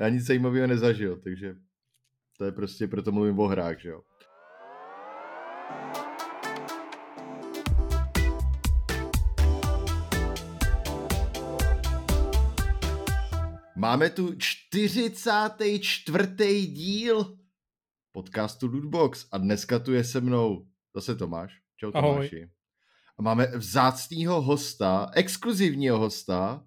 Já nic zajímavého nezažil, takže to je prostě, proto mluvím o hrách, že jo. Máme tu 44. díl podcastu Lootbox a dneska tu je se mnou zase Tomáš. Čau Tomáši. Ahoj. A máme vzácného hosta, exkluzivního hosta,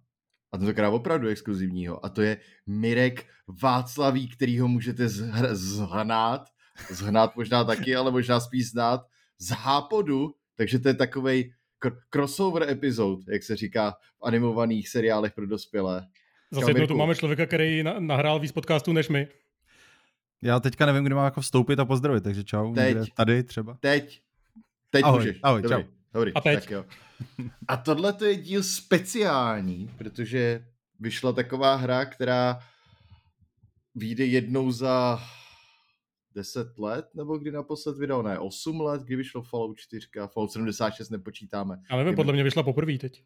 a tentokrát opravdu exkluzivního, a to je Mirek Václaví, který ho můžete zhr- zhnát, zhnát možná taky, ale možná spíš znát z Hápodu, takže to je takovej crossover epizod, jak se říká v animovaných seriálech pro dospělé. Zase jednou tu máme člověka, který nahrál víc podcastů než my. Já teďka nevím, kde mám jako vstoupit a pozdravit, takže čau. Teď. Tady třeba. Teď. Teď ahoj, můžeš. Ahoj, Dobrý. čau. Dobrý, a teď? Tak jo. A tohle to je díl speciální, protože vyšla taková hra, která vyjde jednou za 10 let, nebo kdy naposled vydal, ne, 8 let, kdy vyšlo Fallout 4, Fallout 76 nepočítáme. Já nevím, podle mě vyšla poprvé teď.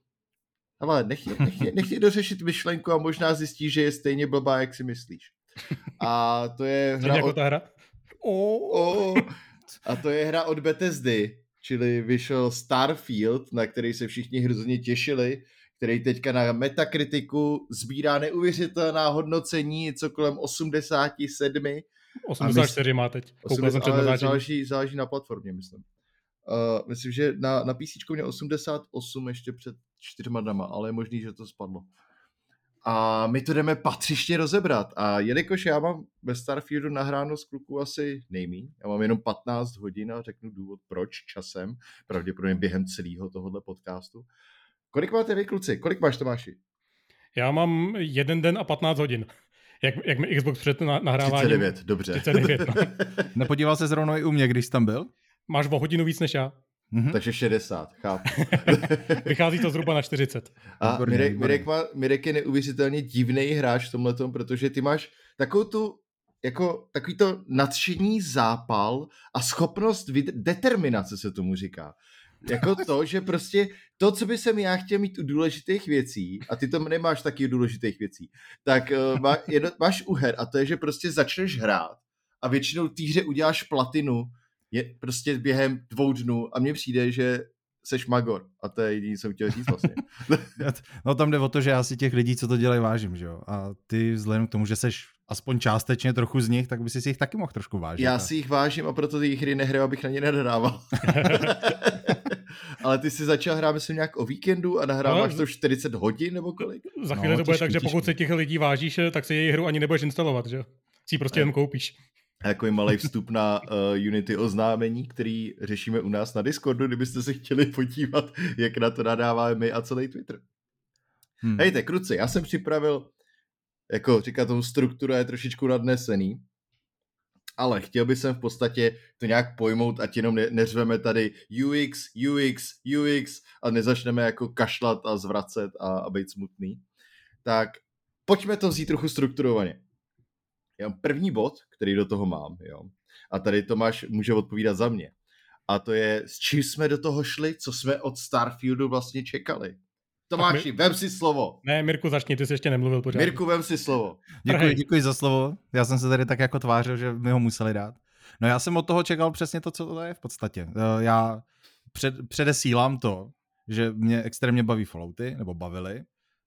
Ale nech, nech, nech je dořešit myšlenku a možná zjistí, že je stejně blbá, jak si myslíš. A to je hra jako od... ta hra? Oh. Oh. A to je hra od Bethesdy, čili vyšel Starfield, na který se všichni hrozně těšili, který teďka na Metakritiku sbírá neuvěřitelná hodnocení, něco kolem 87. 84 má teď. 80, ale záleží, záleží na platformě, myslím. Uh, myslím, že na, na PC měl 88 ještě před čtyřma dama, ale je možný, že to spadlo. A my to jdeme patřičně rozebrat. A jelikož já mám ve Starfieldu nahráno z kluku asi nejmí, já mám jenom 15 hodin a řeknu důvod proč časem, pravděpodobně během celého tohohle podcastu. Kolik máte vy kluci? Kolik máš Tomáši? Já mám jeden den a 15 hodin. Jak, jak mi Xbox před nahráváním... 39, dobře. 39, no. Nepodíval se zrovna i u mě, když jsi tam byl? Máš o hodinu víc než já. Mm-hmm. Takže 60, chápu. Vychází to zhruba na 40. A Mirek. Mirek, má, Mirek je neuvěřitelně divný hráč v tomhle, protože ty máš takovou tu jako takový to nadšení zápal a schopnost vid- determinace se tomu říká. Jako to, že prostě to, co by jsem já chtěl mít u důležitých věcí, a ty to nemáš taky u důležitých věcí, tak uh, má, jedno, máš uher a to je, že prostě začneš hrát a většinou té hře uděláš platinu je prostě během dvou dnů a mně přijde, že seš magor a to je jediné, co jsem chtěl říct vlastně. no tam jde o to, že já si těch lidí, co to dělají, vážím, že jo? A ty vzhledem k tomu, že seš aspoň částečně trochu z nich, tak by si jich taky mohl trošku vážit. Já a... si jich vážím a proto ty hry nehraju, abych na ně nedodával. Ale ty jsi začal hrát, myslím, nějak o víkendu a nahráváš no, to 40 hodin nebo kolik? Za chvíli no, to bude tak, že pokud se těch lidí vážíš, tak si jejich hru ani nebudeš instalovat, že Si ji prostě jen koupíš jako malý vstup na uh, Unity oznámení, který řešíme u nás na Discordu, kdybyste se chtěli podívat, jak na to nadáváme my a celý Twitter. Hmm. Hejte, kruci, já jsem připravil, jako říká tomu, struktura je trošičku nadnesený, ale chtěl bych jsem v podstatě to nějak pojmout, ať jenom ne, neřveme tady UX, UX, UX a nezačneme jako kašlat a zvracet a, a být smutný. Tak pojďme to vzít trochu strukturovaně. Já mám první bod, který do toho mám, jo. A tady Tomáš může odpovídat za mě. A to je, s čím jsme do toho šli, co jsme od Starfieldu vlastně čekali. Tomáši, vem si slovo. Ne, Mirku, začni, ty jsi ještě nemluvil pořád. Mirku, vem si slovo. Děkuji, děkuji za slovo. Já jsem se tady tak jako tvářil, že mi ho museli dát. No já jsem od toho čekal přesně to, co to je v podstatě. Eh, já před, předesílám to, že mě extrémně baví Fallouty, nebo bavily.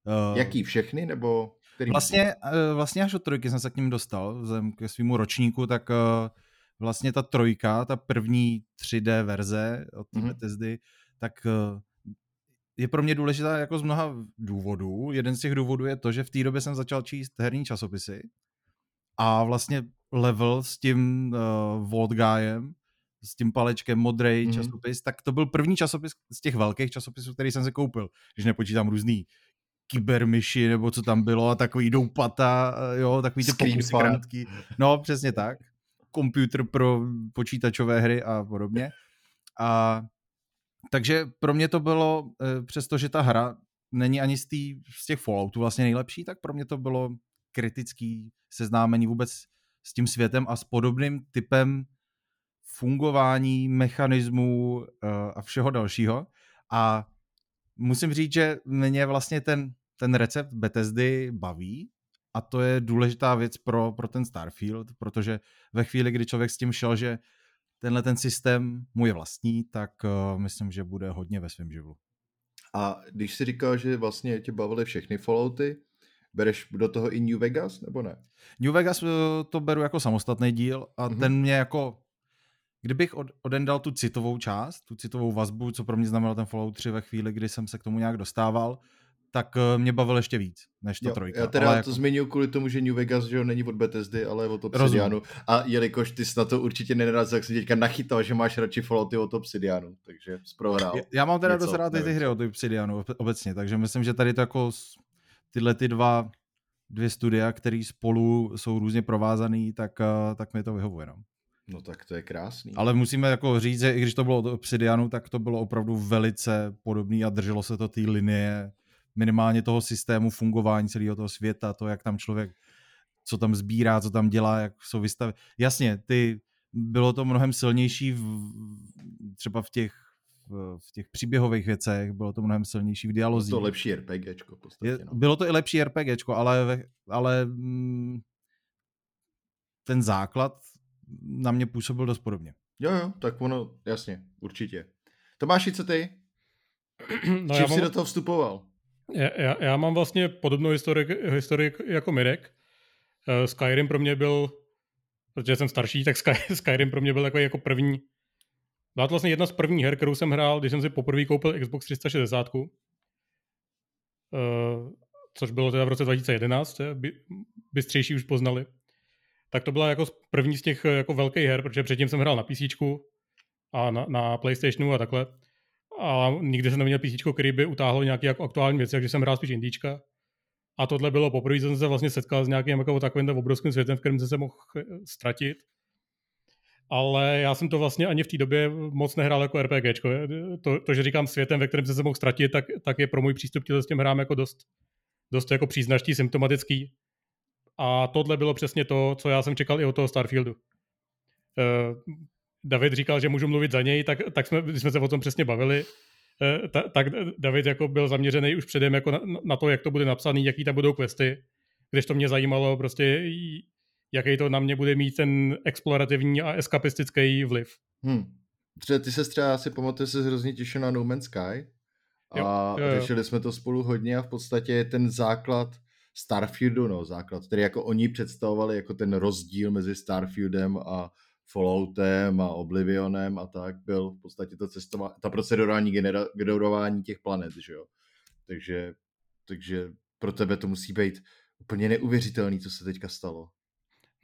Eh, Jaký, všechny, nebo... Který... Vlastně, eh, vlastně až od trojky jsem se k ním dostal, vzhledem ke svýmu ročníku, tak eh, vlastně ta trojka, ta první 3D verze od té mm-hmm. Bethesdy, tak eh, je pro mě důležitá jako z mnoha důvodů. Jeden z těch důvodů je to, že v té době jsem začal číst herní časopisy a vlastně level s tím uh, Vault Guyem, s tím palečkem modrý mm-hmm. časopis, tak to byl první časopis z těch velkých časopisů, který jsem se koupil, když nepočítám různý kybermyši, nebo co tam bylo, a takový doupata, jo, takový ty pokusy. No, přesně tak. Komputer pro počítačové hry a podobně. A takže pro mě to bylo, eh, přestože ta hra není ani z, tý, z těch Falloutů vlastně nejlepší, tak pro mě to bylo kritický seznámení vůbec s tím světem a s podobným typem fungování mechanismů eh, a všeho dalšího. A musím říct, že mě vlastně ten ten recept Bethesdy baví a to je důležitá věc pro, pro ten Starfield, protože ve chvíli, kdy člověk s tím šel, že tenhle ten systém mu je vlastní, tak uh, myslím, že bude hodně ve svém živlu. A když si říkal, že vlastně tě bavily všechny Fallouty, bereš do toho i New Vegas, nebo ne? New Vegas uh, to beru jako samostatný díl a mm-hmm. ten mě jako kdybych od, odendal tu citovou část, tu citovou vazbu, co pro mě znamenal ten Fallout 3 ve chvíli, kdy jsem se k tomu nějak dostával, tak uh, mě bavil ještě víc, než to jo, trojka. Já teda ale to jako... zmiňuji kvůli tomu, že New Vegas že jo, není od Bethesdy, ale od Obsidianu. A jelikož ty jsi na to určitě nenarazil, tak jsem teďka nachytal, že máš radši Fallouty od Obsidianu, takže zprohrál. Já, já mám teda dost rád ty hry od Obsidianu obecně, takže myslím, že tady to jako tyhle ty dva dvě studia, které spolu jsou různě provázaný, tak, uh, tak mi to vyhovuje. No. No tak to je krásný. Ale musíme jako říct, že i když to bylo od Obsidianu, tak to bylo opravdu velice podobné a drželo se to té linie minimálně toho systému fungování celého toho světa, to, jak tam člověk, co tam sbírá, co tam dělá, jak jsou vystavy. Jasně, ty, bylo to mnohem silnější v, třeba v těch v těch příběhových věcech, bylo to mnohem silnější v dialozích. Bylo to lepší RPGčko podstatě. No. Bylo to i lepší RPGčko, ale, ale mm, ten základ na mě působil dost podobně. Jo, jo, tak ono, jasně, určitě. Tomáši, co ty? No, Čím jsi mám... do toho vstupoval? Já, já, mám vlastně podobnou historii, historii jako Mirek. Uh, Skyrim pro mě byl, protože jsem starší, tak Sky, Skyrim pro mě byl takový jako první. Byla to vlastně jedna z prvních her, kterou jsem hrál, když jsem si poprvé koupil Xbox 360. Uh, eh, což bylo teda v roce 2011, by, bystřejší už poznali tak to byla jako první z těch jako velkých her, protože předtím jsem hrál na PC a na, na PlayStationu a takhle. A nikdy jsem neměl PC, který by utáhlo nějaké jako aktuální věci, takže jsem hrál spíš indíčka. A tohle bylo poprvé, jsem se vlastně setkal s nějakým jako takovým obrovským světem, v kterém jsem se mohl eh, ztratit. Ale já jsem to vlastně ani v té době moc nehrál jako RPG. To, to, že říkám světem, ve kterém jsem se mohl ztratit, tak, tak je pro můj přístup k těm hrám jako dost, dost jako příznačný, symptomatický. A tohle bylo přesně to, co já jsem čekal i od toho Starfieldu. David říkal, že můžu mluvit za něj, tak, tak jsme, jsme se o tom přesně bavili. Uh, ta, tak David jako byl zaměřený už předem jako na, na to, jak to bude napsaný, jaký tam budou questy, když to mě zajímalo prostě, jaký to na mě bude mít ten explorativní a eskapistický vliv. Hmm. Třeba ty se třeba asi pamatuje se hrozně těšil na No Man's Sky a jo, jo, jo. řešili jsme to spolu hodně a v podstatě ten základ Starfieldu, no, základ, který jako oni představovali jako ten rozdíl mezi Starfieldem a Falloutem a Oblivionem a tak byl v podstatě to cestování, ta procedurální genera- generování těch planet, že jo. Takže, takže pro tebe to musí být úplně neuvěřitelný, co se teďka stalo.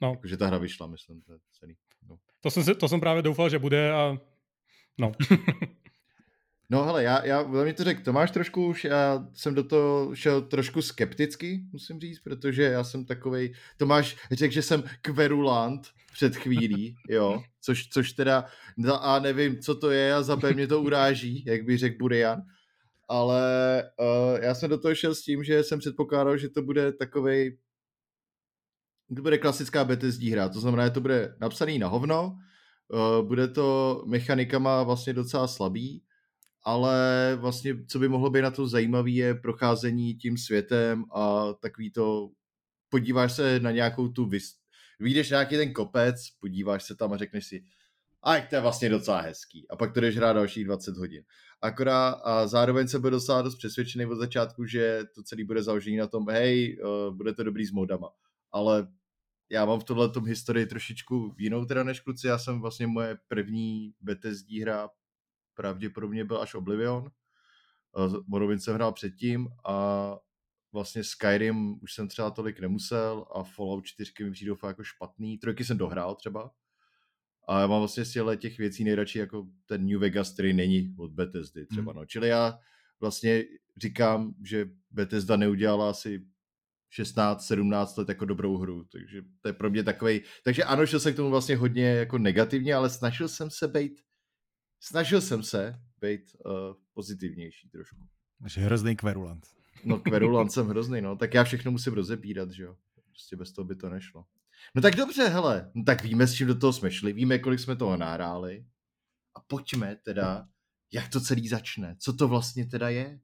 No. Jako, že ta hra vyšla, myslím, to je celý. No. To, jsem si, to jsem právě doufal, že bude a no. No hele, já, já velmi to řekl Tomáš trošku už, já jsem do toho šel trošku skepticky, musím říct, protože já jsem takovej, Tomáš řekl, že jsem kverulant před chvílí, jo, což, což teda, a nevím, co to je a za B mě to uráží, jak by řekl Burian, ale uh, já jsem do toho šel s tím, že jsem předpokládal, že to bude takovej, to bude klasická Bethesda hra, to znamená, že to bude napsaný na hovno, uh, bude to mechanikama vlastně docela slabý, ale vlastně, co by mohlo být na to zajímavé, je procházení tím světem a takový to, podíváš se na nějakou tu vys... Vyjdeš nějaký ten kopec, podíváš se tam a řekneš si, a jak to je vlastně docela hezký. A pak to jdeš hrát dalších 20 hodin. Akorát a zároveň se byl docela dost přesvědčený od začátku, že to celý bude založený na tom, hej, uh, bude to dobrý s modama. Ale já mám v tomhle tom historii trošičku jinou teda než kluci. Já jsem vlastně moje první Bethesda hra pravděpodobně byl až Oblivion. Morrowind jsem hrál předtím a vlastně Skyrim už jsem třeba tolik nemusel a Fallout 4 mi přijde fakt jako špatný. Trojky jsem dohrál třeba. A já mám vlastně z těch věcí nejradši jako ten New Vegas, který není od Bethesdy třeba. Hmm. No. Čili já vlastně říkám, že Bethesda neudělala asi 16-17 let jako dobrou hru, takže to je pro mě takový. Takže ano, šel jsem k tomu vlastně hodně jako negativně, ale snažil jsem se být snažil jsem se být uh, pozitivnější trošku. Jsi hrozný kverulant. No kverulant jsem hrozný, no. Tak já všechno musím rozebírat, že jo. Prostě bez toho by to nešlo. No tak dobře, hele. No tak víme, s čím do toho jsme šli, víme, kolik jsme toho nahráli. A pojďme teda, jak to celý začne. Co to vlastně teda je?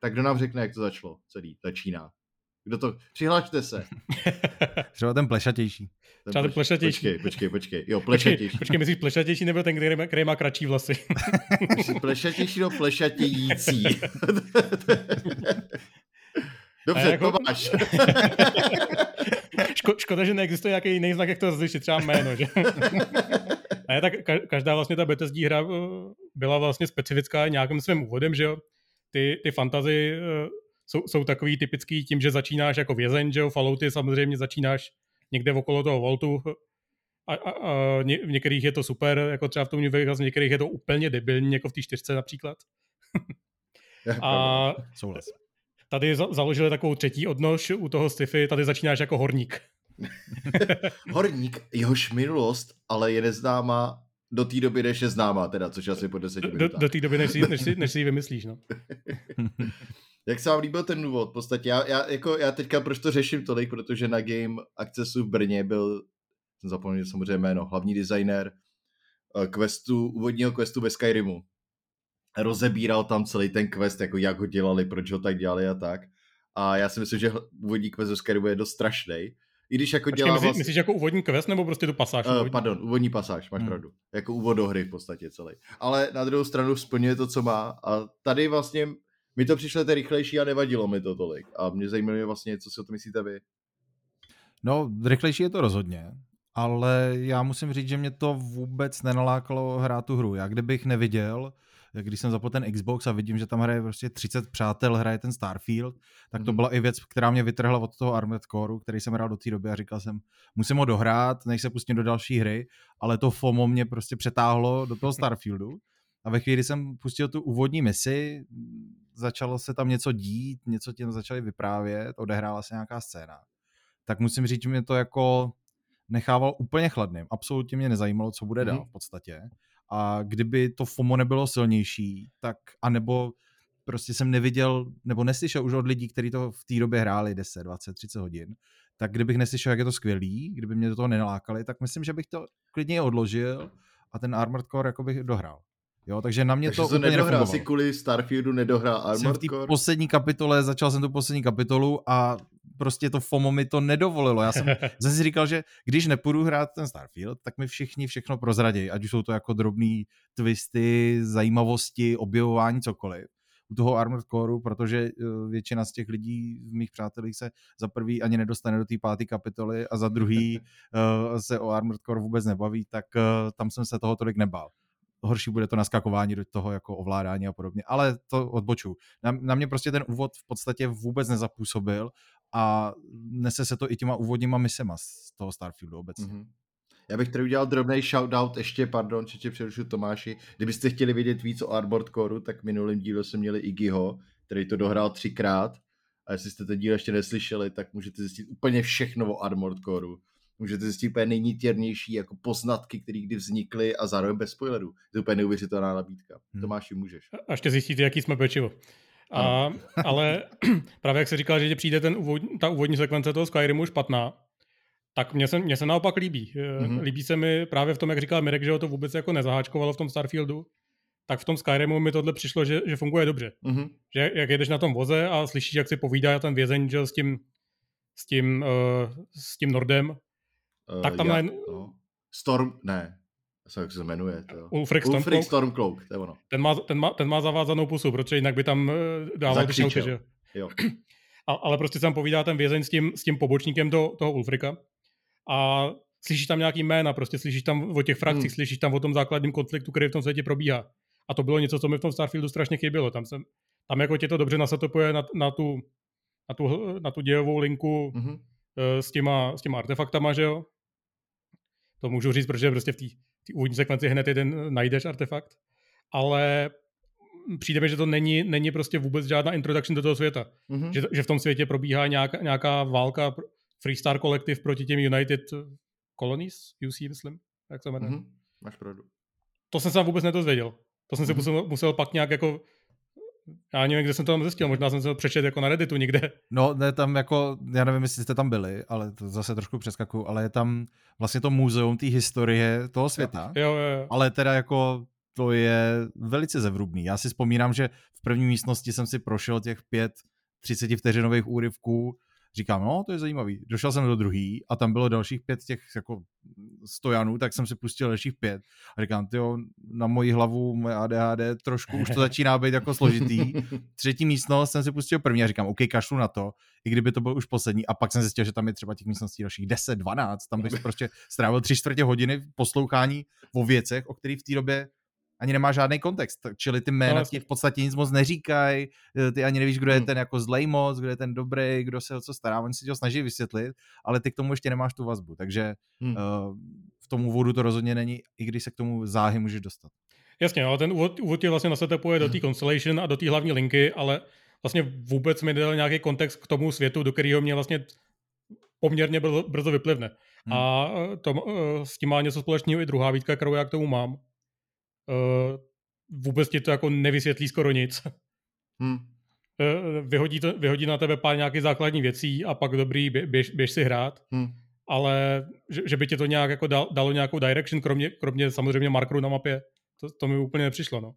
Tak kdo nám řekne, jak to začalo celý, začíná? Kdo to? Přihlašte se. Třeba ten plešatější. Ten Třeba ten plešatější. Počkej, počkej, počkej. Jo, plešatější. Počkej, počkej myslíš plešatější nebo ten, který má, který má kratší vlasy? plešatější nebo plešatějící? Dobře, jako... to máš. Ško, škoda, že neexistuje nějaký jiný znak, jak to rozlišit, třeba jméno, že? ne, tak každá vlastně ta Bethesda hra eh, byla vlastně specifická nějakým svým úvodem, že jo? Ty, ty fantazy eh, jsou, jsou takový typický tím, že začínáš jako vězeň, že jo? Fallouty samozřejmě začínáš někde okolo toho voltu, a, a, a ně, v některých je to super, jako třeba v tom New Vegas, v některých je to úplně debilní, jako v té čtyřce například. a Souhlas. tady za, založili takovou třetí odnož u toho sci tady začínáš jako horník. horník, jehož minulost, ale je neznámá do té doby, než je známá, teda, což asi po deseti minutách. Do, do té doby, než si, než, si, než si ji vymyslíš, no. Jak se vám líbil ten důvod? V podstatě já, já, jako, já teďka proč to řeším tolik, protože na Game Accessu v Brně byl, jsem zapomněl samozřejmě jméno, hlavní designer eh, questu, úvodního questu ve Skyrimu. Rozebíral tam celý ten quest, jako jak ho dělali, proč ho tak dělali a tak. A já si myslím, že úvodní quest ve Skyrimu je dost strašný. I když jako dělá myslíš, vlastně... myslíš jako úvodní quest nebo prostě tu pasáž? Uh, pardon, úvodní pasáž, máš hmm. pravdu. Jako úvod do hry v podstatě celý. Ale na druhou stranu splňuje to, co má. A tady vlastně mi to přišlo to rychlejší a nevadilo mi to tolik. A mě zajímalo vlastně, co si o to myslíte vy. No, rychlejší je to rozhodně, ale já musím říct, že mě to vůbec nenalákalo hrát tu hru. Já kdybych neviděl, když jsem zapl ten Xbox a vidím, že tam hraje prostě 30 přátel, hraje ten Starfield, tak to mm. byla i věc, která mě vytrhla od toho Armored Core, který jsem hrál do té doby a říkal jsem, musím ho dohrát, než se pustím do další hry, ale to FOMO mě prostě přetáhlo do toho Starfieldu. A ve chvíli jsem pustil tu úvodní misi, začalo se tam něco dít, něco tím začali vyprávět, odehrála se nějaká scéna, tak musím říct, že mě to jako nechával úplně chladným. Absolutně mě nezajímalo, co bude dál v podstatě. A kdyby to FOMO nebylo silnější, tak anebo prostě jsem neviděl, nebo neslyšel už od lidí, kteří to v té době hráli 10, 20, 30 hodin, tak kdybych neslyšel, jak je to skvělý, kdyby mě do toho nenalákali, tak myslím, že bych to klidně odložil a ten Armored Core jako bych dohrál. Jo, takže na mě takže to, to úplně nedohrál si kvůli Starfieldu nedohrál Armored Core? v poslední kapitole, začal jsem tu poslední kapitolu a prostě to FOMO mi to nedovolilo. Já jsem zase říkal, že když nepůjdu hrát ten Starfield, tak mi všichni všechno prozradí, ať už jsou to jako drobný twisty, zajímavosti, objevování, cokoliv u toho Armored Coreu, protože eh, většina z těch lidí, mých přátelích se za prvý ani nedostane do té páté kapitoly a za druhý uh, se o Armored Core vůbec nebaví, tak uh, tam jsem se toho tolik nebál horší bude to naskakování do toho jako ovládání a podobně. Ale to odboču. Na, na mě prostě ten úvod v podstatě vůbec nezapůsobil a nese se to i těma úvodníma misema z toho Starfieldu obecně. Mm-hmm. Já bych tady udělal drobný shoutout ještě, pardon, že tě přerušu Tomáši. Kdybyste chtěli vědět víc o Armored Core, tak minulým díle jsme měli Iggyho, který to dohrál třikrát. A jestli jste ten díl ještě neslyšeli, tak můžete zjistit úplně všechno o Armored Core můžete zjistit úplně nejnítěrnější jako poznatky, které kdy vznikly a zároveň bez spoilerů. To je úplně neuvěřitelná nabídka. Hmm. Tomáši, můžeš. A ještě zjistíte, jaký jsme pečivo. A, ale právě jak se říkal, že přijde ten úvod, ta úvodní sekvence toho Skyrimu špatná, tak mně se, mně se naopak líbí. Mm-hmm. Líbí se mi právě v tom, jak říkal Mirek, že ho to vůbec jako nezaháčkovalo v tom Starfieldu, tak v tom Skyrimu mi tohle přišlo, že, že funguje dobře. Mm-hmm. Že jak jedeš na tom voze a slyšíš, jak si povídá ten vězeň že s tím, s tím, uh, s tím Nordem, tak tam jen... no. Storm, ne, jak se jmenuje. To. Ulfric, Ulfric Stormcloak, to je ono. Ten má, ten, má, ten má zavázanou pusu, protože jinak by tam eh, dával ty šauty, že jo. A, ale prostě tam povídá ten vězeň s tím, s tím pobočníkem do, toho Ulfrika a slyšíš tam nějaký jména, prostě slyšíš tam o těch frakcích, hmm. slyšíš tam o tom základním konfliktu, který v tom světě probíhá. A to bylo něco, co mi v tom Starfieldu strašně chybělo. Tam, jsem, tam jako tě to dobře nasetopuje na, na, tu, na, tu, na tu dějovou linku mm-hmm. s, těma, s těma artefaktama, že jo? To můžu říct, protože prostě v té úvodní sekvenci hned jeden najdeš artefakt. Ale přijde mi, že to není, není prostě vůbec žádná introduction do toho světa. Mm-hmm. Že, že v tom světě probíhá nějaká, nějaká válka Freestar Collective proti těm United Colonies, UC, myslím, jak se jmenuje. Mm-hmm. Máš pravdu. To jsem se vůbec nedozvěděl. To jsem mm-hmm. si musel, musel pak nějak jako já nevím, kde jsem to tam zjistil, možná jsem se to přečet jako na Redditu někde. No, ne, tam jako, já nevím, jestli jste tam byli, ale to zase trošku přeskakuju, ale je tam vlastně to muzeum té historie toho světa. Jo, jo, jo. Ale teda jako to je velice zevrubný. Já si vzpomínám, že v první místnosti jsem si prošel těch pět 30 vteřinových úryvků, Říkám, no, to je zajímavý. Došel jsem do druhý a tam bylo dalších pět těch jako stojanů, tak jsem si pustil dalších pět a říkám, ty na moji hlavu, moje ADHD, trošku už to začíná být jako složitý. Třetí místnost jsem si pustil první a říkám, OK, kašlu na to, i kdyby to byl už poslední. A pak jsem zjistil, že tam je třeba těch místností dalších 10, 12, tam bych prostě strávil tři čtvrtě hodiny poslouchání o věcech, o kterých v té době ani nemá žádný kontext, čili ty jména no, ti v podstatě nic moc neříkají, eh, ty ani nevíš, kdo je hmm. ten jako zlej moc, kdo je ten dobrý, kdo se o co stará, oni si to snaží vysvětlit, ale ty k tomu ještě nemáš tu vazbu, takže hmm. uh, v tom úvodu to rozhodně není, i když se k tomu záhy můžeš dostat. Jasně, ale ten úvod, úvod tě vlastně nasetepuje do té Constellation a do té hlavní linky, ale vlastně vůbec mi nedal nějaký kontext k tomu světu, do kterého mě vlastně poměrně brzo, brzo vyplivne. Hmm. A eh, to, s tím má něco společného i druhá výtka, kterou já k tomu mám vůbec ti to jako nevysvětlí skoro nic. Hmm. Vyhodí, to, vyhodí na tebe pár nějakých základních věcí a pak dobrý, běž, běž si hrát. Hmm. Ale že, že by ti to nějak jako dal, dalo nějakou direction, kromě, kromě samozřejmě markeru na mapě, to, to mi úplně nepřišlo, no.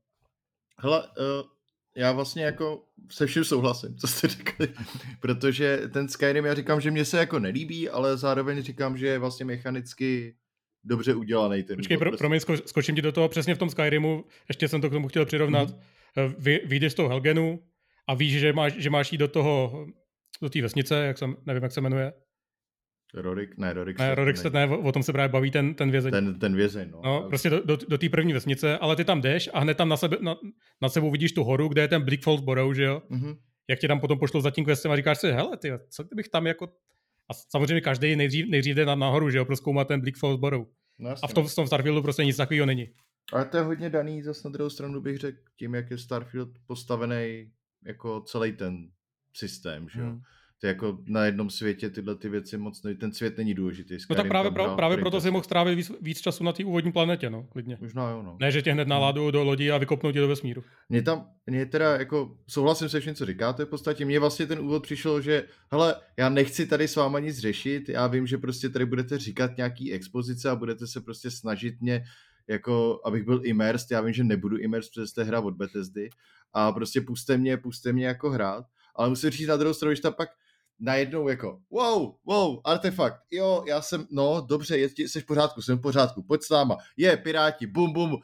Hele, uh, já vlastně jako se vším souhlasím, co jste řekli, protože ten Skyrim, já říkám, že mě se jako nelíbí, ale zároveň říkám, že je vlastně mechanicky dobře udělaný ten Počkej, pro, prostě. promiň, sko, skočím ti do toho přesně v tom Skyrimu, ještě jsem to k tomu chtěl přirovnat. Mm-hmm. Vy, vyjdeš z toho Helgenu a víš, že máš, že máš jít do toho, do té vesnice, jak jsem, nevím, jak se jmenuje. Rorik, ne, Rorik ne, Rorik ne, o tom se právě baví ten, ten vězeň. Ten, ten vězeň, no. no prostě do, do, do té první vesnice, ale ty tam jdeš a hned tam na, sebe, na, na sebou vidíš tu horu, kde je ten Bleak Borough, že jo? Mm-hmm. Jak tě tam potom pošlou za tím questem a říkáš si, hele, ty, co kdybych tam jako... A samozřejmě každý nejdřív, nejdřív jde na, nahoru, že jo, proskoumat ten Bleak Borough. No, a v tom, v tom Starfieldu prostě nic takového není. Ale to je hodně daný, zase na druhou stranu bych řekl, tím, jak je Starfield postavený jako celý ten systém, že jo. Hmm. To jako na jednom světě tyhle ty věci moc, ne, ten svět není důležitý. Skyrim no tak právě, právě, právě proto si mohl strávit víc, víc času na té úvodní planetě, no, klidně. Možná jo, no. Ne, že tě hned hmm. do lodi a vykopnou tě do vesmíru. Mě tam, mě teda jako, souhlasím se vším, co říkáte v podstatě, mně vlastně ten úvod přišel, že hele, já nechci tady s váma nic řešit, já vím, že prostě tady budete říkat nějaký expozice a budete se prostě snažit mě jako, abych byl immersed, já vím, že nebudu immersed, protože jste hra od Bethesdy a prostě puste mě, puste mě jako hrát, ale musím říct na druhou stranu, že tam pak najednou jako, wow, wow, artefakt, jo, já jsem, no, dobře, je, jsi v pořádku, jsem v pořádku, pojď s náma, je, piráti, bum, bum. Uh,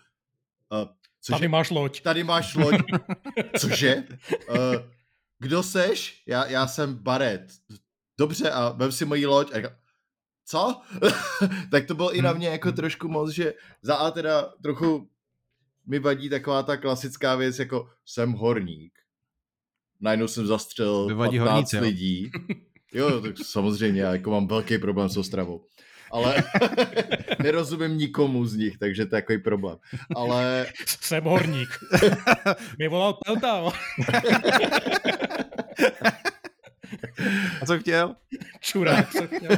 cože? Tady máš loď. Tady máš loď. cože? Uh, kdo seš? Já, já jsem Baret. Dobře, a vem si moji loď. A co? tak to bylo i na mě jako trošku moc, že za A teda trochu mi vadí taková ta klasická věc, jako jsem horník najednou jsem zastřelil Vyvadí 15 horníci, lidí. Jo? jo, tak samozřejmě, já jako mám velký problém s Ostravou. Ale nerozumím nikomu z nich, takže to je takový problém. Ale... Jsem horník. Mě volal Pelta. A co chtěl? Čurák, co chtěl.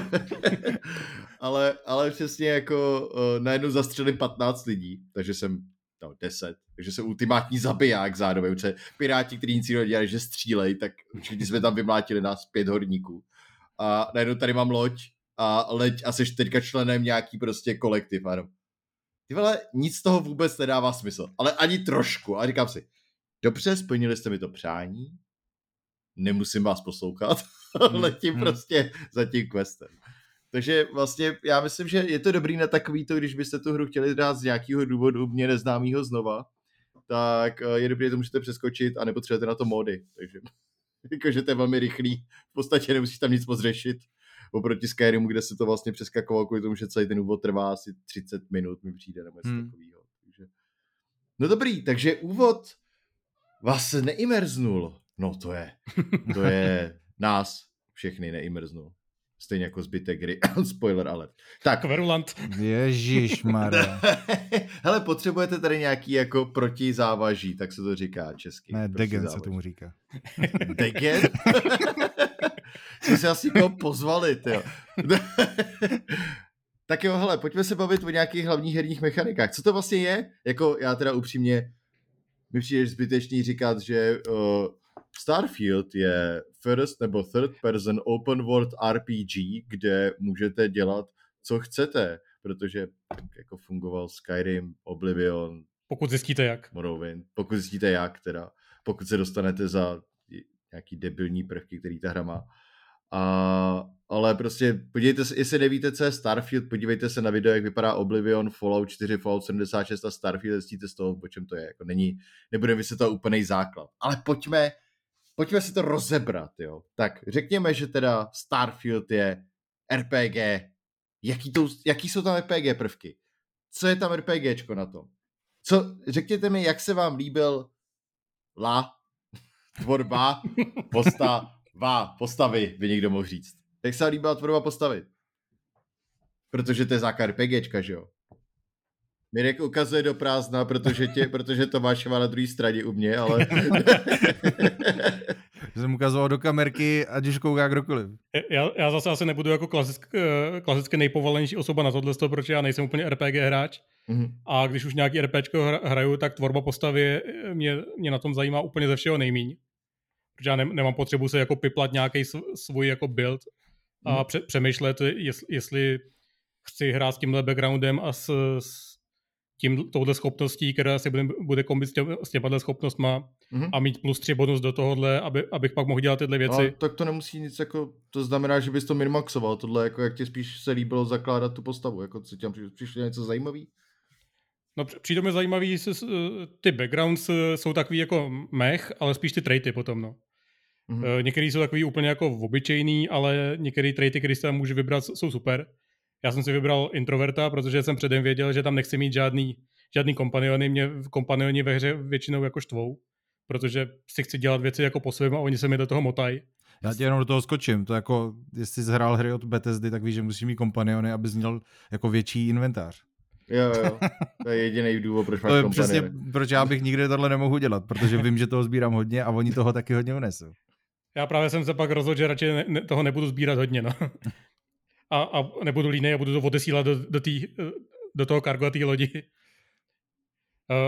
ale, ale přesně jako uh, najednou zastřelím 15 lidí, takže jsem no, 10, takže jsem ultimátní zabiják zároveň, protože piráti, kteří nic jiného dělali, že střílej, tak určitě jsme tam vymlátili nás pět horníků. A najednou tady mám loď a leď a jsi teďka členem nějaký prostě kolektiv, ano. Ty vole, nic z toho vůbec nedává smysl, ale ani trošku. A říkám si, dobře, splnili jste mi to přání, nemusím vás poslouchat, letím hmm. prostě za tím questem. Takže vlastně já myslím, že je to dobrý na takový to, když byste tu hru chtěli dát z nějakého důvodu mě neznámého znova, tak eh, je dobré, že to můžete přeskočit a nepotřebujete na to mody. Takže jakože to je velmi rychlý, v podstatě nemusíš tam nic moc řešit. Oproti Skyrimu, kde se to vlastně přeskakovalo kvůli tomu, že celý ten úvod trvá asi 30 minut, mi přijde, nebo něco hmm. takového. Takže... No dobrý, takže úvod vás neimrznul. No to je, to je nás všechny neimrznul. Stejně jako zbytek hry. Spoiler alert. Tak. Kverulant. Ježíš Hele, potřebujete tady nějaký jako protizávaží, tak se to říká česky. Ne, degen se tomu říká. degen? Jsme se asi koho pozvali, tyjo. tak jo, hele, pojďme se bavit o nějakých hlavních herních mechanikách. Co to vlastně je? Jako já teda upřímně mi přijde zbytečný říkat, že uh, Starfield je first nebo third person open world RPG, kde můžete dělat, co chcete, protože jako fungoval Skyrim, Oblivion. Pokud zjistíte jak. Morrowind, pokud zjistíte jak teda, pokud se dostanete za nějaký debilní prvky, který ta hra má. A, ale prostě podívejte se, jestli nevíte, co je Starfield, podívejte se na video, jak vypadá Oblivion, Fallout 4, Fallout 76 a Starfield, zjistíte z toho, po čem to je. Jako není, nebudeme vysvětlovat úplný základ. Ale pojďme, pojďme si to rozebrat, jo. Tak řekněme, že teda Starfield je RPG. Jaký, to, jaký jsou tam RPG prvky? Co je tam RPGčko na tom? Co, řekněte mi, jak se vám líbil La, tvorba, posta, vá, postavy, by někdo mohl říct. Jak se líbila tvorba postavy? Protože to je základ RPGčka, že jo? Mirek ukazuje do prázdna, protože, tě, protože to máš na druhé straně u mě, ale... jsem ukazoval do kamerky, ať už kouká kdokoliv. Já, já zase asi nebudu jako klasick, eh, klasicky nejpovolenější osoba na tohle, protože já nejsem úplně RPG hráč. Mm-hmm. A když už nějaký RPčko hraju, tak tvorba postavy mě, mě na tom zajímá úplně ze všeho nejmíň. Protože já ne, nemám potřebu se jako piplat nějaký svůj jako build a mm-hmm. pře, přemýšlet, jestli, jestli chci hrát s tímhle backgroundem a s, s tím, touhle schopností, která se bude, bude kombit s, tě, s těma schopnostma mm-hmm. a mít plus tři bonus do tohohle, aby, abych pak mohl dělat tyhle věci. Ale tak to nemusí nic jako, to znamená, že bys to minmaxoval, tohle jako jak ti spíš se líbilo zakládat tu postavu, jako co ti přišlo něco zajímavý? No přijde mi zajímavý, ty backgrounds eh, jsou takový jako mech, ale spíš ty traity potom, no. Mm-hmm. Některý jsou takový úplně jako obyčejný, ale některé traity, které se tam může vybrat, jsou super. Já jsem si vybral introverta, protože jsem předem věděl, že tam nechci mít žádný, žádný kompaniony. Mě kompanioni ve hře většinou jako štvou, protože si chci dělat věci jako po svém a oni se mi do toho motají. Já ti jenom do toho skočím. To jako, jestli jsi hrál hry od Bethesdy, tak víš, že musíš mít kompaniony, aby měl jako větší inventář. Jo, jo. To je jediný důvod, proč máš To je přesně, proč já bych nikdy tohle nemohu dělat, protože vím, že toho sbírám hodně a oni toho taky hodně unesou. Já právě jsem se pak rozhodl, že radši ne, ne, toho nebudu sbírat hodně, no. A, a nebudu línej a budu to odesílat do, do, tý, do toho kargo té lodi. Uh,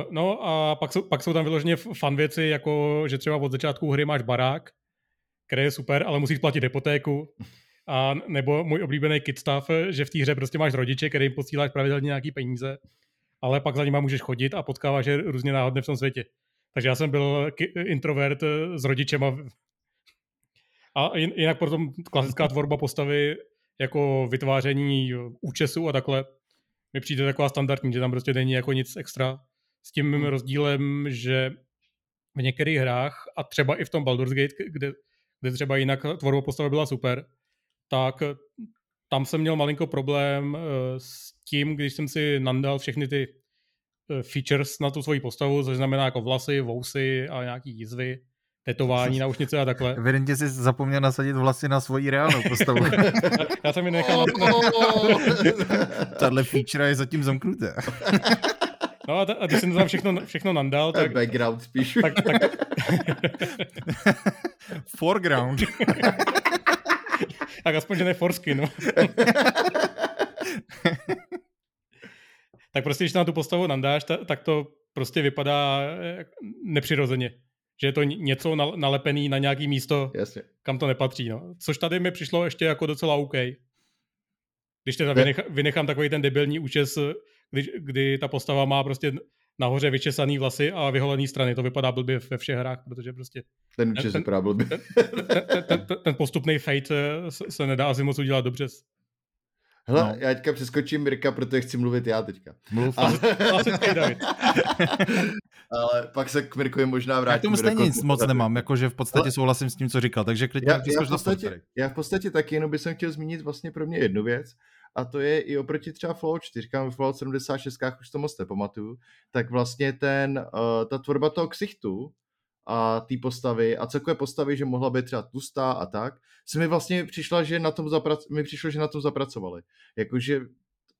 no a pak jsou, pak jsou tam vyloženě fan věci, jako že třeba od začátku hry máš barák, který je super, ale musíš platit hypotéku. A nebo můj oblíbený kit stav, že v té hře prostě máš rodiče, kterým posíláš pravidelně nějaký peníze, ale pak za nima můžeš chodit a potkáváš je různě náhodně v tom světě. Takže já jsem byl introvert s rodičema. A jinak potom klasická tvorba postavy jako vytváření účesu a takhle mi přijde taková standardní, že tam prostě není jako nic extra. S tím hmm. rozdílem, že v některých hrách a třeba i v tom Baldur's Gate, kde, kde třeba jinak tvorba postavy byla super, tak tam jsem měl malinko problém eh, s tím, když jsem si nandal všechny ty eh, features na tu svoji postavu, což znamená jako vlasy, vousy a nějaký jizvy, tetování, naušnice a takhle. Evidentně jsi zapomněl nasadit vlasy na svoji reálnou postavu. Já jsem ji nechal. Tahle feature je zatím zamknuté. No a, t- a když jsem tam všechno, všechno nandal, tak... Background spíš. Tak, tak... Foreground. tak aspoň, že ne foreskin, no. tak prostě, když na tu postavu nandáš, ta, tak to prostě vypadá eh, nepřirozeně. Že je to něco nalepený na nějaký místo, Jasně. kam to nepatří. No. Což tady mi přišlo ještě jako docela OK. Když teda vynechám, vynechám takový ten debilní účes, kdy, kdy ta postava má prostě nahoře vyčesaný vlasy a vyholený strany. To vypadá blbě ve všech hrách, protože prostě... Ten účes vypadá blbě. Ten, ten, ten, ten, postupný fate se, se nedá asi moc udělat dobře. Hele, no. já teďka přeskočím Mirka, protože chci mluvit já teďka. Mluv. A... David. Ale pak se k Mirkovi možná vrátím. Já k tomu stejně nic moc nemám, jakože v podstatě Ale... souhlasím s tím, co říkal, takže klidně já, já, v podstatě, já v podstatě taky jenom bych chtěl zmínit vlastně pro mě jednu věc, a to je i oproti třeba Fallout 4, říkám Fallout 76, už to moc nepamatuju, tak vlastně ten, uh, ta tvorba toho ksichtu a té postavy a celkové postavy, že mohla být třeba tlustá a tak, se mi vlastně přišla, že na tom zaprac- mi přišlo, že na tom zapracovali. Jakože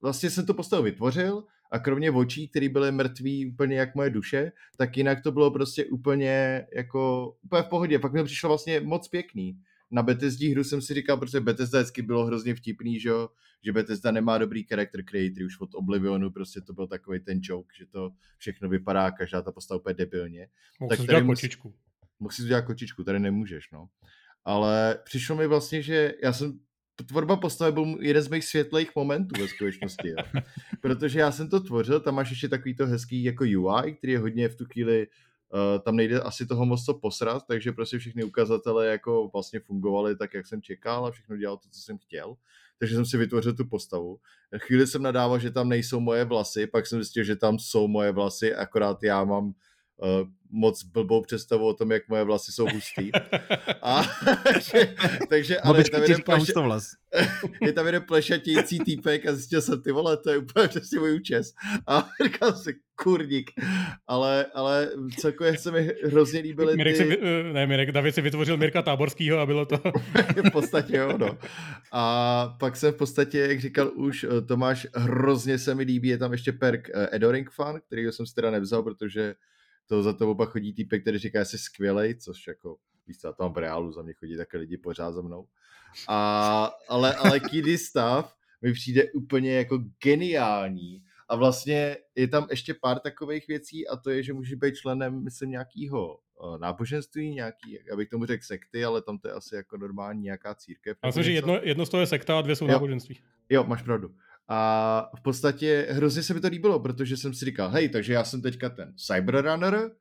vlastně jsem to postavu vytvořil a kromě očí, které byly mrtví úplně jak moje duše, tak jinak to bylo prostě úplně jako úplně v pohodě. Pak mi přišlo vlastně moc pěkný na Bethesdí hru jsem si říkal, protože Bethesda vždycky bylo hrozně vtipný, že, že Bethesda nemá dobrý character creator, už od Oblivionu prostě to byl takový ten joke, že to všechno vypadá, každá ta postava úplně debilně. Mohl tak tady musí, kočičku. Si udělat kočičku, tady nemůžeš, no. Ale přišlo mi vlastně, že já jsem tvorba postavy byl jeden z mých světlých momentů ve skutečnosti. Jo. Protože já jsem to tvořil, tam máš ještě takový to hezký jako UI, který je hodně v tu chvíli tam nejde asi toho moc co posrat, takže prostě všechny ukazatele jako vlastně fungovaly tak, jak jsem čekal a všechno dělal to, co jsem chtěl. Takže jsem si vytvořil tu postavu. Chvíli jsem nadával, že tam nejsou moje vlasy, pak jsem zjistil, že tam jsou moje vlasy, akorát já mám moc blbou představu o tom, jak moje vlasy jsou hustý. A, takže, takže ale je tam, jeden pleše, vlas. je tam jeden plešatějící týpek a zjistil jsem, ty vole, to je úplně přesně můj účes. A říkal jsem, kurník. Ale, ale celkově se mi hrozně líbily Mirek ty... Si, eh, ne, Mirek, David si vytvořil Mirka Táborskýho a bylo to... v podstatě jo, no. A pak jsem v podstatě, jak říkal už eh, Tomáš, hrozně se mi líbí, je tam ještě perk Edoring Fan, který jsem si teda nevzal, protože to za to oba chodí týpek, který říká, že jsi skvělej, což jako, víš co, tam v reálu za mě chodí také lidi pořád za mnou. A, ale, ale Kiddy Stav mi přijde úplně jako geniální a vlastně je tam ještě pár takových věcí a to je, že můžeš být členem, myslím, nějakého eh, náboženství, nějaký, abych tomu řekl sekty, ale tam to je asi jako normální nějaká církev. Já myslím, že jedno, jedno z toho je sekta a dvě jsou jo. náboženství. Jo, máš pravdu. A v podstatě hrozně se mi to líbilo, protože jsem si říkal, hej, takže já jsem teďka ten Cyberrunner,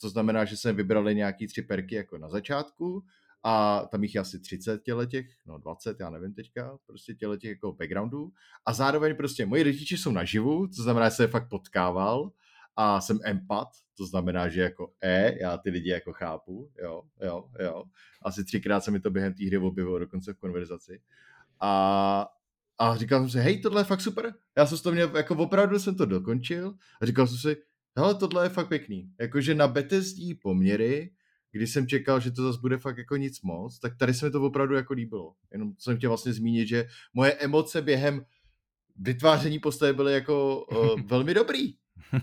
to znamená, že jsem vybrali nějaký tři perky jako na začátku a tam jich je asi 30 těch, no 20, já nevím teďka, prostě těch jako backgroundů a zároveň prostě moji rodiče jsou naživu, to znamená, že jsem je fakt potkával a jsem empat, to znamená, že jako E, já ty lidi jako chápu, jo, jo, jo. Asi třikrát se mi to během té hry objevilo dokonce v konverzaci. A a říkal jsem si, hej, tohle je fakt super. Já jsem to měl, jako opravdu jsem to dokončil a říkal jsem si, hele, tohle je fakt pěkný. Jakože na betezdí poměry, když jsem čekal, že to zase bude fakt jako nic moc, tak tady se mi to opravdu jako líbilo. Jenom jsem chtěl vlastně zmínit, že moje emoce během vytváření postavy byly jako uh, velmi dobrý.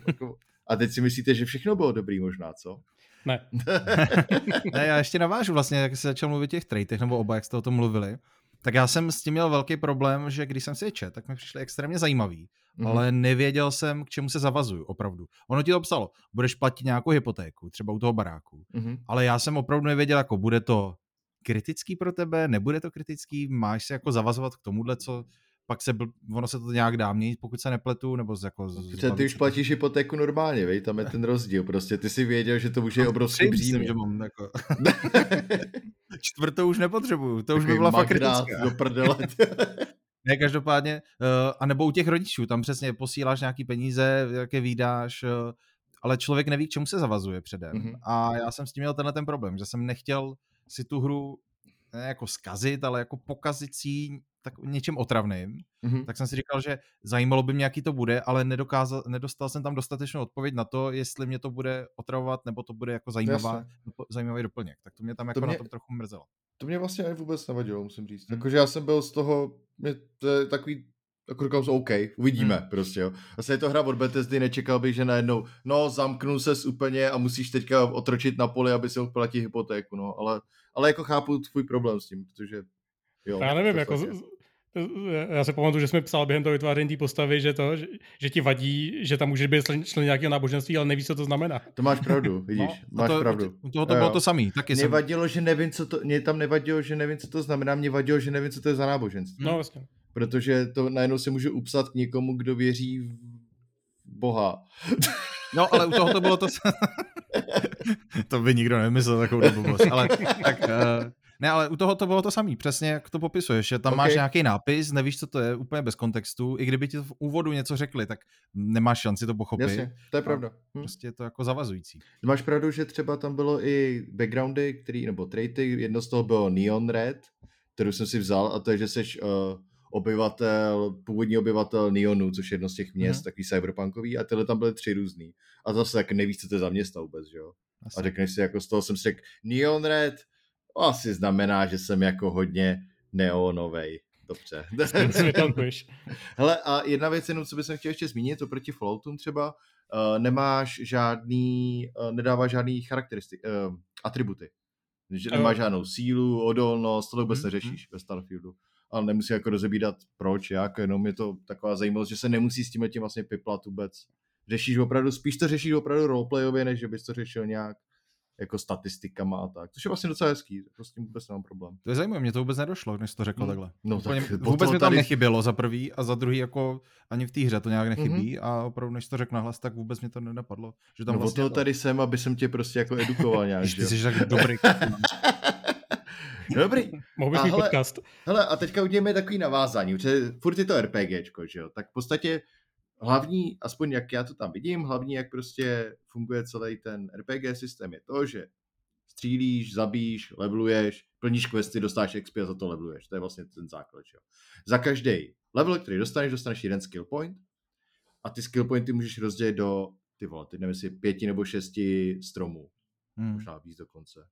Jako, a teď si myslíte, že všechno bylo dobrý možná, co? Ne. ne, já ještě navážu vlastně, jak se začal mluvit těch traitech, nebo oba, jak jste o tom mluvili. Tak já jsem s tím měl velký problém, že když jsem si je čet, tak mi přišly extrémně zajímavý, mm-hmm. ale nevěděl jsem, k čemu se zavazuju, opravdu. Ono ti to psalo, budeš platit nějakou hypotéku, třeba u toho baráku, mm-hmm. ale já jsem opravdu nevěděl, jako bude to kritický pro tebe, nebude to kritický, máš se jako zavazovat k tomuhle, co pak se, bl... ono se to nějak dá měnit, pokud se nepletu, nebo z, jako... Z, Protože ty už platíš hypotéku normálně, vej, tam je ten rozdíl, prostě ty si věděl, že to už je no, obrovský břímě. že mám jako... Čtvrtou už nepotřebuju, to už by byla fakt kritická. do prdele. ne, každopádně, uh, a nebo u těch rodičů, tam přesně posíláš nějaký peníze, jaké výdáš, uh, ale člověk neví, k čemu se zavazuje předem. Mm-hmm. A já jsem s tím měl tenhle ten problém, že jsem nechtěl si tu hru ne jako skazit, ale jako pokazit si tak něčím otravným, mm-hmm. tak jsem si říkal, že zajímalo by mě, jaký to bude, ale nedokázal, nedostal jsem tam dostatečnou odpověď na to, jestli mě to bude otravovat, nebo to bude jako zajímavá, zajímavý doplněk. Tak to mě tam jako to mě, na tom trochu mrzelo. To mě vlastně ani vůbec nevadilo, musím říct. Mm. Jakože já jsem byl z toho, mě to je takový jako říkám OK, uvidíme hmm. prostě, jo. Vlastně je to hra od Bethesdy, nečekal bych, že najednou, no, zamknu se úplně a musíš teďka otročit na poli, aby si mohl platit hypotéku, no, ale, ale jako chápu tvůj problém s tím, protože Jo, já nevím, jako z, já se pamatuju, že jsme psal během toho vytváření té postavy, že to, že, že, ti vadí, že tam může být člen nějakého náboženství, ale nevíš, co to znamená. To máš pravdu, vidíš, no, máš to, pravdu. U toho to bylo to samý. Taky mě jsem... vadilo, že nevím, co to, mě tam nevadilo, že nevím, co to znamená, mě vadilo, že nevím, co to je za náboženství. No, vlastně. Protože to najednou se můžu upsat k někomu, kdo věří v Boha. No, ale u toho to bylo to... to by nikdo nemyslel takovou dobu, ale tak, uh, ne, ale u toho to bylo to samé, přesně jak to popisuješ, že tam okay. máš nějaký nápis, nevíš, co to je, úplně bez kontextu, i kdyby ti v úvodu něco řekli, tak nemáš šanci to pochopit. Jasně, to je pravda. Hm. Prostě je to jako zavazující. Máš pravdu, že třeba tam bylo i backgroundy, který, nebo traity, jedno z toho bylo Neon Red, kterou jsem si vzal, a to je, že jsi uh, obyvatel, původní obyvatel Neonu, což je jedno z těch měst, mm-hmm. takový cyberpunkový, a tyhle tam byly tři různý. A zase tak nevíš, co to je za města vůbec, že jo? Asi. A řekneš si, jako z toho jsem si řekl, Neon Red, to asi znamená, že jsem jako hodně neonovej. Dobře. Hele, a jedna věc jenom, co bych chtěl ještě zmínit, oproti Falloutům třeba, uh, nemáš žádný, uh, nedává žádný charakteristiky, uh, atributy. Že nemáš žádnou sílu, odolnost, to vůbec mm-hmm. neřešíš ve Starfieldu. Ale nemusí jako rozebírat proč, jak, jenom je to taková zajímavost, že se nemusí s tím tím vlastně piplat vůbec. Řešíš opravdu, spíš to řešíš opravdu roleplayově, než že bys to řešil nějak jako statistikama a tak, což je vlastně docela hezký, jako s tím vůbec nemám problém. To je zajímavé, mě to vůbec nedošlo, než jsi to řekl no, takhle. No, Úplně, tak vůbec mi tam tady... nechybělo za prvý a za druhý jako ani v té hře to nějak nechybí mm-hmm. a opravdu než to řekl nahlas, tak vůbec mě to nenapadlo. Že tam no vlastně to tady jsem, aby jsem tě prostě jako edukoval nějak. Ty jsi tak dobrý. Dobrý. Mohl bych hele, podcast. Hele, a teďka uděláme takový navázání, protože furt je to RPGčko, že jo? Tak v podstatě hlavní, aspoň jak já to tam vidím, hlavní, jak prostě funguje celý ten RPG systém, je to, že střílíš, zabíš, leveluješ, plníš questy, dostáš XP a za to leveluješ. To je vlastně ten základ. Že jo? Za každý level, který dostaneš, dostaneš jeden skill point a ty skill pointy můžeš rozdělit do, ty vole, teď nevím, jestli pěti nebo šesti stromů. Hmm. Možná víc dokonce.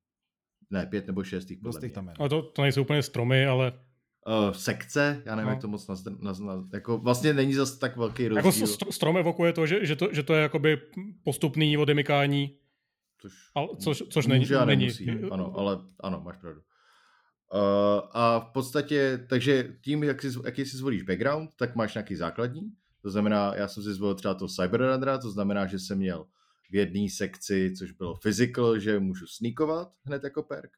Ne, pět nebo šest jich podle tam je. Ale to, to nejsou úplně stromy, ale... Uh, sekce, já nevím, no. jak to moc naz, naz, naz, jako vlastně není zase tak velký rozdíl. Jako strom evokuje to, že, že to, že to je jakoby postupný odemykání, což, ale, což, což není. Může a nemusí, není. ano, ale ano, máš pravdu. Uh, a v podstatě, takže tím, jak si, jaký si zvolíš background, tak máš nějaký základní. To znamená, já jsem si zvolil třeba to Cyberrunnera, to znamená, že jsem měl v jedné sekci, což bylo physical, že můžu sneakovat hned jako perk.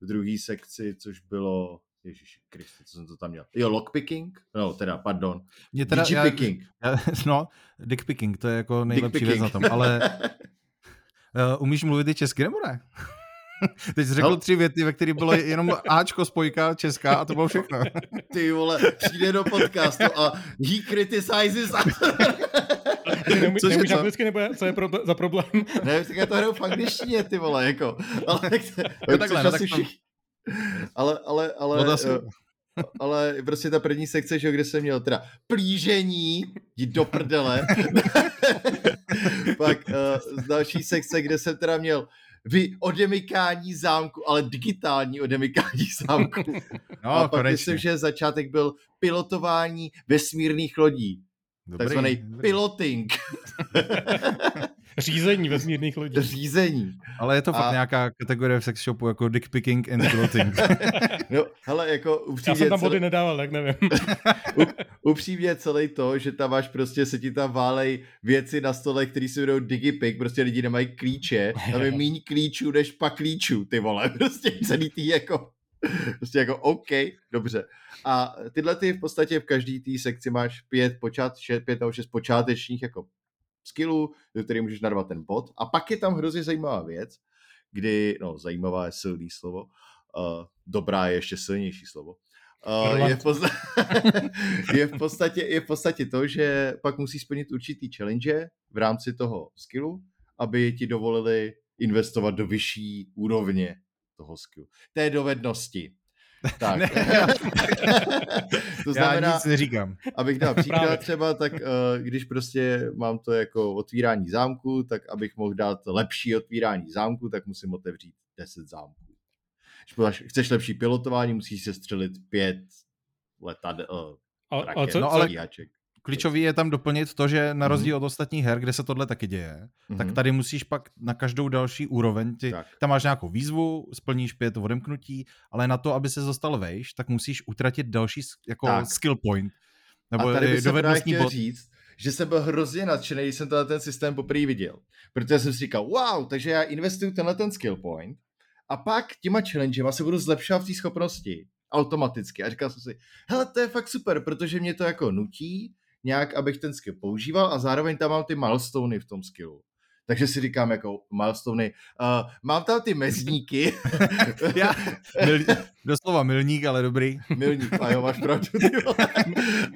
V druhé sekci, což bylo Ježíš Kriste, co jsem to tam měl? Jo, lockpicking? No, teda, pardon. Mě teda, picking. Já, já, no, dick picking, to je jako nejlepší věc na tom, ale uh, umíš mluvit i česky nebo ne? Teď jsi řekl no. tři věty, ve kterých bylo jenom Ačko, spojka, česká a to bylo všechno. Ty vole, přijde do podcastu a he criticizes ty nemůžeš nemůž anglicky, nebo co je pro, za problém? ne, tak já to hraju v angličtině, ty vole, jako. Ale, no takhle, no, tak to... ale, ale, ale, no, uh, ale prostě ta první sekce, že, kde jsem měl teda plížení, jdi do prdele. Pak uh, další sekce, kde jsem teda měl vy odemykání zámku, ale digitální odemykání zámku. No, a pak konečně. myslím, že začátek byl pilotování vesmírných lodí. Dobrý, takzvaný dobrý. piloting. Řízení vesmírných lodí. Řízení. Ale je to fakt a... nějaká kategorie v sex shopu jako dick picking and piloting. no, hele, jako upřímně... Já jsem tam body nedával, tak nevím. upřímně celý to, že tam máš prostě, se ti tam válej věci na stole, které si budou digipic, prostě lidi nemají klíče, tam je méně klíčů než pak klíčů, ty vole, prostě celý tý jako prostě jako OK, dobře. A tyhle ty v podstatě v každý té sekci máš pět, počát, šest, pět nebo šest počátečních jako skillů, do kterých můžeš narvat ten bod. A pak je tam hrozně zajímavá věc, kdy, no zajímavá je silný slovo, uh, dobrá je ještě silnější slovo, Uh, je, v podstatě, je, v podstatě, je v podstatě to, že pak musí splnit určitý challenge v rámci toho skillu, aby ti dovolili investovat do vyšší úrovně toho skillu. Té dovednosti. Tak. Ne, to znamená, já nic neříkám. Abych dal příklad Právě. třeba, tak uh, když prostě mám to jako otvírání zámku, tak abych mohl dát lepší otvírání zámku, tak musím otevřít 10 zámků. Když chceš lepší pilotování, musíš se střelit pět letadel, uh, ale, raket, ale co, no, ale, Klíčový je tam doplnit to, že na mhm. rozdíl od ostatních her, kde se tohle taky děje, mm-hmm. tak mhm. tady musíš pak na každou další úroveň, ty, tam máš nějakou výzvu, splníš pět odemknutí, ale na to, aby se dostal vejš, tak musíš utratit další jako tak. skill point. Nebo A tady bych dovednostní bod. říct, že jsem byl hrozně nadšený, když jsem ten systém poprvé viděl. Protože jsem si říkal, wow, takže já investuju tenhle ten skill point a pak těma challengema se budu zlepšovat v té schopnosti automaticky. A říkal jsem si, hele, to je fakt super, protože mě to jako nutí nějak, abych ten skill používal a zároveň tam mám ty milestony v tom skillu. Takže si říkám jako milestony. Uh, mám tam ty mezníky. Já, mil, doslova milník, ale dobrý. Milník, a jo, máš pravdu.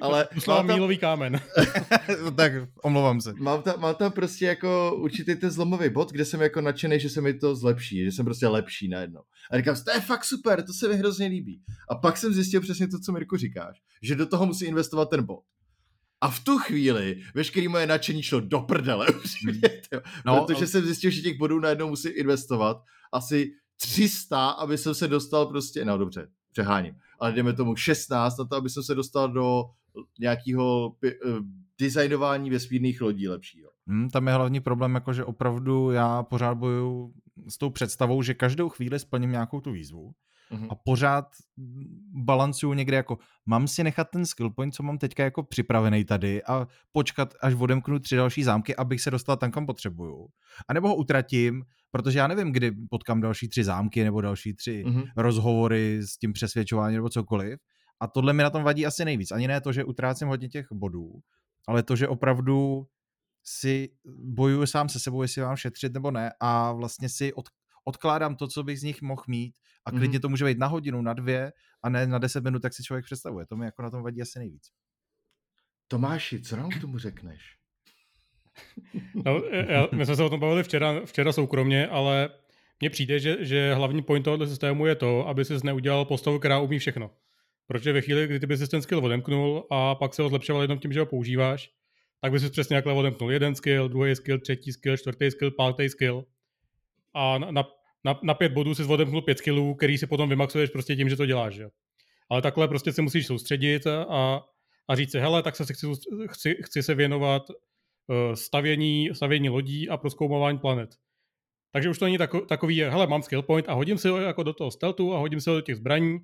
ale doslova tam... mílový kámen. tak, omlouvám se. Mám tam, mám tam prostě jako určitý ten zlomový bod, kde jsem jako nadšený, že se mi to zlepší, že jsem prostě lepší najednou. A říkám, to je fakt super, to se mi hrozně líbí. A pak jsem zjistil přesně to, co Mirku říkáš, že do toho musí investovat ten bod. A v tu chvíli veškerý moje nadšení šlo do prdele, no, protože jsem zjistil, že těch bodů najednou musím investovat asi 300, aby jsem se dostal prostě, no dobře, přeháním, ale jdeme tomu 16 na to, aby jsem se dostal do nějakého uh, designování vesmírných lodí lepšího. Hmm, tam je hlavní problém, jako že opravdu já pořád bojuju s tou představou, že každou chvíli splním nějakou tu výzvu uh-huh. a pořád balancuju někde jako, mám si nechat ten skill point, co mám teďka jako připravený tady a počkat, až odemknu tři další zámky, abych se dostal tam, kam potřebuju. A nebo ho utratím, protože já nevím, kdy potkám další tři zámky nebo další tři uh-huh. rozhovory s tím přesvědčováním nebo cokoliv. A tohle mi na tom vadí asi nejvíc. Ani ne to, že utrácím hodně těch bodů, ale to, že opravdu si bojuju sám se sebou, jestli mám šetřit nebo ne a vlastně si od, odkládám to, co bych z nich mohl mít a klidně mm-hmm. to může být na hodinu, na dvě a ne na deset minut, tak si člověk představuje. To mi jako na tom vadí asi nejvíc. Tomáši, co nám k tomu řekneš? No, já, my jsme se o tom bavili včera, včera soukromně, ale mně přijde, že, že hlavní point tohoto systému je to, aby si neudělal postavu, která umí všechno. Protože ve chvíli, kdy ty bys ten skill odemknul a pak se ho zlepšoval jenom tím, že ho používáš, tak bys přesně takhle odemknul jeden skill, druhý skill, třetí skill, čtvrtý skill, pátý skill a na, na, na pět bodů si odemknul pět skillů, který si potom vymaxuješ prostě tím, že to děláš. Že? Ale takhle prostě se musíš soustředit a, a říct si, hele, tak se chci, chci, chci se věnovat uh, stavění, stavění lodí a proskoumování planet. Takže už to není tako, takový, hele, mám skill point a hodím si ho jako do toho stealthu a hodím si ho do těch zbraní,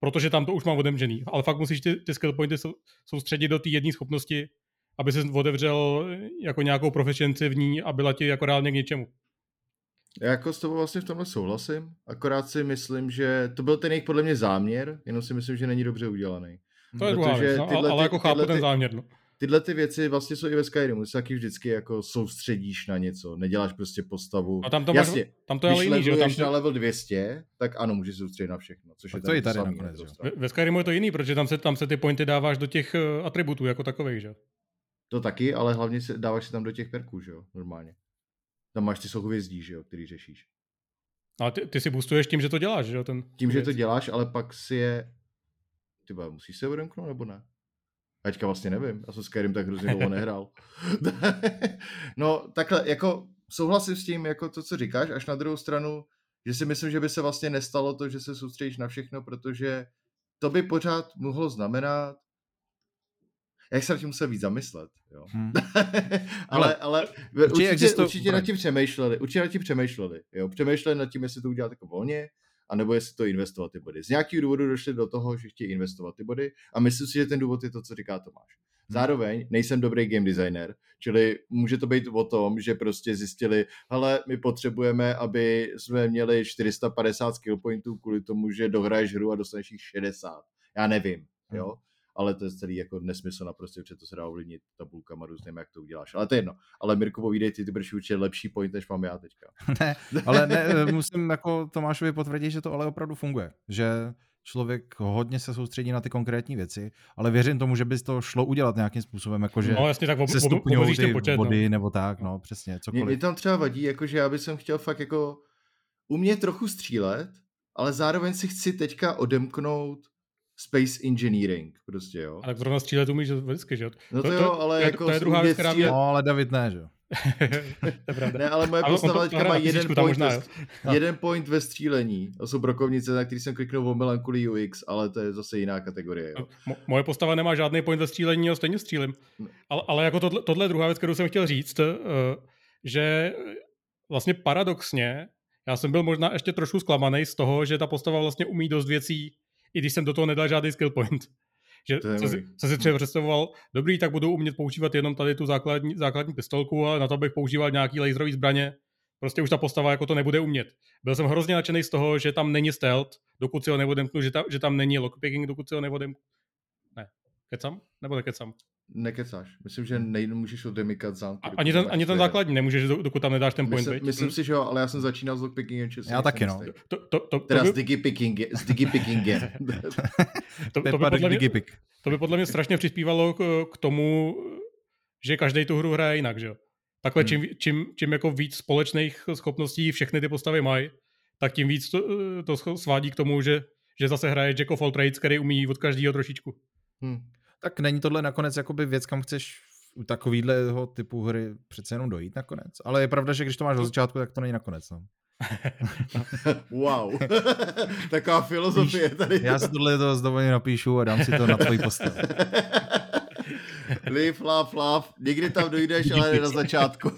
protože tam to už mám odemžený. Ale fakt musíš ty, ty skill pointy soustředit do té jedné schopnosti, aby se otevřel jako nějakou proficienci v ní a byla ti jako reálně k něčemu. Já jako s tobou vlastně v tomhle souhlasím, akorát si myslím, že to byl ten jejich podle mě záměr, jenom si myslím, že není dobře udělaný. To je druhá věc, no, ale ty, jako chápu ty, ten záměr. No. Tyhle ty věci vlastně jsou i ve Skyrimu, se taky vždycky jako soustředíš na něco, neděláš prostě postavu. A tam to, Jasně, máš, tam to je ale jiný, že tam to... na level 200, tak ano, můžeš soustředit na všechno. Což je to i tady nakonec. Ve, ve Skyrimu je to jiný, protože tam se, tam se ty pointy dáváš do těch uh, atributů jako takových, že? To taky, ale hlavně se, dáváš si tam do těch perků, že jo, normálně. Tam máš ty souhvězdí, že jo, který řešíš. Ale ty, ty si boostuješ tím, že to děláš, že jo? Ten tím, že to děláš, ale pak si je... Ty musíš se odemknout nebo ne? A teďka vlastně nevím, já jsem Skyrim tak hrozně dlouho nehrál. no takhle, jako souhlasím s tím, jako to, co říkáš, až na druhou stranu, že si myslím, že by se vlastně nestalo to, že se soustředíš na všechno, protože to by pořád mohlo znamenat, jak se nad tím musel víc zamyslet. Jo. Hmm. ale, ale určitě, určitě, určitě nad tím přemýšleli, určitě nad tím přemýšleli. Jo. Přemýšleli nad tím, jestli to udělat jako volně, anebo jestli to investovat ty body. Z nějakého důvodu došli do toho, že chtějí investovat ty body a myslím si, že ten důvod je to, co říká Tomáš. Hmm. Zároveň nejsem dobrý game designer, čili může to být o tom, že prostě zjistili, hele, my potřebujeme, aby jsme měli 450 skill pointů kvůli tomu, že dohraješ hru a dostaneš jich 60. Já nevím, jo. Ale to je celý jako nesmysl naprosto, protože to se dá ovlivnit tabulkama různým, jak to uděláš. Ale to je jedno. Ale Mirko, povídej, ty, ty budeš určitě lepší point, než mám já teďka. ne, ale ne, musím jako Tomášovi potvrdit, že to ale opravdu funguje. Že člověk hodně se soustředí na ty konkrétní věci, ale věřím tomu, že by to šlo udělat nějakým způsobem, jakože no, jasně, tak ob, se stupňují ty počet, body no. nebo tak, no přesně, cokoliv. Mě, mě tam třeba vadí, jakože já bych chtěl fakt jako umět trochu střílet, ale zároveň si chci teďka odemknout space engineering, prostě, jo. Ale zrovna střílet umíš vždycky, že jo? No to, to, jo, ale to, jako to je druhá věc, která mě... No, ale David ne, že jo? ne, ale moje postava teďka má jeden point, možná, ve, jeden point ve střílení. To jsou brokovnice, na který jsem kliknul o melankuli UX, ale to je zase jiná kategorie. Jo. Mo- moje postava nemá žádný point ve střílení a stejně střílím. No. Ale, ale jako tohle, tohle je druhá věc, kterou jsem chtěl říct, uh, že vlastně paradoxně já jsem byl možná ještě trošku zklamaný z toho, že ta postava vlastně umí dost věcí, i když jsem do toho nedal žádný skill point. Že jsem si, jsem si třeba představoval, dobrý, tak budu umět používat jenom tady tu základní, základní pistolku a na to bych používal nějaký laserový zbraně. Prostě už ta postava jako to nebude umět. Byl jsem hrozně nadšený z toho, že tam není stealth, dokud si ho neodemknu, že, ta, že tam není lockpicking, dokud si ho neodemknu. Ne, kecam? Nebo nekecam? Nekecáš. Myslím, že můžeš odemykat zámky. Ani ten, ani ten základní nemůžeš, dokud tam nedáš ten point. Myslím, myslím si, že jo, ale já jsem začínal s lockpickingem. Já taky, no. To, to, to, teda to by... s digipickingem. S digipickingem. to, to, by podle mě, to by podle mě strašně přispívalo k, k tomu, že každý tu hru hraje jinak, že jo. Takhle hmm. čím, čím, čím jako víc společných schopností všechny ty postavy mají, tak tím víc to, to svádí k tomu, že, že zase hraje Jack of all trades, který umí od každého trošičku. Hmm. Tak není tohle nakonec jakoby věc, kam chceš u takovýhleho typu hry přece jenom dojít nakonec. Ale je pravda, že když to máš od začátku, tak to není nakonec. No. wow. Taková filozofie Víš, tady. Já si tohle to zdovolně napíšu a dám si to na tvůj postav. Live, love, love. Nikdy tam dojdeš, ale na začátku.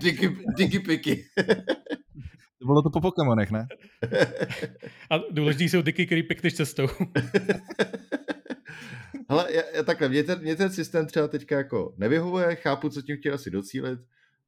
digi, digi piky. To bylo to po Pokémonech, ne? A důležitý jsou diky, který pěkneš cestou. Hele, já, já takhle, mě ten, mě ten systém třeba teďka jako nevyhovuje, chápu, co tím chtěl asi docílit,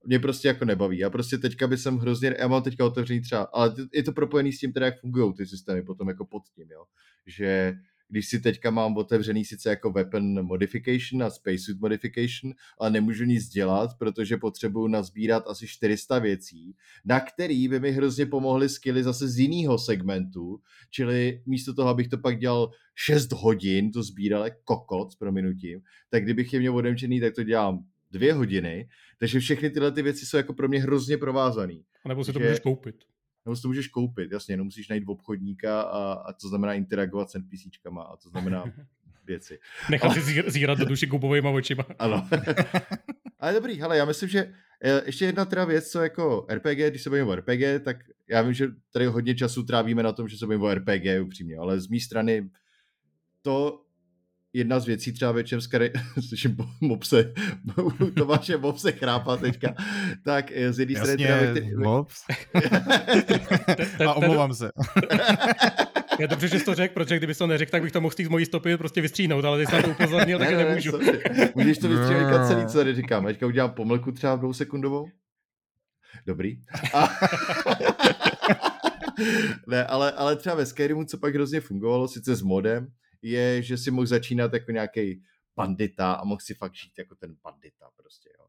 mě prostě jako nebaví. Já prostě teďka by jsem hrozně, já mám teďka otevřený třeba, ale je to propojený s tím teda, jak fungují ty systémy potom jako pod tím, jo. Že když si teďka mám otevřený sice jako weapon modification a spacesuit modification, ale nemůžu nic dělat, protože potřebuju nazbírat asi 400 věcí, na který by mi hrozně pomohly skilly zase z jiného segmentu, čili místo toho, abych to pak dělal 6 hodin, to sbíral jako kokot s prominutím, tak kdybych je měl odemčený, tak to dělám dvě hodiny, takže všechny tyhle ty věci jsou jako pro mě hrozně provázaný. A nebo si to můžeš koupit. Nebo si to můžeš koupit, jasně, jenom musíš najít obchodníka a, a to znamená interagovat s NPCčkama a to znamená věci. Nechat ale... si zírat do duši kubovýma očima. Ano. ale dobrý, hele, já myslím, že e, ještě jedna teda věc, co jako RPG, když se bavíme o RPG, tak já vím, že tady hodně času trávíme na tom, že se bavíme o RPG upřímně, ale z mé strany to jedna z věcí třeba večer z kary, slyším mopse, Tomáše mopse chrápa teďka, tak eh, z jedné strany... Jasně, ty... mops. A omlouvám se. Já dobře, že jsi to řekl, protože kdyby to neřekl, tak bych to mohl z mojí stopy prostě vystříhnout, ale ty jsi na to upozornil, tak ne, nemůžu. Ne, Můžeš to vystříhnout celý, co tady říkám. Teďka udělám pomlku třeba dvou sekundovou. Dobrý. A... ne, ale, ale třeba ve Skyrimu, co pak hrozně fungovalo, sice s modem, je, že si mohl začínat jako nějaký bandita a mohl si fakt žít jako ten bandita prostě, jo.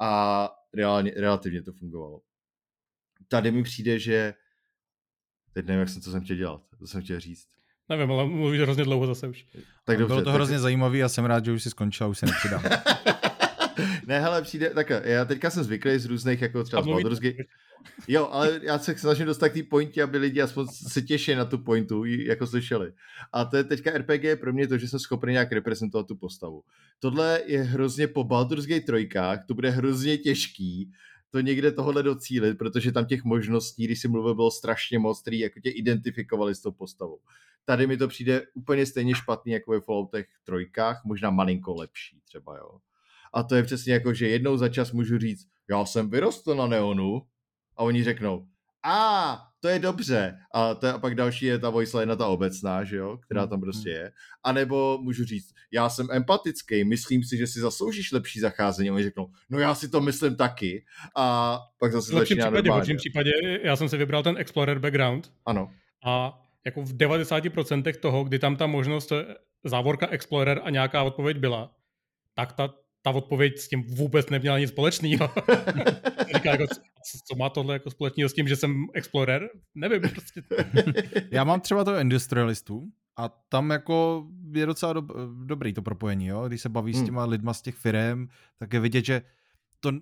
A reálně, relativně to fungovalo. Tady mi přijde, že teď nevím, jak jsem, co jsem chtěl dělat, co jsem chtěl říct. Nevím, ale mluvíš hrozně dlouho zase už. Tak dobře, Bylo to tak... hrozně zajímavý a jsem rád, že už si skončil a už se nepřidám. ne, hele, přijde, tak já teďka jsem zvyklý z různých, jako třeba z Baldur's Gate. Jo, ale já se snažím dostat k té pointě, aby lidi aspoň se těšili na tu pointu, jako slyšeli. A to je teďka RPG pro mě to, že jsem schopný nějak reprezentovat tu postavu. Tohle je hrozně po Baldur's Gate trojkách, to bude hrozně těžký, to někde tohle docílit, protože tam těch možností, když si mluvil, bylo strašně moc, který jako tě identifikovali s tou postavou. Tady mi to přijde úplně stejně špatný jako ve Falloutech trojkách, možná malinko lepší třeba, jo. A to je přesně jako, že jednou za čas můžu říct, já jsem vyrostl na Neonu, a oni řeknou, a to je dobře. A, to, a pak další je ta voice line, ta obecná, že jo, která tam prostě mhm. je. A nebo můžu říct, já jsem empatický, myslím si, že si zasloužíš lepší zacházení. Oni řeknou, no já si to myslím taky. A pak zase v lepším případě, v lepším případě, já jsem si vybral ten Explorer background. Ano. A jako v 90% toho, kdy tam ta možnost eh, závorka Explorer a nějaká odpověď byla, tak ta, ta odpověď s tím vůbec neměla nic společného. Říká jako, co má tohle jako společného s tím, že jsem explorer? Nevím prostě. Já mám třeba toho industrialistů a tam jako je docela do, dobrý to propojení, jo? Když se baví hmm. s těma lidma z těch firm, tak je vidět, že to,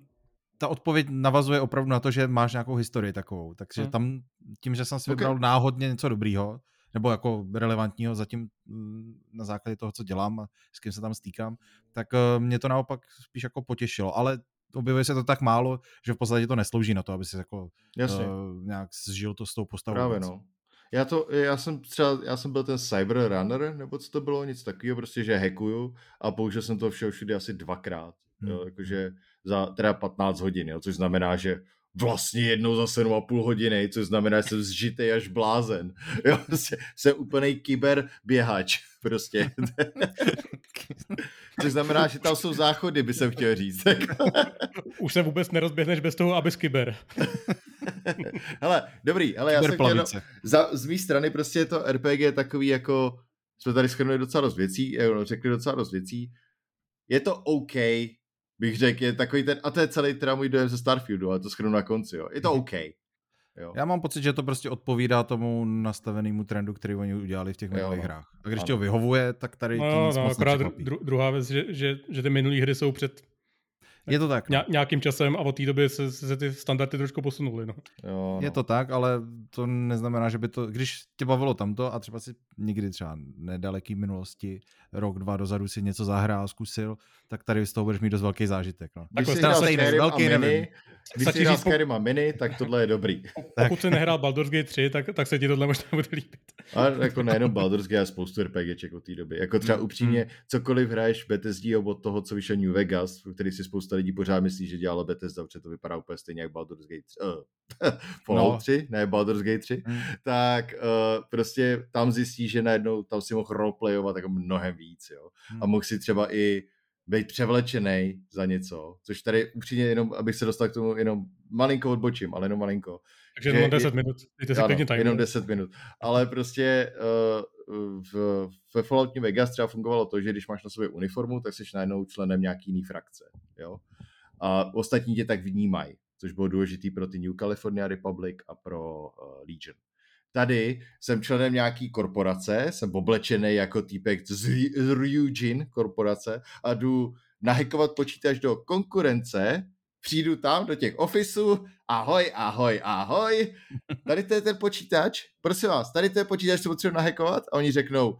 ta odpověď navazuje opravdu na to, že máš nějakou historii takovou. Takže hmm. tam tím, že jsem si vybral okay. náhodně něco dobrýho, nebo jako relevantního zatím mm, na základě toho, co dělám a s kým se tam stýkám, tak eh, mě to naopak spíš jako potěšilo. Ale objevuje se to tak málo, že v podstatě to neslouží na to, aby si jako Jasně. Uh, nějak zžil to s tou postavou. Právě no. Já, to, já jsem třeba, já jsem byl ten cyber runner, nebo co to bylo, nic takového, prostě, že hackuju a použil jsem to všeho všude asi dvakrát, hmm. jo, jakože za teda 15 hodin, jo, což znamená, že vlastně jednou za 7 a půl hodiny, což znamená, že jsem zžitej až blázen. Jo, prostě jsem úplný kyber běhač, prostě. což znamená, že tam jsou záchody, by jsem chtěl říct. Už se vůbec nerozběhneš bez toho, aby kyber. hele, dobrý, ale já jsem chtěl, no, za, z mé strany prostě je to RPG takový jako, jsme tady schrnuli docela dost věcí, řekli docela dost věcí, je to OK, bych řekl, je takový ten, a to je celý teda můj dojem ze Starfieldu, ale to schrnu na konci, jo. Je to OK. Jo. Já mám pocit, že to prostě odpovídá tomu nastavenému trendu, který oni udělali v těch minulých no. hrách. A když ti ho vyhovuje, tak tady no, nic no, moc akorát dru, druhá věc, že, že, že ty minulé hry jsou před je to tak. No. Nějakým časem a od té doby se, se ty standardy trošku posunuly. No. Jo, no. Je to tak, ale to neznamená, že by to, když tě bavilo tamto a třeba si nikdy třeba nedaleký minulosti, rok, dva dozadu si něco zahrál, zkusil, tak tady z toho budeš mít dost velký zážitek. No. Když jsi hrál Skyrim velký, a mini, když jsi hrál Skyrim a mini, tak tohle je dobrý. Pokud jsi nehrál Baldur's Gate 3, tak, tak se ti tohle možná bude líbit. A jako nejenom Baldur's Gate, a spoustu RPGček od té doby. Jako třeba mm. upřímně, cokoliv hraješ Bethesda od toho, co vyšel New Vegas, který si spousta spousta lidí pořád myslí, že dělalo Bethesda, protože to vypadá úplně stejně jak Baldur's Gate 3, uh, Fallout no. 3, ne Baldur's Gate 3, mm. tak uh, prostě tam zjistí, že najednou tam si mohl roleplayovat jako mnohem víc, jo. Mm. A mohl si třeba i být převlečený za něco, což tady upřímně jenom, abych se dostal k tomu, jenom malinko odbočím, ale jenom malinko. Takže jenom 10 minut, dejte si klidně Jenom 10 minut, ale prostě uh, v, ve Fallout New Vegas třeba fungovalo to, že když máš na sobě uniformu, tak jsi najednou členem nějaký jiný frakce, jo. A ostatní tě tak vnímají, což bylo důležité pro ty New California Republic a pro uh, Legion. Tady jsem členem nějaký korporace, jsem oblečený jako týpek z Ryujin korporace a jdu nahekovat počítač do konkurence, přijdu tam do těch ofisů, ahoj, ahoj, ahoj, tady to je ten počítač, prosím vás, tady to je počítač, co potřebuji nahekovat a oni řeknou,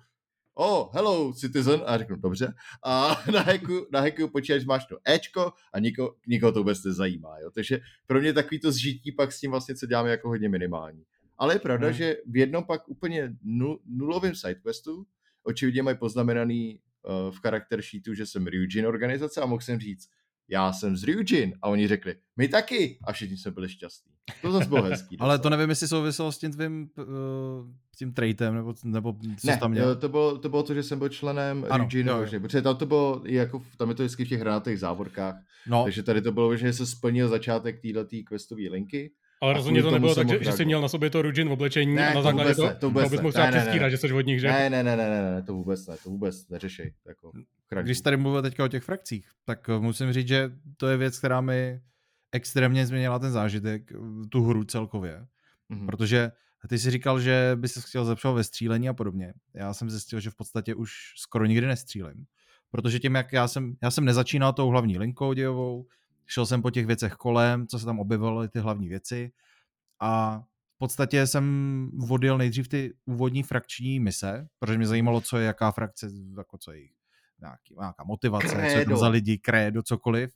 oh, hello, citizen, a řeknu, dobře, a naheku, naheku počítač, máš to Ečko a niko, nikoho to vůbec nezajímá, jo? takže pro mě takový to zžití pak s tím vlastně, co děláme, jako hodně minimální. Ale je pravda, hmm. že v jednom pak úplně nul, nulovém sidequestu očividně mají poznamenaný uh, v charakter sheetu, že jsem Ryujin organizace a mohl jsem říct, já jsem z Ryujin. A oni řekli, my taky. A všichni jsme byli šťastní. To zase bylo hezký. Ale to nevím, jestli souviselo s tím tvým uh, tím traitem, nebo, nebo co ne, tam měl. To bylo, to bylo to, že jsem byl členem ano, Ryujinu, jo, jo. protože tam to bylo, jako, tam je to vždycky v těch hranatých závorkách. No. Takže tady to bylo, že se splnil začátek této questové linky ale rozhodně to nebylo tak, že, že jsi měl na sobě to Rujin v oblečení ne, a na základě to, to, vůbec bys mohl třeba přestírat, že jsi od nich, že? Ne, ne, ne, ne, ne, ne, to vůbec ne, to vůbec neřešej. Jako, Když tady mluvil teďka o těch frakcích, tak eh, musím říct, že to je věc, která mi extrémně změnila ten zážitek, eh, tu hru celkově. Mm-hmm. Protože ty jsi říkal, že by se chtěl zlepšovat ve střílení a podobně. Já jsem zjistil, že v podstatě už skoro nikdy nestřílím. Protože tím, jak já jsem, já jsem nezačínal tou hlavní linkou dějovou, šel jsem po těch věcech kolem, co se tam objevovaly, ty hlavní věci a v podstatě jsem vodil nejdřív ty úvodní frakční mise, protože mě zajímalo, co je jaká frakce, jako co je nějaký, nějaká motivace, krédo. co je to za lidi, krédo, cokoliv.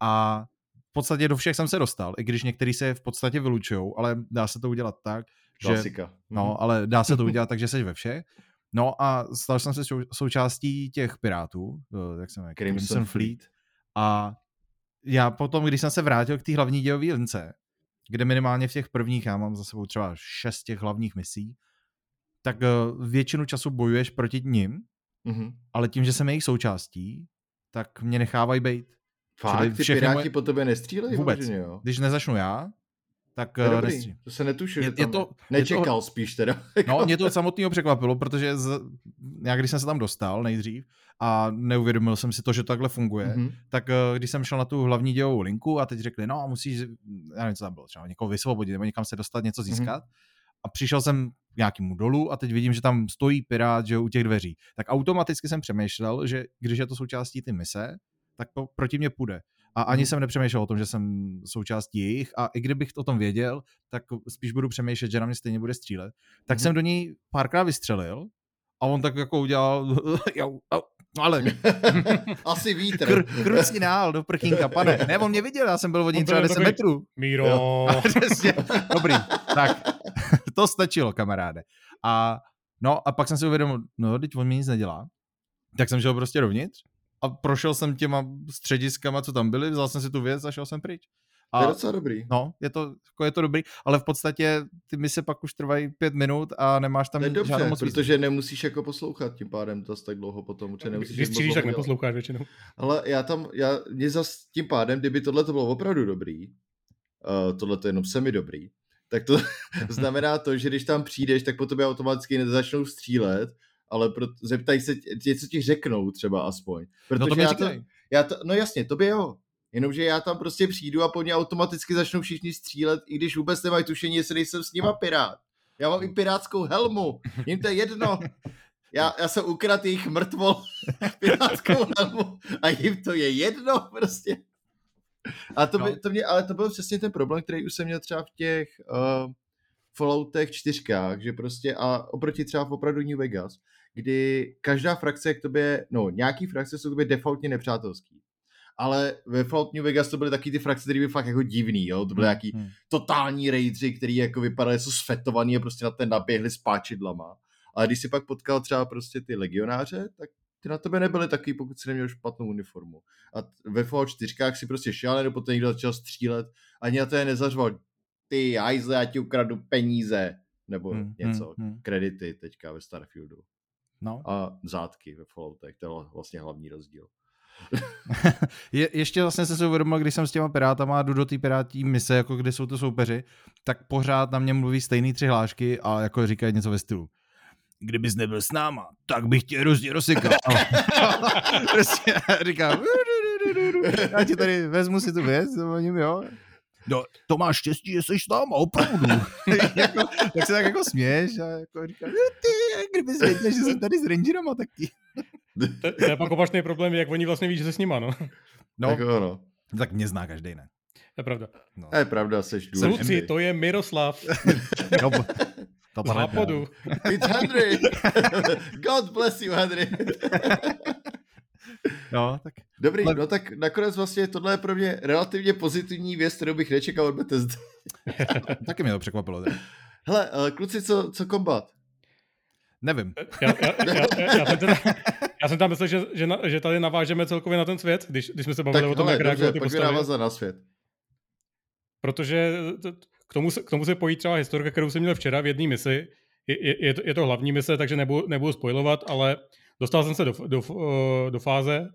A v podstatě do všech jsem se dostal, i když některý se v podstatě vylučují, ale dá se to udělat tak, že... Klasika. No, mhm. ale dá se to udělat tak, že jsi ve všech. No a stal jsem se součástí těch pirátů, eh, jak se jmenuje, Crimson, Crimson. Fleet. A já potom, když jsem se vrátil k té hlavní dějové lince, kde minimálně v těch prvních, já mám za sebou třeba šest těch hlavních misí, tak uh, většinu času bojuješ proti ním, mm-hmm. ale tím, že jsem jejich součástí, tak mě nechávají být. Fakt? Ty piráti moje... po tobě nestřílejí? Vůbec. Vážně, jo? Když nezačnu já, tak to, uh, dobrý. to se netušil, je, je to, nečekal je to, spíš teda. No, mě to samotného překvapilo, protože z, já když jsem se tam dostal nejdřív a neuvědomil jsem si to, že to takhle funguje, mm-hmm. tak uh, když jsem šel na tu hlavní dělovou linku a teď řekli, no musíš, já nevím, co tam bylo, třeba někoho vysvobodit nebo někam se dostat, něco mhm. získat, mm-hmm. a přišel jsem k nějakému dolu a teď vidím, že tam stojí pirát, že u těch dveří. Tak automaticky jsem přemýšlel, že když je to součástí ty mise, tak to proti mě půjde. A ani hmm. jsem nepřemýšlel o tom, že jsem součástí jejich a i kdybych o tom věděl, tak spíš budu přemýšlet, že na mě stejně bude střílet. Tak hmm. jsem do ní párkrát vystřelil a on tak jako udělal, ale... Asi vítr. Kr, krucí nál do prkínka, pane. Ne, on mě viděl, já jsem byl od něj třeba 10 metrů. Míro. Dobrý, tak to stačilo, kamaráde. A no a pak jsem si uvědomil, no, teď on mi nic nedělá. Tak jsem šel prostě dovnitř a prošel jsem těma střediskama, co tam byly, vzal jsem si tu věc a šel jsem pryč. A, to je docela dobrý. No, je to, jako je to dobrý, ale v podstatě ty mise pak už trvají pět minut a nemáš tam dobře, žádnou moc protože výstup. nemusíš jako poslouchat tím pádem to tak dlouho potom. Určitě nemusíš Když střílíš, tak neposloucháš většinou. Ale já tam, já, mě zas tím pádem, kdyby tohle to bylo opravdu dobrý, uh, tohle to jenom semi dobrý, tak to znamená to, že když tam přijdeš, tak po tobě automaticky nezačnou střílet ale pro, zeptají se, něco ti řeknou třeba aspoň. Protože no to já to, já to, no jasně, to by jo. Jenomže já tam prostě přijdu a po ně automaticky začnou všichni střílet, i když vůbec nemají tušení, jestli nejsem s nima pirát. Já mám i pirátskou helmu, jim to je jedno. Já, já jsem ukradl jejich mrtvol pirátskou helmu a jim to je jedno prostě. A to, by, no. to mě, ale to byl přesně ten problém, který už jsem měl třeba v těch uh, Falloutech čtyřkách, že prostě a oproti třeba v opravdu New Vegas, kdy každá frakce k tobě, no nějaký frakce jsou k tobě defaultně nepřátelský. Ale ve Fallout New Vegas to byly taky ty frakce, které byly fakt jako divný, jo? to byly hmm. nějaký hmm. totální raidři, který jako vypadaly, jsou svetovaný a prostě na ten naběhli s páčidlama. Ale když si pak potkal třeba prostě ty legionáře, tak ty na tebe nebyly takový, pokud si neměl špatnou uniformu. A ve Fallout 4 si prostě šel, nebo potom někdo začal střílet, ani na to je nezařval, ty hajzle, já ti ukradnu peníze, nebo hmm, něco, hmm, hmm. kredity teďka ve Starfieldu. No. A zátky ve Falloutech, to je vlastně hlavní rozdíl. Je, ještě vlastně jsem si uvědomil, když jsem s těma pirátama jdu do té pirátí mise, jako kde jsou to soupeři, tak pořád na mě mluví stejný tři hlášky a jako říkají něco ve stylu. Kdybys nebyl s náma, tak bych tě hrozně rozsekal. prostě říkám, já ti tady vezmu si tu věc, ním, jo. No, to máš štěstí, že jsi tam, opravdu. jako, tak se tak jako směš a jako říkáš, ty, kdybys věděl, že jsem tady s rangerama, tak ti. to, to je pak opačný problém, jak oni vlastně ví, že se s nima, no. No, tak, ono. tak mě zná každý, ne? To je pravda. No. To je pravda, seš důležitý. Sluci, to je Miroslav. no, to Z nápodu. It's Henry. God bless you, Henry. No, tak... Dobrý, Ale... no tak nakonec vlastně tohle je pro mě relativně pozitivní věc, kterou bych nečekal od Bethesdy. Taky mě to překvapilo. Tak. Hele, uh, kluci, co, co kombat? Nevím. Já, já, já, já, jsem teda, já jsem tam myslel, že, že, na, že tady navážeme celkově na ten svět, když, když jsme se bavili tak, o tom, jak reagují ty postavy. na svět. Protože k tomu, se, k tomu se pojí třeba historka, kterou jsem měl včera v jedné misi. Je, je, je, to, je to hlavní mise, takže nebudu, nebudu spojovat, ale dostal jsem se do, do, do fáze,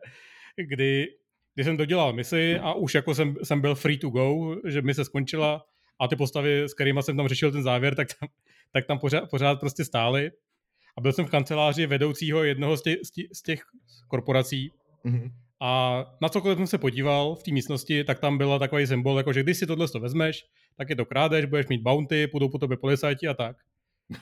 kdy, kdy jsem dodělal misi a už jako jsem, jsem byl free to go, že mise skončila a ty postavy, s kterými jsem tam řešil ten závěr, tak tam, tak tam pořád, pořád prostě stály. A byl jsem v kanceláři vedoucího jednoho z těch, z těch korporací. Mm-hmm. A na cokoliv jsem se podíval v té místnosti, tak tam byla takový symbol, jako že když si tohle to vezmeš, tak je to krádeš, budeš mít bounty, půjdou po tobě policajti a tak.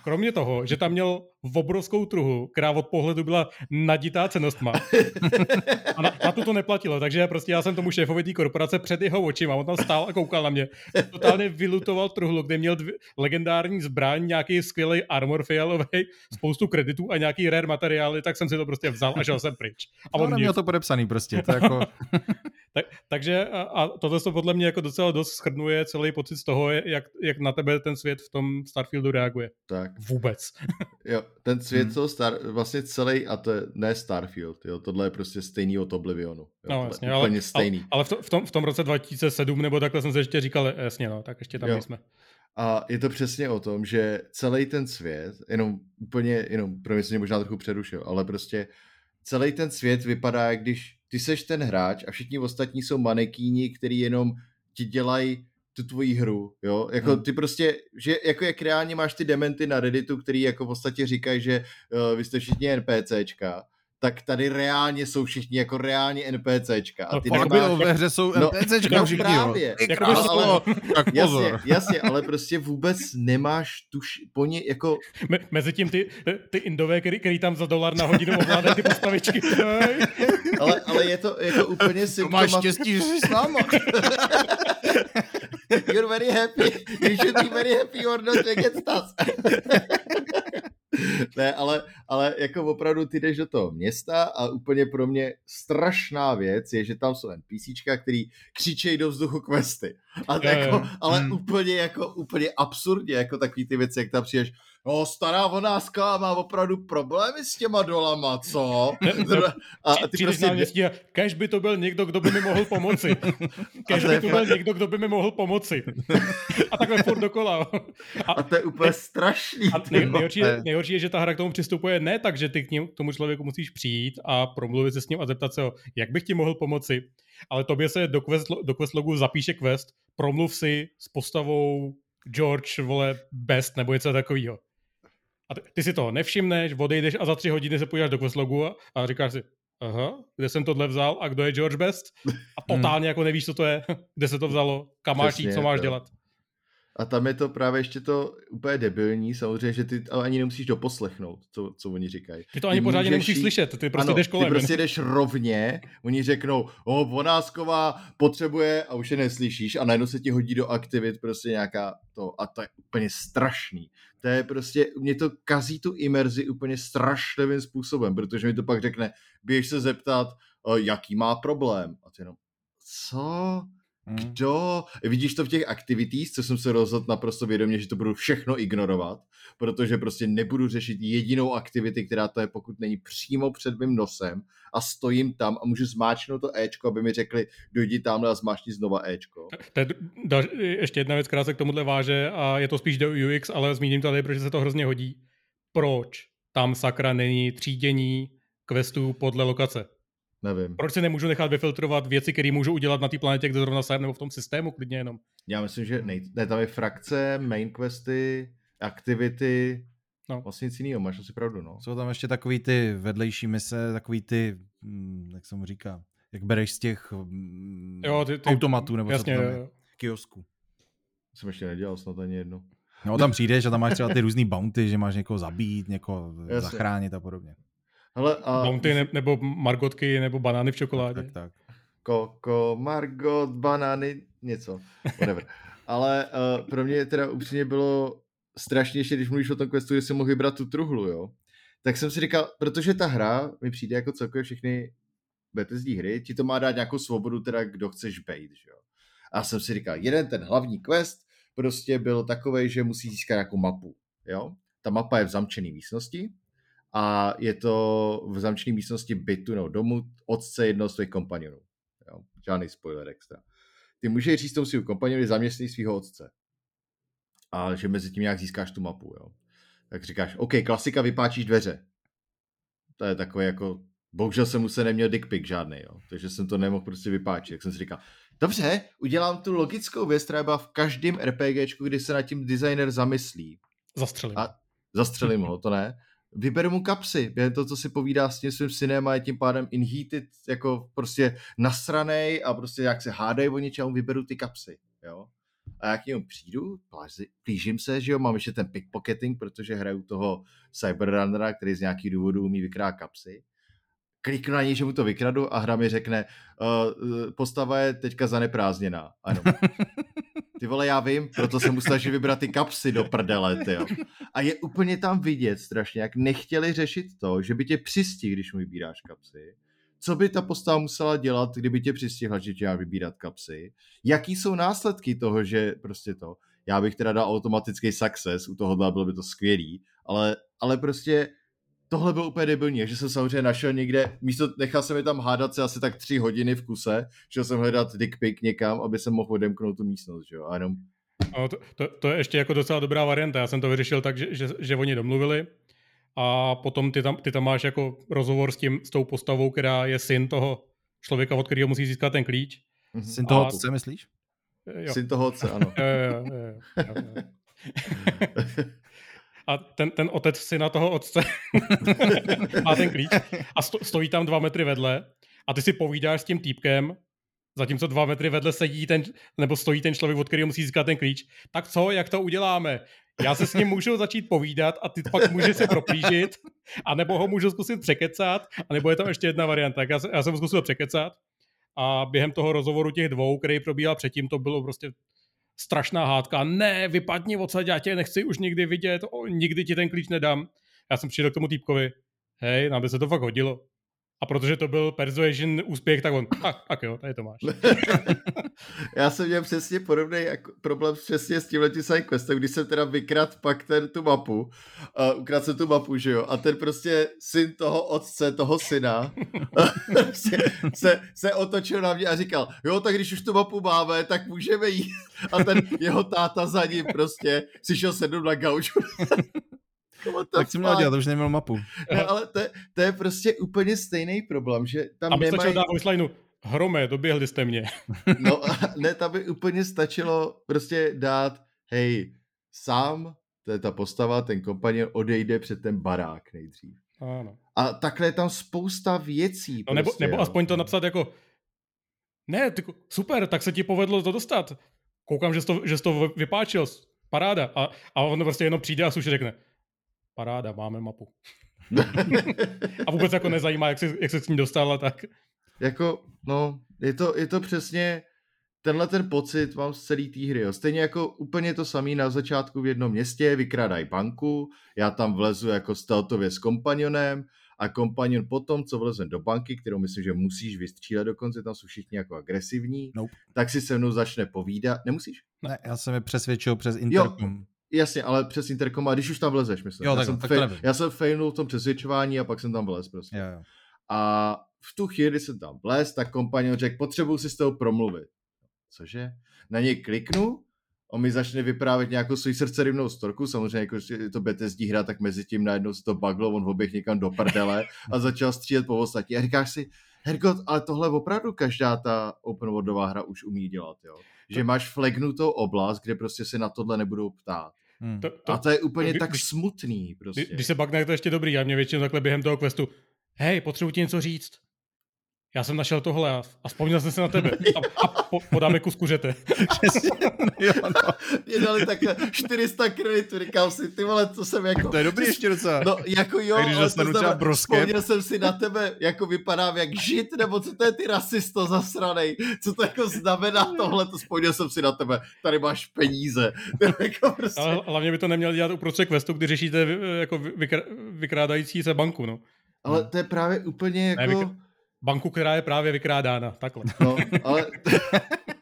Kromě toho, že tam měl v obrovskou truhu, která od pohledu byla naditá cenostma. A na, na to to neplatilo, takže prostě já jsem tomu šéfovi té korporace před jeho očima, on tam stál a koukal na mě. Totálně vylutoval truhlu, kde měl dvě, legendární zbraň, nějaký skvělý armor fialový, spoustu kreditů a nějaký rare materiály, tak jsem si to prostě vzal a šel jsem pryč. A on no, měl to podepsaný prostě. To jako... tak, takže a, tohle to podle mě jako docela dost schrnuje celý pocit z toho, jak, jak na tebe ten svět v tom Starfieldu reaguje. Tak. Vůbec. jo, ten svět hmm. Star, vlastně celý, a to je ne Starfield, jo, tohle je prostě stejný od Oblivionu. Jo, no jasně, ale, stejný. ale, ale v, to, v, tom, v tom roce 2007 nebo takhle jsem se ještě říkal, jasně no, tak ještě tam jo. jsme. A je to přesně o tom, že celý ten svět, jenom úplně, jenom pro mě možná trochu přerušil, ale prostě celý ten svět vypadá, jak když ty seš ten hráč a všichni ostatní jsou manekíni, který jenom ti dělají tu tvoji hru, jo, jako hmm. ty prostě, že jako jak reálně máš ty dementy na Redditu, který jako v podstatě říkají, že uh, vy jste všichni NPCčka, tak tady reálně jsou všichni jako reálně NPCčka. A ty no, nemáš... bylo, ve hře jsou NPCčka no, všichni, právě. Jako ale, ale, tak pozor. Jasně, jasně, ale prostě vůbec nemáš tuž po ně, jako... Me, mezi tím ty, ty indové, který, který tam za dolar na hodinu ovládají ty postavičky. ale, ale je to jako úplně symptomat... To máš štěstí, že jsi s náma. You're very happy. You should be very happy or not against us. ne, ale, ale jako opravdu ty jdeš do toho města a úplně pro mě strašná věc je, že tam jsou NPCčka, který křičejí do vzduchu questy. A to jako, ale hmm. úplně jako úplně absurdně, jako takový ty věci, jak tam přijdeš, no stará vonáska má opravdu problémy s těma dolama, co? A ty prostě... Městí, kež by to byl někdo, kdo by mi mohl pomoci. Kež by to byl někdo, kdo by mi mohl pomoci. A takhle furt dokola. A, a to je úplně strašný. A nej, nejhorší, je, nejhorší je, že ta hra k tomu přistupuje ne tak, že ty k, něm, k tomu člověku musíš přijít a promluvit se s ním a zeptat se ho, jak bych ti mohl pomoci, ale tobě se do quest, do quest logu zapíše quest, promluv si s postavou George, vole, Best nebo něco takového. A ty, ty si toho nevšimneš, odejdeš a za tři hodiny se podíváš do questlogu a, a říkáš si, aha, kde jsem tohle vzal a kdo je George Best? A totálně jako nevíš, co to je, kde se to vzalo, kam máš jít, co máš to. dělat. A tam je to právě ještě to úplně debilní, samozřejmě, že ty ale ani nemusíš doposlechnout, co, co oni říkají. Ty to ani ty pořádně nemusíš jít... slyšet, ty prostě ano, jdeš kolem. Ty prostě jdeš rovně, oni řeknou, o, Vonásková potřebuje a už je neslyšíš a najednou se ti hodí do aktivit prostě nějaká to a to je úplně strašný. To je prostě, mě to kazí tu imerzi úplně strašlivým způsobem, protože mi to pak řekne, běž se zeptat, jaký má problém. A ty jenom, co? Mm. Kdo? Vidíš to v těch activities, co jsem se rozhodl naprosto vědomě, že to budu všechno ignorovat, protože prostě nebudu řešit jedinou aktivity, která to je, pokud není přímo před mým nosem a stojím tam a můžu zmáčknout to Ečko, aby mi řekli, dojdi tamhle a zmáčkni znova Ečko. To je da, ještě jedna věc, která se k tomuhle váže a je to spíš do UX, ale zmíním tady, protože se to hrozně hodí. Proč tam sakra není třídění questů podle lokace? Nevím. Proč si nemůžu nechat vyfiltrovat věci, které můžu udělat na té planetě, kde zrovna jsem, nebo v tom systému klidně jenom? Já myslím, že ne, ne tam je frakce, main questy, aktivity, no. vlastně nic jiného, máš asi pravdu, no. Jsou tam ještě takový ty vedlejší mise, takový ty, hm, jak se mu říká, jak bereš z těch hm, jo, ty, ty, automatů, nebo jasně, co to tam je, kiosku. Jsem ještě nedělal snad ani jedno. No tam přijdeš a tam máš třeba ty různý bounty, že máš někoho zabít, někoho Jasně. zachránit a podobně. Hele, a... Bounty ne, nebo margotky, nebo banány v čokoládě. Tak, tak, tak. Koko, margot, banány, něco. Whatever. Ale uh, pro mě teda upřímně bylo strašně, ještě když mluvíš o tom questu, že jsem mohl vybrat tu truhlu, jo. Tak jsem si říkal, protože ta hra mi přijde jako celkově všechny Bethesdy hry, ti to má dát nějakou svobodu, teda kdo chceš být, že jo. A jsem si říkal, jeden ten hlavní quest prostě byl takový, že musí získat nějakou mapu, jo. Ta mapa je v zamčené místnosti a je to v zamčené místnosti bytu nebo domu otce jednoho z tvých kompanionů. Jo? Žádný spoiler extra. Ty můžeš říct tomu svým kompanionovi zaměstnej svého otce. A že mezi tím nějak získáš tu mapu. Jo? Tak říkáš, OK, klasika, vypáčíš dveře. To je takové jako, bohužel jsem se neměl dick pic žádný, jo? takže jsem to nemohl prostě vypáčit. Tak jsem si říkal, dobře, udělám tu logickou věc, která byla v každém RPGčku, kdy se nad tím designer zamyslí. Zastřelím. A zastřelím ho, to ne vyberu mu kapsy, během toho, co si povídá s tím svým synem a je tím pádem inheated, jako prostě nasranej a prostě jak se hádají o něčem, vyberu ty kapsy, jo. A já k němu přijdu, plížím se, že jo, mám ještě ten pickpocketing, protože hraju toho Cyberrunnera, který z nějakých důvodů umí vykrát kapsy. Kliknu na něj, že mu to vykradu a hra mi řekne, uh, postava je teďka zaneprázdněná. Ano. Ty vole, já vím, proto jsem musel že vybrat ty kapsy do prdele, jo. A je úplně tam vidět strašně, jak nechtěli řešit to, že by tě přistih, když mu vybíráš kapsy. Co by ta postava musela dělat, kdyby tě přistihla, že tě má vybírat kapsy? Jaký jsou následky toho, že prostě to? Já bych teda dal automatický success, u tohohle bylo by to skvělý, ale, ale prostě tohle bylo úplně debilní, že jsem samozřejmě našel někde, místo nechal jsem je tam hádat se asi tak tři hodiny v kuse, šel jsem hledat dick pic někam, aby jsem mohl odemknout tu místnost, že jo, a jenom... No, to, to, to, je ještě jako docela dobrá varianta, já jsem to vyřešil tak, že, že, že oni domluvili a potom ty tam, ty tam máš jako rozhovor s, tím, s tou postavou, která je syn toho člověka, od kterého musí získat ten klíč. Mm-hmm. Syn toho otce, myslíš? Jo. Syn toho otce, ano. jo, jo, jo, jo, jo. a ten, ten otec syna toho otce má ten klíč a sto, stojí tam dva metry vedle a ty si povídáš s tím týpkem, zatímco dva metry vedle sedí ten, nebo stojí ten člověk, od kterého musí získat ten klíč. Tak co, jak to uděláme? Já se s ním můžu začít povídat a ty pak můžeš se proplížit, anebo ho můžu zkusit překecat, anebo je tam ještě jedna varianta. Já, já jsem zkusil překecat a během toho rozhovoru těch dvou, který probíhal předtím, to bylo prostě strašná hádka, ne, vypadni odsaď, já tě nechci už nikdy vidět, o, nikdy ti ten klíč nedám. Já jsem přišel k tomu týpkovi, hej, nám by se to fakt hodilo. A protože to byl persuasion úspěch, tak on, tak, tak jo, tady to máš. Já jsem měl přesně podobný jako problém přesně s tím letím questem, když jsem teda vykrát pak ten, tu mapu, uh, ukradl jsem tu mapu, že jo, a ten prostě syn toho otce, toho syna, se, se otočil na mě a říkal, jo, tak když už tu mapu máme, tak můžeme jít. A ten jeho táta za ním prostě si šel sednout na gauč. tak co měl dělat, už neměl mapu. Ne, ale to, to, je prostě úplně stejný problém, že tam A nemají... stačilo dát voicelineu, hrome, doběhli jste mě. no, ne, tam by úplně stačilo prostě dát, hej, sám, to je ta postava, ten kompanion odejde před ten barák nejdřív. Ano. A takhle je tam spousta věcí. No, prostě, nebo, nebo aspoň to napsat jako, ne, ty, super, tak se ti povedlo to dostat. Koukám, že jsi to, že jsi to vypáčil, paráda. A, a on prostě jenom přijde a suši řekne, paráda, máme mapu. a vůbec jako nezajímá, jak se, jak se s ní dostala, tak... Jako, no, je to, je to přesně tenhle ten pocit mám z celé té hry. Jo. Stejně jako úplně to samé na začátku v jednom městě, vykrádají banku, já tam vlezu jako stealthově s kompanionem a kompanion potom, co vlezem do banky, kterou myslím, že musíš vystřílet dokonce, tam jsou všichni jako agresivní, nope. tak si se mnou začne povídat. Nemusíš? Ne, já jsem je přesvědčil přes interkom. Jasně, ale přes interkom, a když už tam vlezeš, myslím. Jo, já, tak, jsem tak fej, já jsem fejnul v tom přesvědčování a pak jsem tam vlez prostě. Jo, jo. A v tu chvíli, kdy jsem tam vlez, tak kompanion řekl, potřebuji si s toho promluvit. Cože? Na něj kliknu, on mi začne vyprávět nějakou svou srdcerivnou storku, samozřejmě jako je to BTSD hra, tak mezi tím najednou se to baglo, on oběh někam do prdele a začal střílet po ostatní. A říkáš si, Hergot, ale tohle opravdu každá ta open worldová hra už umí dělat, jo. Že máš flagnutou oblast, kde prostě se na tohle nebudou ptát. Hmm. To, to, a to je úplně kdy, tak když, smutný prostě. Když se je to ještě dobrý. Já mě většinou takhle během toho questu, hej, potřebuji ti něco říct já jsem našel tohle a, a vzpomněl jsem se na tebe a, a po, podáme kus kuřete. jo, no. Mě dali takhle 400 kreditů, říkám si, ty vole, co jsem jako... To je dobrý ještě docela. No, jako jo, když dostanu třeba brosket. Vzpomněl jsem si na tebe, jako vypadám jak žid, nebo co to je ty rasisto zasranej, co to jako znamená tohle, to vzpomněl jsem si na tebe, tady máš peníze. jako prostě... Ale hlavně by to neměl dělat uprostřed questu, kdy řešíte jako vykr- vykrádající se banku, no. Ale to je právě úplně jako... Ne, vykr- banku, která je právě vykrádána. Takhle. No, ale,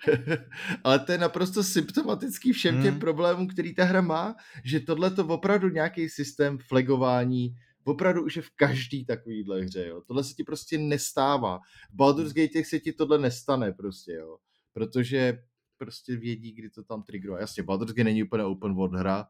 ale to je naprosto symptomatický všem hmm. těm problémům, který ta hra má, že tohle to opravdu nějaký systém flagování opravdu už je v každý takovýhle hře, jo. Tohle se ti prostě nestává. V Baldur's Gate se ti tohle nestane prostě, jo. Protože prostě vědí, kdy to tam triggeruje. Jasně, Baldur's Gate není úplně open world hra,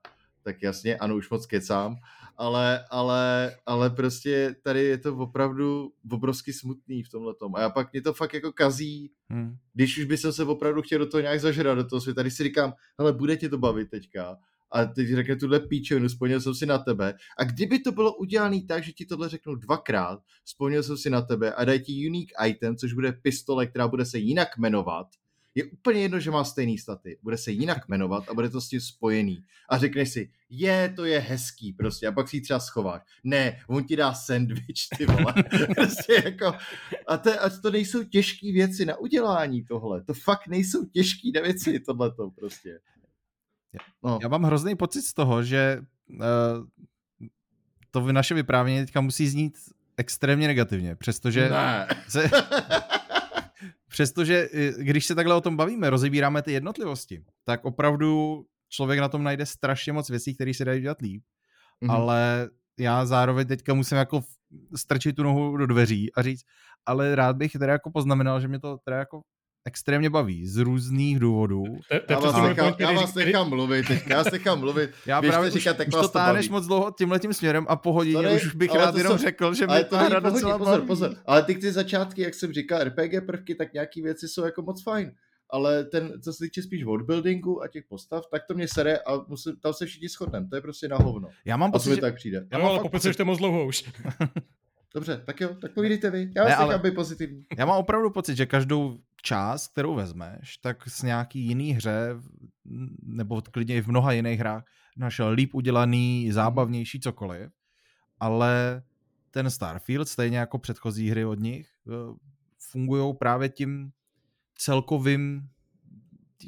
tak jasně, ano, už moc kecám, ale, ale, ale prostě tady je to opravdu obrovsky smutný v tomhle tom. A já pak mě to fakt jako kazí, hmm. když už by jsem se opravdu chtěl do toho nějak zažrat, do toho světa, tady si říkám, hele, bude tě to bavit teďka, a teď řekne tuhle píčovinu, vzpomněl jsem si na tebe. A kdyby to bylo udělané tak, že ti tohle řeknu dvakrát, vzpomněl jsem si na tebe a dají ti unique item, což bude pistole, která bude se jinak jmenovat, je úplně jedno, že má stejný staty. Bude se jinak jmenovat a bude to s tím spojený. A řekneš si, je, to je hezký prostě. A pak si ji třeba schováš. Ne, on ti dá sandwich, ty vole. prostě jako, a, to, a to nejsou těžké věci na udělání tohle. To fakt nejsou těžké věci tohleto prostě. No. Já mám hrozný pocit z toho, že uh, to naše vyprávění teďka musí znít extrémně negativně, přestože ne. se, přestože eh, když se takhle o tom bavíme, rozebíráme ty jednotlivosti, tak opravdu člověk na tom najde strašně moc věcí, které se dají dělat líp, mm-hmm. ale já zároveň teďka musím jako strčit tu nohu do dveří a říct, ale rád bych teda jako poznamenal, že mě to teda jako extrémně baví z různých důvodů. já, vás nechám, já vás nechám mluvit, teďka já vás nechám mluvit. Já právě říkat, už, už to táneš moc dlouho tímhletím směrem a po hodině už bych rád jenom jsou, řekl, že mi to hra docela pozor, pozor, ale ty ty začátky, jak jsem říkal, RPG prvky, tak nějaký věci jsou jako moc fajn ale ten, co se týče spíš worldbuildingu a těch postav, tak to mě sere a musím, tam se všichni shodneme, to je prostě na hovno. Já mám pocit, že... tak přijde. Já mám no, ale pokud jste moc dlouho už. Dobře, tak jo, tak povídejte vy. Já vás ne, ale... pozitivní. Já mám opravdu pocit, že každou část, kterou vezmeš, tak s nějaký jiný hře, nebo klidně i v mnoha jiných hrách, našel líp udělaný, zábavnější cokoliv, ale ten Starfield, stejně jako předchozí hry od nich, eh, fungují právě tím celkovým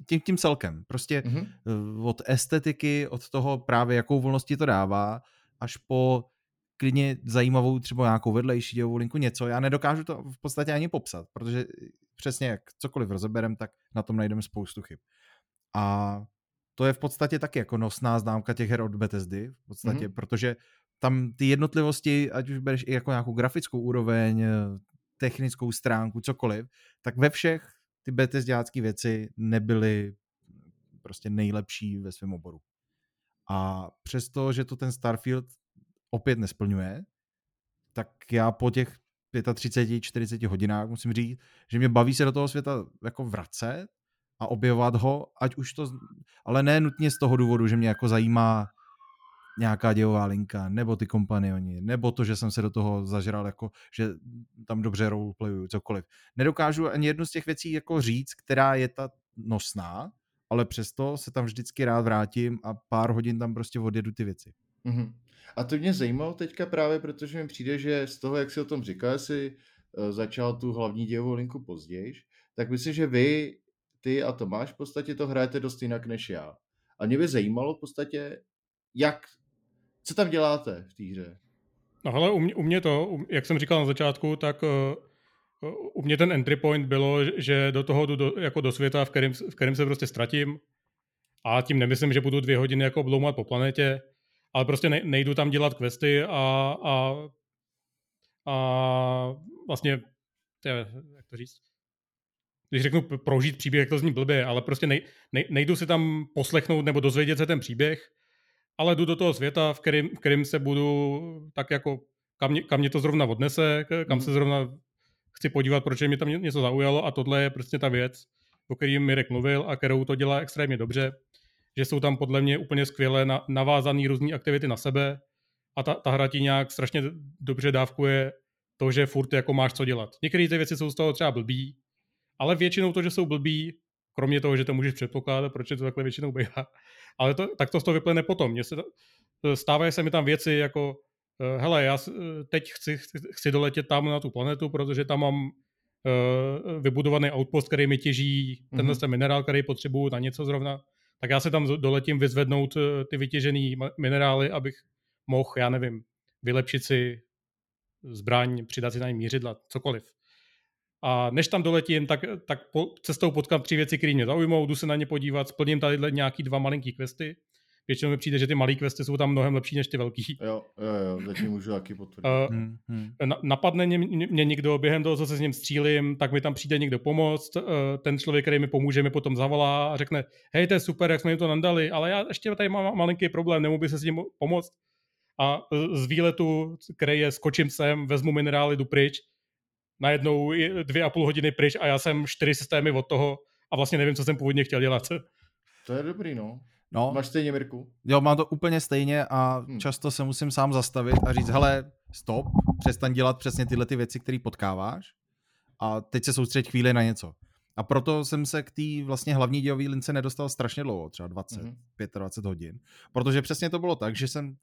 tím, tím celkem. Prostě mm-hmm. od estetiky, od toho právě jakou volnosti to dává, až po klidně zajímavou třeba nějakou vedlejší dělovou linku, něco. Já nedokážu to v podstatě ani popsat, protože přesně jak cokoliv rozeberem, tak na tom najdeme spoustu chyb. A to je v podstatě taky jako nosná známka těch her od Bethesdy, v podstatě, mm-hmm. protože tam ty jednotlivosti, ať už bereš i jako nějakou grafickou úroveň, technickou stránku, cokoliv, tak ve všech ty Bethesdiácké věci nebyly prostě nejlepší ve svém oboru. A přesto, že to ten Starfield opět nesplňuje, tak já po těch 35-40 hodinách musím říct, že mě baví se do toho světa jako vracet a objevovat ho, ať už to, ale ne nutně z toho důvodu, že mě jako zajímá nějaká dějová linka, nebo ty kompanioni, nebo to, že jsem se do toho zažral, jako, že tam dobře roleplayuju, cokoliv. Nedokážu ani jednu z těch věcí jako říct, která je ta nosná, ale přesto se tam vždycky rád vrátím a pár hodin tam prostě odjedu ty věci. Mm-hmm. A to mě zajímalo teďka právě, protože mi přijde, že z toho, jak si o tom říkal, si uh, začal tu hlavní dějovou linku později, tak myslím, že vy, ty a Tomáš v podstatě to hrajete dost jinak než já. A mě by zajímalo v podstatě, jak, co tam děláte v té hře. No ale u mě, u mě to, jak jsem říkal na začátku, tak uh, u mě ten entry point bylo, že do toho jdu do, jako do světa, v kterém, v kterém se prostě ztratím. A tím nemyslím, že budu dvě hodiny jako bloumat po planetě, ale prostě ne, nejdu tam dělat questy a, a, a vlastně, jak to říct, když řeknu prožít příběh, jak to zní blbě, ale prostě nej, nej, nejdu si tam poslechnout nebo dozvědět se ten příběh, ale jdu do toho světa, v kterým, v kterým se budu tak jako, kam mě, kam mě to zrovna odnese, kam mm. se zrovna chci podívat, proč mě tam něco zaujalo a tohle je prostě ta věc, o který Mirek mluvil a kterou to dělá extrémně dobře, že jsou tam podle mě úplně skvěle na, navázané různé aktivity na sebe a ta, ta hra ti nějak strašně dobře dávkuje to, že furt jako máš co dělat. Některé ty věci jsou z toho třeba blbý, ale většinou to, že jsou blbí, kromě toho, že to můžeš předpokládat, proč je to takhle většinou bývá, ale to, tak to z toho vyplne potom. Mně se stávají se mi tam věci jako uh, hele, já teď chci, chci, chci doletět tam na tu planetu, protože tam mám uh, vybudovaný outpost, který mi těží mm-hmm. tenhle ten minerál, který potřebuju na něco zrovna, tak já se tam doletím vyzvednout uh, ty vytěžené minerály, abych mohl, já nevím, vylepšit si zbraň, přidat si na ní mířidla, cokoliv. A než tam doletím, tak, tak po, cestou potkám tři věci, které mě zaujmou, jdu se na ně podívat, splním tady nějaký dva malinký questy. Většinou mi přijde, že ty malé questy jsou tam mnohem lepší než ty velký. Jo, jo, jo, zatím můžu taky potvrdit. Uh, hmm, hmm. Na, napadne mě, mě někdo během toho, co se s ním střílím, tak mi tam přijde někdo pomoct. Uh, ten člověk, který mi pomůže, mi potom zavolá a řekne, hej, to je super, jak jsme jim to nandali, ale já ještě tady mám malinký problém, nemůžu by se s ním pomoct. A z výletu, který je skočím sem, vezmu minerály, jdu pryč najednou dvě a půl hodiny pryč a já jsem čtyři systémy od toho a vlastně nevím, co jsem původně chtěl dělat. To je dobrý, no. No. Máš stejně, Mirku? Jo, mám to úplně stejně a hmm. často se musím sám zastavit a říct, hele, stop, přestaň dělat přesně tyhle ty věci, které potkáváš a teď se soustředit chvíli na něco. A proto jsem se k té vlastně hlavní dějové lince nedostal strašně dlouho, třeba 20, hmm. 25 hodin. Protože přesně to bylo tak, že jsem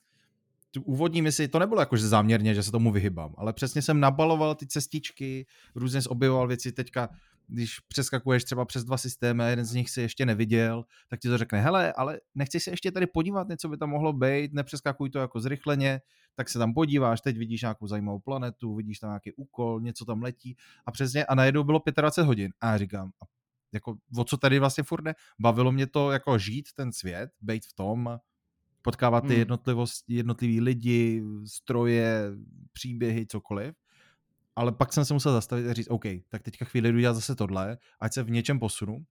tu úvodní misi, to nebylo jako, že záměrně, že se tomu vyhybám, ale přesně jsem nabaloval ty cestičky, různě objevoval věci, teďka když přeskakuješ třeba přes dva systémy a jeden z nich si ještě neviděl, tak ti to řekne, hele, ale nechci se ještě tady podívat, něco by tam mohlo být, nepřeskakuj to jako zrychleně, tak se tam podíváš, teď vidíš nějakou zajímavou planetu, vidíš tam nějaký úkol, něco tam letí a přesně a najednou bylo 25 hodin a já říkám, a jako o co tady vlastně furt ne? Bavilo mě to jako žít ten svět, být v tom, potkávat ty hmm. jednotlivosti, jednotlivý lidi, stroje, příběhy, cokoliv. Ale pak jsem se musel zastavit a říct, OK, tak teďka chvíli jdu dělat zase tohle, ať se v něčem posunu.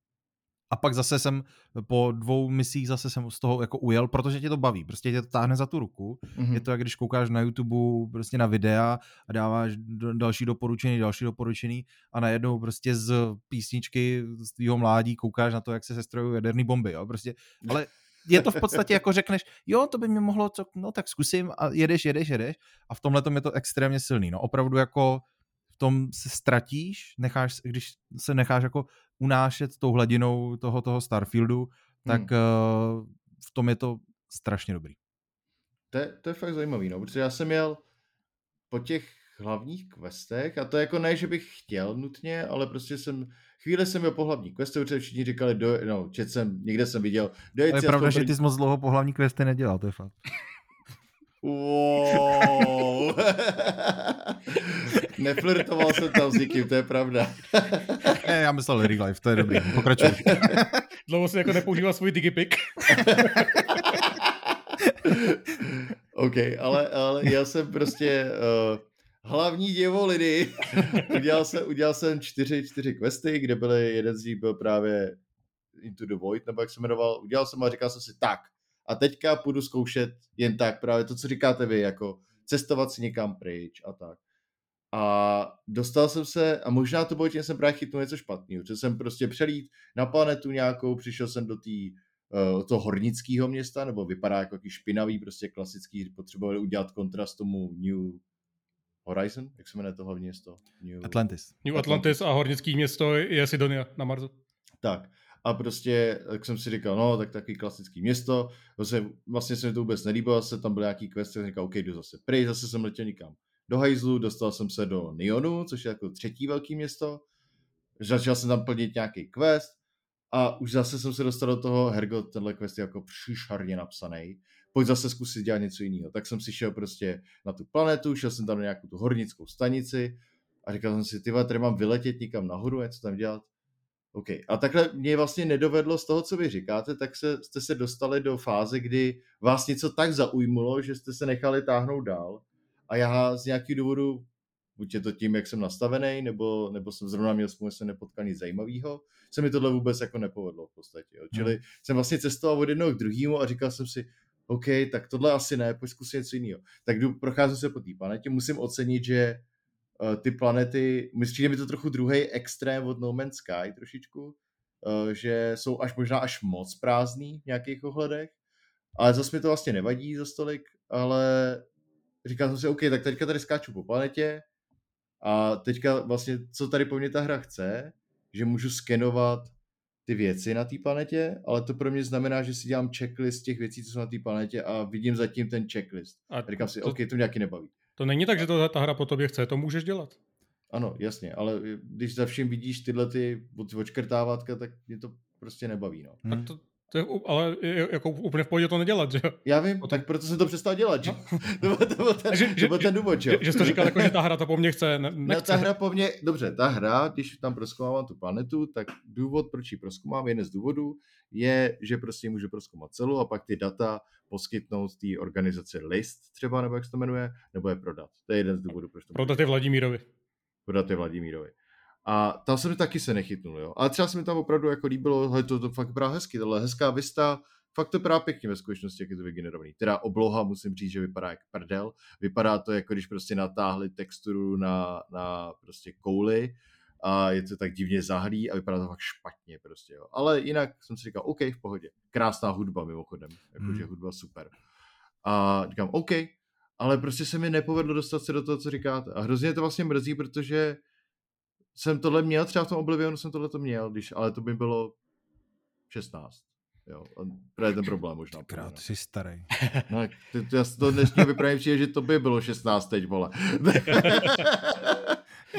A pak zase jsem po dvou misích zase jsem z toho jako ujel, protože tě to baví, prostě tě to táhne za tu ruku. Mm-hmm. Je to jak když koukáš na YouTube prostě na videa a dáváš další doporučení, další doporučení a najednou prostě z písničky z tvýho mládí koukáš na to, jak se sestrojují jaderné bomby, jo? Prostě, ale je to v podstatě jako řekneš, jo, to by mi mohlo, co, no tak zkusím a jedeš, jedeš, jedeš a v tomhle je to extrémně silný, no opravdu jako v tom se ztratíš, necháš, když se necháš jako unášet tou hladinou toho, toho Starfieldu, tak hmm. uh, v tom je to strašně dobrý. To je, to je fakt zajímavý, no, protože já jsem měl po těch hlavních questech a to jako ne, že bych chtěl nutně, ale prostě jsem chvíli jsem měl po hlavní questy, protože všichni říkali, do, no, čet jsem, někde jsem viděl. je pravda, že ty jsi moc dlouho po hlavní questy nedělal, to je fakt. Wow. Neflirtoval jsem tam s nikým, to je pravda. ne, já myslel real life, to je dobrý, pokračuj. Dlouho jsi jako nepoužíval svůj digipik. OK, ale, ale já jsem prostě uh, hlavní děvo lidi. udělal, jsem, udělal jsem čtyři, čtyři questy, kde byly, jeden z nich byl právě Into the Void, nebo jak se jmenoval. Udělal jsem a říkal jsem si tak. A teďka půjdu zkoušet jen tak právě to, co říkáte vy, jako cestovat si někam pryč a tak. A dostal jsem se, a možná to bylo tím, že jsem právě chytnul něco špatného, že jsem prostě přelít na planetu nějakou, přišel jsem do té uh, toho hornického města, nebo vypadá jako jaký špinavý, prostě klasický, potřebovali udělat kontrast tomu New Horizon, jak se jmenuje to hlavní město? New... Atlantis. New Atlantis a hornické město je Sidonia na Marsu. Tak. A prostě, jak jsem si říkal, no, tak takový klasický město. Vlastně, vlastně se mi to vůbec nelíbilo, se tam byly nějaký questy, jsem říkal, OK, jdu zase pryč, zase jsem letěl někam do hajzlu, dostal jsem se do Nionu, což je jako třetí velký město. Začal jsem tam plnit nějaký quest a už zase jsem se dostal do toho, Hergo, tenhle quest je jako příšarně napsaný pojď zase zkusit dělat něco jiného. Tak jsem si šel prostě na tu planetu, šel jsem tam na nějakou tu hornickou stanici a říkal jsem si, ty tady mám vyletět někam nahoru, něco tam dělat. OK. A takhle mě vlastně nedovedlo z toho, co vy říkáte, tak se, jste se dostali do fáze, kdy vás něco tak zaujmulo, že jste se nechali táhnout dál. A já z nějakého důvodu, buď je to tím, jak jsem nastavený, nebo, nebo jsem zrovna měl smůj, jsem nepotkal nic zajímavého, se mi tohle vůbec jako nepovedlo v podstatě. Jo. Čili hmm. jsem vlastně cestoval od jednoho k druhému a říkal jsem si, OK, tak tohle asi ne, pojď zkusit něco jiného. Tak jdu, procházím se po té planetě, musím ocenit, že ty planety, myslím, mi to trochu druhý extrém od No Man's Sky trošičku, uh, že jsou až možná až moc prázdný v nějakých ohledech, ale zase mi to vlastně nevadí za stolik, ale říkal jsem si, OK, tak teďka tady skáču po planetě a teďka vlastně, co tady po mně ta hra chce, že můžu skenovat ty věci na té planetě, ale to pro mě znamená, že si dělám checklist těch věcí, co jsou na té planetě a vidím zatím ten checklist. A, a říkám si, to, OK, to mě nějaký nebaví. To není tak, že to ta hra po tobě chce, to můžeš dělat. Ano, jasně, ale když za vším vidíš tyhle ty odškrtávátka, tak mě to prostě nebaví. No. Tak to, to je, ale jako úplně v pohodě to nedělat, že Já vím, tak proto jsem to přestal dělat, že? No. to, byl ten, že, to byl ten důvod, že? Že, že jsi to říkal jako, že ta hra to po mně chce, ne, nechce. No, ta hra po mně, dobře, ta hra, když tam proskoumávám tu planetu, tak důvod, proč ji proskoumám, jeden z důvodů, je, že prostě můžu proskoumat celou a pak ty data poskytnout té organizaci list třeba, nebo jak se to jmenuje, nebo je prodat. To je jeden z důvodů, proč to Prodat je Vladimírovi. Prodat je Vladimírovi. A tam se mi taky se nechytnul, jo. Ale třeba se mi tam opravdu jako líbilo, hele, to, to fakt vypadá hezky, tohle hezká vista, fakt to vypadá pěkně ve skutečnosti, jak je to vygenerovaný. Teda obloha, musím říct, že vypadá jak prdel. Vypadá to jako když prostě natáhli texturu na, na prostě kouli a je to tak divně zahlý a vypadá to fakt špatně prostě, jo. Ale jinak jsem si říkal, OK, v pohodě. Krásná hudba mimochodem, jakože hmm. hudba super. A říkám, OK, ale prostě se mi nepovedlo dostat se do toho, co říkáte. A hrozně to vlastně mrzí, protože jsem tohle měl, třeba v tom Oblivionu jsem tohle to měl, když, ale to by bylo 16. Jo, a právě ten problém možná. Krát jsi starý. No, ty, ty, já to dnešní vypravím přijde, že to by bylo 16 teď, vole.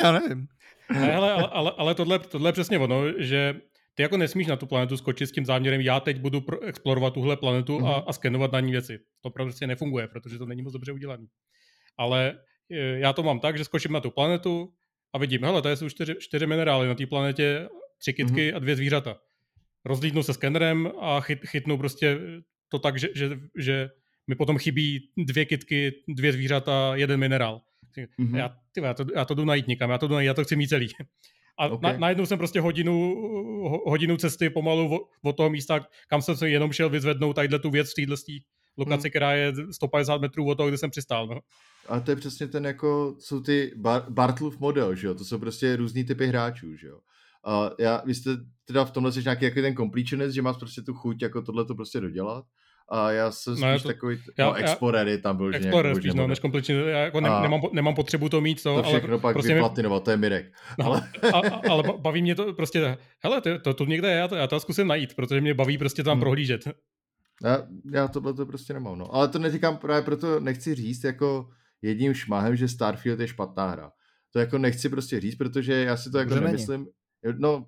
já nevím. Ne, ale, ale, ale tohle, tohle je přesně ono, že ty jako nesmíš na tu planetu skočit s tím záměrem, já teď budu pro, explorovat tuhle planetu mm-hmm. a, a skenovat na ní věci. To prostě nefunguje, protože to není moc dobře udělané. Ale e, já to mám tak, že skočím na tu planetu a vidím, hele, to jsou čtyři, čtyři minerály na té planetě, tři kytky mm-hmm. a dvě zvířata. Rozlídnu se skenerem a chyt, chytnu prostě to tak, že, že, že mi potom chybí dvě kytky, dvě zvířata, jeden minerál. Mm-hmm. Já, ty, já, to, já to jdu najít někam, já to jdu najít, já to chci mít celý. A okay. na, najednou jsem prostě hodinu, hodinu cesty pomalu od toho místa, kam jsem se jenom šel vyzvednout tadyhle tu věc v téhle lokaci, hmm. která je 150 metrů od toho, kde jsem přistál. No. A to je přesně ten jako, jsou ty Bar- Bartlův model, že jo? To jsou prostě různý typy hráčů, že jo? A já, vy jste teda v tomhle jsi nějaký jako ten completionist, že máš prostě tu chuť jako tohle to prostě dodělat a já jsem no, spíš to, takový, já, no Explorer je tam byl. Explorer spíš, no, než kompletně, já jako ne, nemám, nemám potřebu to mít, to, to všechno ale pak prostě vyplatinovat, to je Mirek. No, ale... a, a, ale baví mě to prostě, hele, to, to, to někde je, já to, já to zkusím najít, protože mě baví prostě tam hmm. prohlížet. Já, já tohle to prostě nemám, no. Ale to neříkám právě proto nechci říct jako jedním šmahem, že Starfield je špatná hra. To jako nechci prostě říct, protože já si to jako nemyslím. No,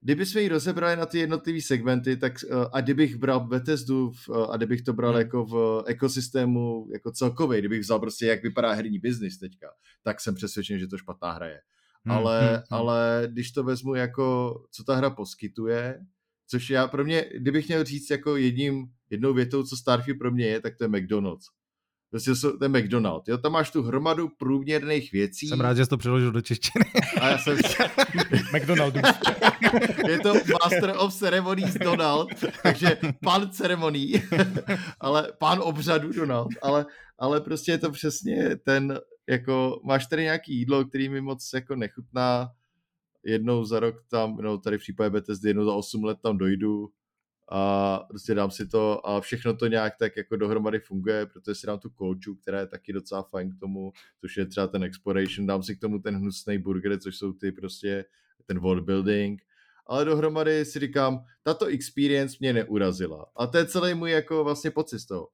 kdyby jsme ji rozebrali na ty jednotlivé segmenty, tak uh, a kdybych bral Bethesdu v, uh, a kdybych to bral hmm. jako v ekosystému jako celkově, kdybych vzal prostě, jak vypadá herní biznis teďka, tak jsem přesvědčen, že to špatná hra je. Hmm. Ale, hmm. hmm. ale když to vezmu jako, co ta hra poskytuje, což já pro mě, kdybych měl říct jako jedním, jednou větou, co Starfield pro mě je, tak to je McDonald's. Prostě to je McDonald. Jo, tam máš tu hromadu průměrných věcí. Jsem rád, že jsi to přeložil do češtiny. A já jsem... McDonald. je to Master of Ceremonies Donald, takže pan ceremonií, ale pán obřadu Donald, ale, ale prostě je to přesně ten, jako máš tady nějaký jídlo, který mi moc jako nechutná, jednou za rok tam, no tady v případě Bethesdy jednou za 8 let tam dojdu, a prostě dám si to a všechno to nějak tak jako dohromady funguje, protože si dám tu kolču, která je taky docela fajn k tomu, což je třeba ten exploration, dám si k tomu ten hnusný burger, což jsou ty prostě ten world building, ale dohromady si říkám, tato experience mě neurazila. A to je celý můj jako vlastně pocit z toho.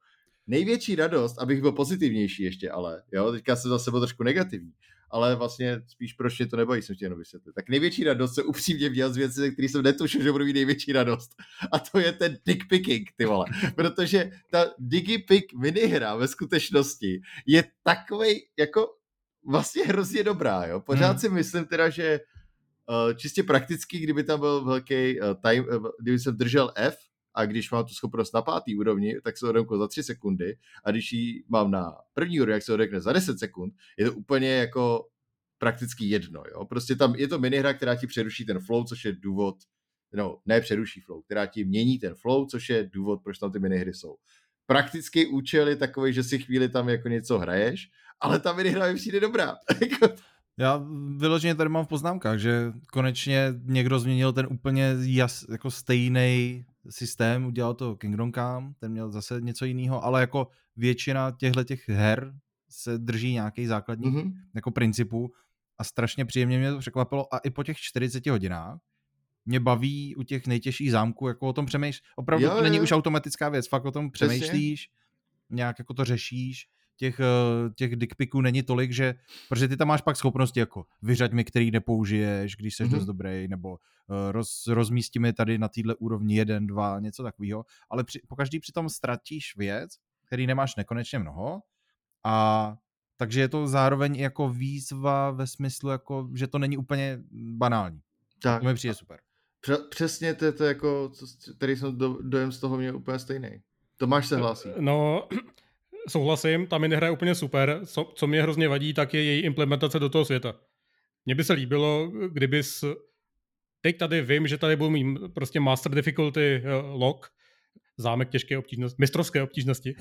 Největší radost, abych byl pozitivnější ještě, ale jo, teďka jsem zase byl trošku negativní, ale vlastně spíš proč mě to nebaví, jsem chtěl jenom vysvětlit. Tak největší radost se upřímně dělat z věci, ze kterých jsem netušil, že budu mít největší radost. A to je ten dick picking, ty vole. Protože ta digipick minihra ve skutečnosti je takový jako vlastně hrozně dobrá, jo. Pořád hmm. si myslím teda, že uh, čistě prakticky, kdyby tam byl velký uh, time, uh, kdyby jsem držel F, a když mám tu schopnost na pátý úrovni, tak se odemknu za 3 sekundy a když ji mám na první úrovni, jak se odekne za 10 sekund, je to úplně jako prakticky jedno. Jo? Prostě tam je to minihra, která ti přeruší ten flow, což je důvod, no, ne přeruší flow, která ti mění ten flow, což je důvod, proč tam ty minihry jsou. Praktický účel je takový, že si chvíli tam jako něco hraješ, ale ta minihra mi přijde dobrá. Já vyloženě tady mám v poznámkách, že konečně někdo změnil ten úplně jas, jako stejný systém, udělal to Kingdom Come, ten měl zase něco jiného, ale jako většina těchto těch her se drží nějaký základní mm-hmm. jako principů a strašně příjemně mě to překvapilo a i po těch 40 hodinách mě baví u těch nejtěžších zámků, jako o tom přemýšlíš. Opravdu jo, to není jo. už automatická věc, fakt o tom přemýšlíš, Přesně. nějak jako to řešíš těch, eh, těch dickpiků není tolik, že, protože ty tam máš pak schopnosti jako vyřaď mi, který nepoužiješ, když jsi mm-hmm. dost dobrý, nebo eh, roz, rozmístíme tady na téhle úrovni jeden, dva, něco takového, ale při, po každý přitom ztratíš věc, který nemáš nekonečně mnoho a takže je to zároveň jako výzva ve smyslu, jako, že to není úplně banální. Tak. To mi přijde super. Přesně to je to jako, který jsem do, dojem z toho měl úplně stejný. Tomáš se hlásí. No, souhlasím, ta je úplně super. Co, co mě hrozně vadí, tak je její implementace do toho světa. Mně by se líbilo, kdybys... Teď tady vím, že tady budu mít prostě Master Difficulty uh, lock, zámek těžké obtížnosti, mistrovské obtížnosti,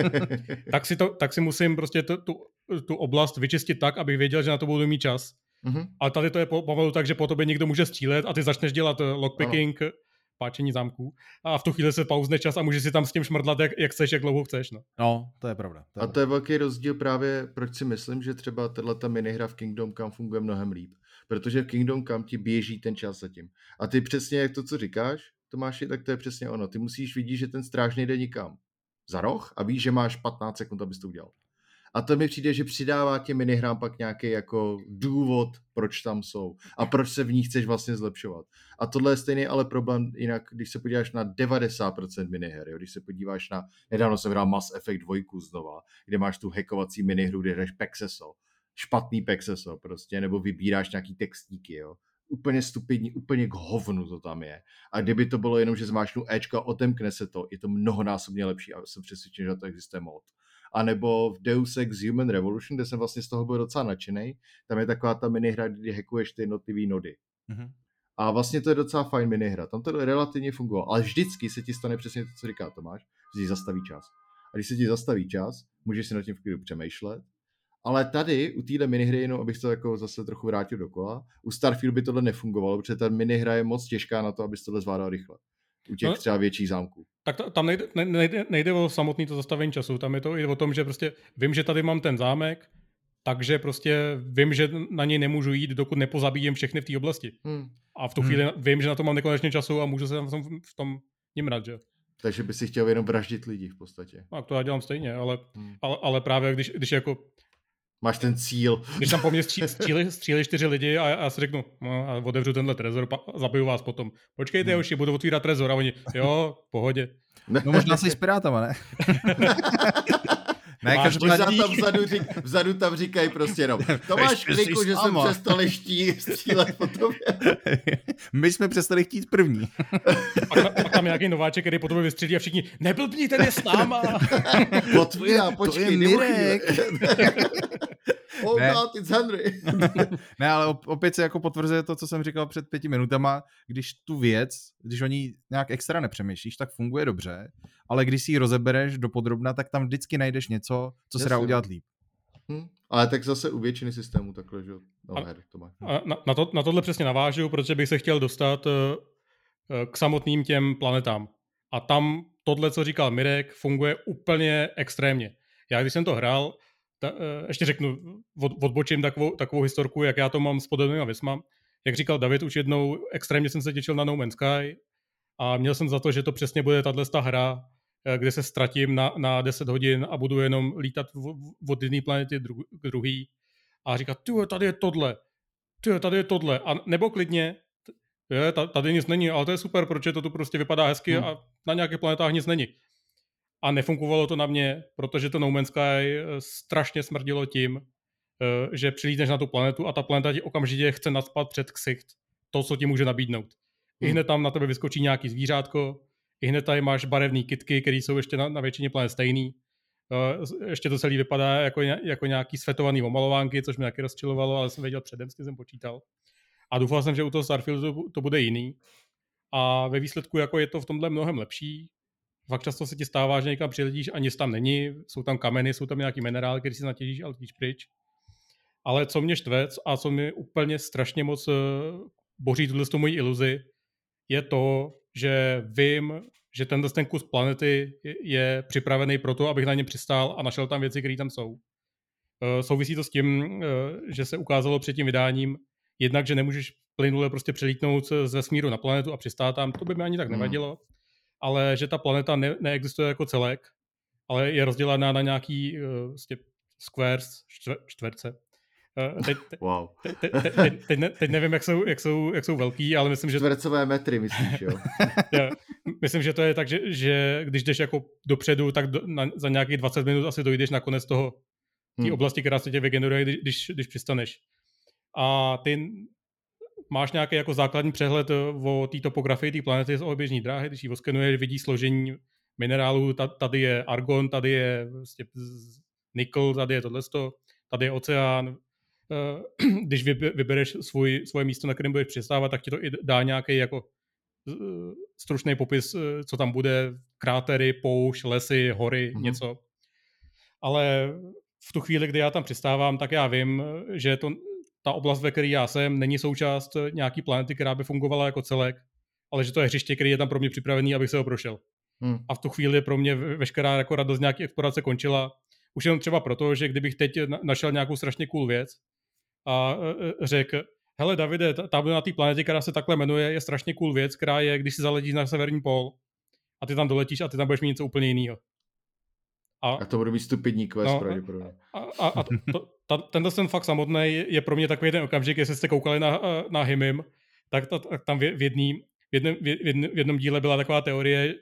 tak, si to, tak si musím prostě tu, tu, tu oblast vyčistit tak, abych věděl, že na to budu mít čas. Mm-hmm. Ale tady to je pomalu tak, že po tobě někdo může střílet a ty začneš dělat eh, lockpicking, ano páčení zámků a v tu chvíli se pauzne čas a můžeš si tam s tím šmrdlat, jak, jak chceš, jak dlouho chceš. No, no to je pravda. To je a to je velký rozdíl právě, proč si myslím, že třeba tato minihra v Kingdom Come funguje mnohem líp. Protože v Kingdom Come ti běží ten čas zatím. A ty přesně, jak to, co říkáš, Tomáši, tak to je přesně ono. Ty musíš vidět, že ten stráž nejde nikam za roh a víš, že máš 15 sekund, abys to udělal. A to mi přijde, že přidává těm minihrám pak nějaký jako důvod, proč tam jsou a proč se v nich chceš vlastně zlepšovat. A tohle je stejný ale problém jinak, když se podíváš na 90% miniher, jo? když se podíváš na, nedávno jsem hrál Mass Effect 2 znova, kde máš tu hackovací minihru, kde hraješ Pexeso, špatný Pexeso prostě, nebo vybíráš nějaký textíky, jo úplně stupidní, úplně k hovnu to tam je. A kdyby to bylo jenom, že zmáčknu Ečko a otemkne se to, je to mnohonásobně lepší a jsem přesvědčen, že to existuje mod anebo v Deus Ex Human Revolution, kde jsem vlastně z toho byl docela nadšený. Tam je taková ta minihra, kdy hackuješ ty jednotlivý nody. Mm-hmm. A vlastně to je docela fajn minihra. Tam to relativně fungovalo, ale vždycky se ti stane přesně to, co říká Tomáš, že ti zastaví čas. A když se ti zastaví čas, můžeš si nad tím v chvíli přemýšlet. Ale tady u téhle minihry, jenom abych to jako zase trochu vrátil dokola, u Starfield by tohle nefungovalo, protože ta minihra je moc těžká na to, abys tohle zvládal rychle. U těch no, třeba větších zámků. Tak to, tam nejde, nejde, nejde o samotný to zastavení času, tam je to i o tom, že prostě vím, že tady mám ten zámek, takže prostě vím, že na něj nemůžu jít, dokud nepozabíjem všechny v té oblasti. Hmm. A v tu chvíli hmm. vím, že na to mám nekonečně času a můžu se tam v tom, v tom nimrat, že? Takže by si chtěl jenom vraždit lidi v podstatě. Tak to já dělám stejně, ale, hmm. ale, ale právě když, když jako máš ten cíl. Když tam po mně střílí, střílí čtyři lidi a já si řeknu, no, a otevřu tenhle trezor, pa, zabiju vás potom. Počkejte, hmm. už budu otvírat trezor a oni, jo, pohodě. No možná jsi s pirátama, ne? Ne, každopádně... tam vzadu, řík, vzadu tam říkají prostě jenom, to máš kliku, že jsme přestali štít, střílet po tobě. My jsme přestali chtít první. pak, pak tam nějaký nováček, který po tobě vystřelí a všichni, neblbni, ten je s náma. Potvrdá, počkej, to je Mirek. oh ne. God, it's Henry. ne, ale opět se jako potvrzuje to, co jsem říkal před pěti minutama, když tu věc, když o ní nějak extra nepřemýšlíš, tak funguje dobře, ale když si ji rozebereš do podrobna, tak tam vždycky najdeš něco, co se dá udělat líp. Hm. Ale tak zase u většiny systémů takhle, že no, a, her, to má. A na, na, to, na tohle přesně navážu, protože bych se chtěl dostat uh, k samotným těm planetám. A tam tohle, co říkal Mirek, funguje úplně extrémně. Já když jsem to hrál, ta, uh, ještě řeknu, od, odbočím takovou, takovou historku, jak já to mám s podobnými věcma. Jak říkal David už jednou, extrémně jsem se těšil na No Man's Sky a měl jsem za to, že to přesně bude tato hra, kde se ztratím na, na 10 hodin a budu jenom lítat od jedné planety dru, k druhý a říkat, ty tady je tohle, ty tady je tohle, a nebo klidně, je, tady nic není, ale to je super, protože to tu prostě vypadá hezky hmm. a na nějakých planetách nic není. A nefungovalo to na mě, protože to No Man's Sky eh, strašně smrdilo tím, eh, že přilítneš na tu planetu a ta planeta ti okamžitě chce nadspat před ksicht to, co ti může nabídnout. I hned tam na tebe vyskočí nějaký zvířátko, i hned tady máš barevné kitky, které jsou ještě na, na většině planet stejný. Uh, ještě to celé vypadá jako, jako nějaký svetovaný omalovánky, což mě taky rozčilovalo, ale jsem věděl předem, s jsem počítal. A doufal jsem, že u toho Starfieldu to, bude jiný. A ve výsledku jako je to v tomhle mnohem lepší. Fakt často se ti stává, že někam přiletíš a nic tam není, jsou tam kameny, jsou tam nějaký minerály, který si natěžíš a letíš pryč. Ale co mě štve a co mi úplně strašně moc eh, boří tuhle moji iluzi, je to, že vím, že tenhle ten kus planety je připravený pro to, abych na něm přistál a našel tam věci, které tam jsou. Uh, souvisí to s tím, uh, že se ukázalo před tím vydáním, jednak, že nemůžeš plynule prostě přelítnout z vesmíru na planetu a přistát tam, to by mi ani tak hmm. nevadilo, hmm. ale že ta planeta ne, neexistuje jako celek, ale je rozdělená na nějaký uh, vlastně squares, čtver, čtverce, Eh, teď, wow. teď, teď, teď, ne, teď nevím, jak jsou, jak, jsou, jak jsou velký, ale myslím, že... Čtvercové metry, myslíš, jo? já, myslím, že to je tak, že, že když jdeš jako dopředu, tak do, na, za nějakých 20 minut asi dojdeš na konec toho, té hmm. oblasti, která se tě vygeneruje, když, když, když přistaneš. A ty máš nějaký jako základní přehled eh, o té topografii té planety z oběžní dráhy, když ji oskenuješ, vidíš složení minerálů, tady je argon, tady je vlastně nikl, tady je tohle, tady je oceán, Eh, když vybereš svůj, svoje místo, na kterém budeš přistávat, tak ti to i dá nějaký jako eh, stručný popis, eh, co tam bude, krátery, poušť, lesy, hory, mm-hmm. něco. Ale v tu chvíli, kdy já tam přistávám, tak já vím, že to, ta oblast, ve které já jsem, není součást nějaký planety, která by fungovala jako celek, ale že to je hřiště, který je tam pro mě připravený, abych se ho prošel. Mm. A v tu chvíli pro mě veškerá jako radost nějaké explorace končila. Už jenom třeba proto, že kdybych teď našel nějakou strašně cool věc, a e, e, řekl, hele Davide, tam na té planetě, která se takhle jmenuje, je strašně cool věc, která je, když si zaletíš na severní pol a ty tam doletíš a ty tam budeš mít něco úplně jiného. A, a to bude mít stupidní quest no, pravděpodobně. A, a, a to, ta, tenhle ten fakt samotný je pro mě takový ten okamžik, jestli jste koukali na, na Himim, tak, ta, tak tam v, v, jedný, v, jednom, v, jednom, v jednom díle byla taková teorie,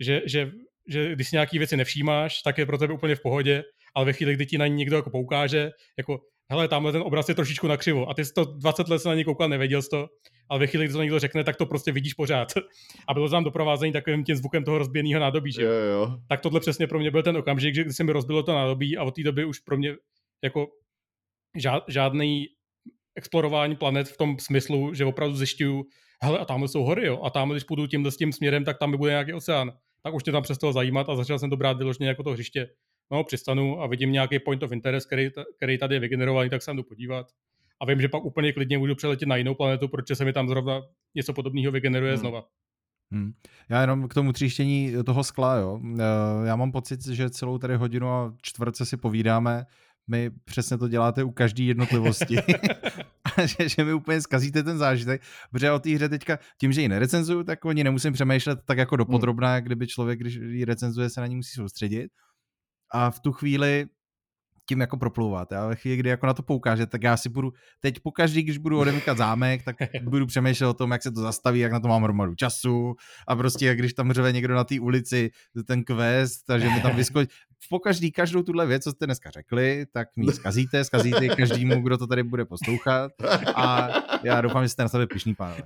že, že, že když si nějaký věci nevšímáš, tak je pro tebe úplně v pohodě, ale ve chvíli, kdy ti na ní někdo jako poukáže, jako hele, tamhle ten obraz je trošičku nakřivo a ty jsi to 20 let se na něj koukal, nevěděl jsi to, ale ve chvíli, kdy to někdo řekne, tak to prostě vidíš pořád. A bylo tam doprovázení takovým tím zvukem toho rozběného nádobí, že jo, jo. Tak tohle přesně pro mě byl ten okamžik, že když se mi rozbilo to nádobí a od té doby už pro mě jako žádný explorování planet v tom smyslu, že opravdu zjišťuju, hele, a tamhle jsou hory, jo, a tamhle, když půjdu tímhle s tím směrem, tak tam by bude nějaký oceán. Tak už mě tam přestalo zajímat a začal jsem to brát vyloženě jako to hřiště no, přistanu a vidím nějaký point of interest, který, který tady je vygenerovaný, tak se jdu podívat. A vím, že pak úplně klidně můžu přeletět na jinou planetu, protože se mi tam zrovna něco podobného vygeneruje hmm. znova. Hmm. Já jenom k tomu tříštění toho skla, jo. Eh, já mám pocit, že celou tady hodinu a čtvrtce si povídáme, my přesně to děláte u každé jednotlivosti. že, že mi úplně zkazíte ten zážitek, protože o té hře teďka, tím, že ji nerecenzuju, tak oni nemusím přemýšlet tak jako dopodrobná, hmm. kdyby člověk, když ji recenzuje, se na ní musí soustředit a v tu chvíli tím jako proplouvat. A ve chvíli, kdy jako na to poukáže, tak já si budu, teď pokaždý, když budu odemykat zámek, tak budu přemýšlet o tom, jak se to zastaví, jak na to mám hromadu času a prostě jak když tam řve někdo na té ulici ten quest, takže mi tam vyskočí. Pokaždý, každou tuhle věc, co jste dneska řekli, tak mi zkazíte, zkazíte každému, kdo to tady bude poslouchat a já doufám, že jste na sebe pišný, pánové.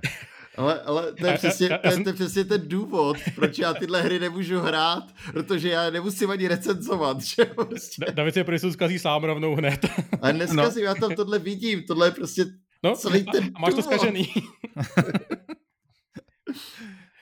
Ale, ale to, je přesně, to, je, to je přesně ten důvod, proč já tyhle hry nemůžu hrát, protože já nemusím ani recenzovat, že prostě. David je prostě zkazí sám rovnou hned. Ale neskazím, no. já tam tohle vidím, tohle je prostě no, celý ten a, máš to zkažený.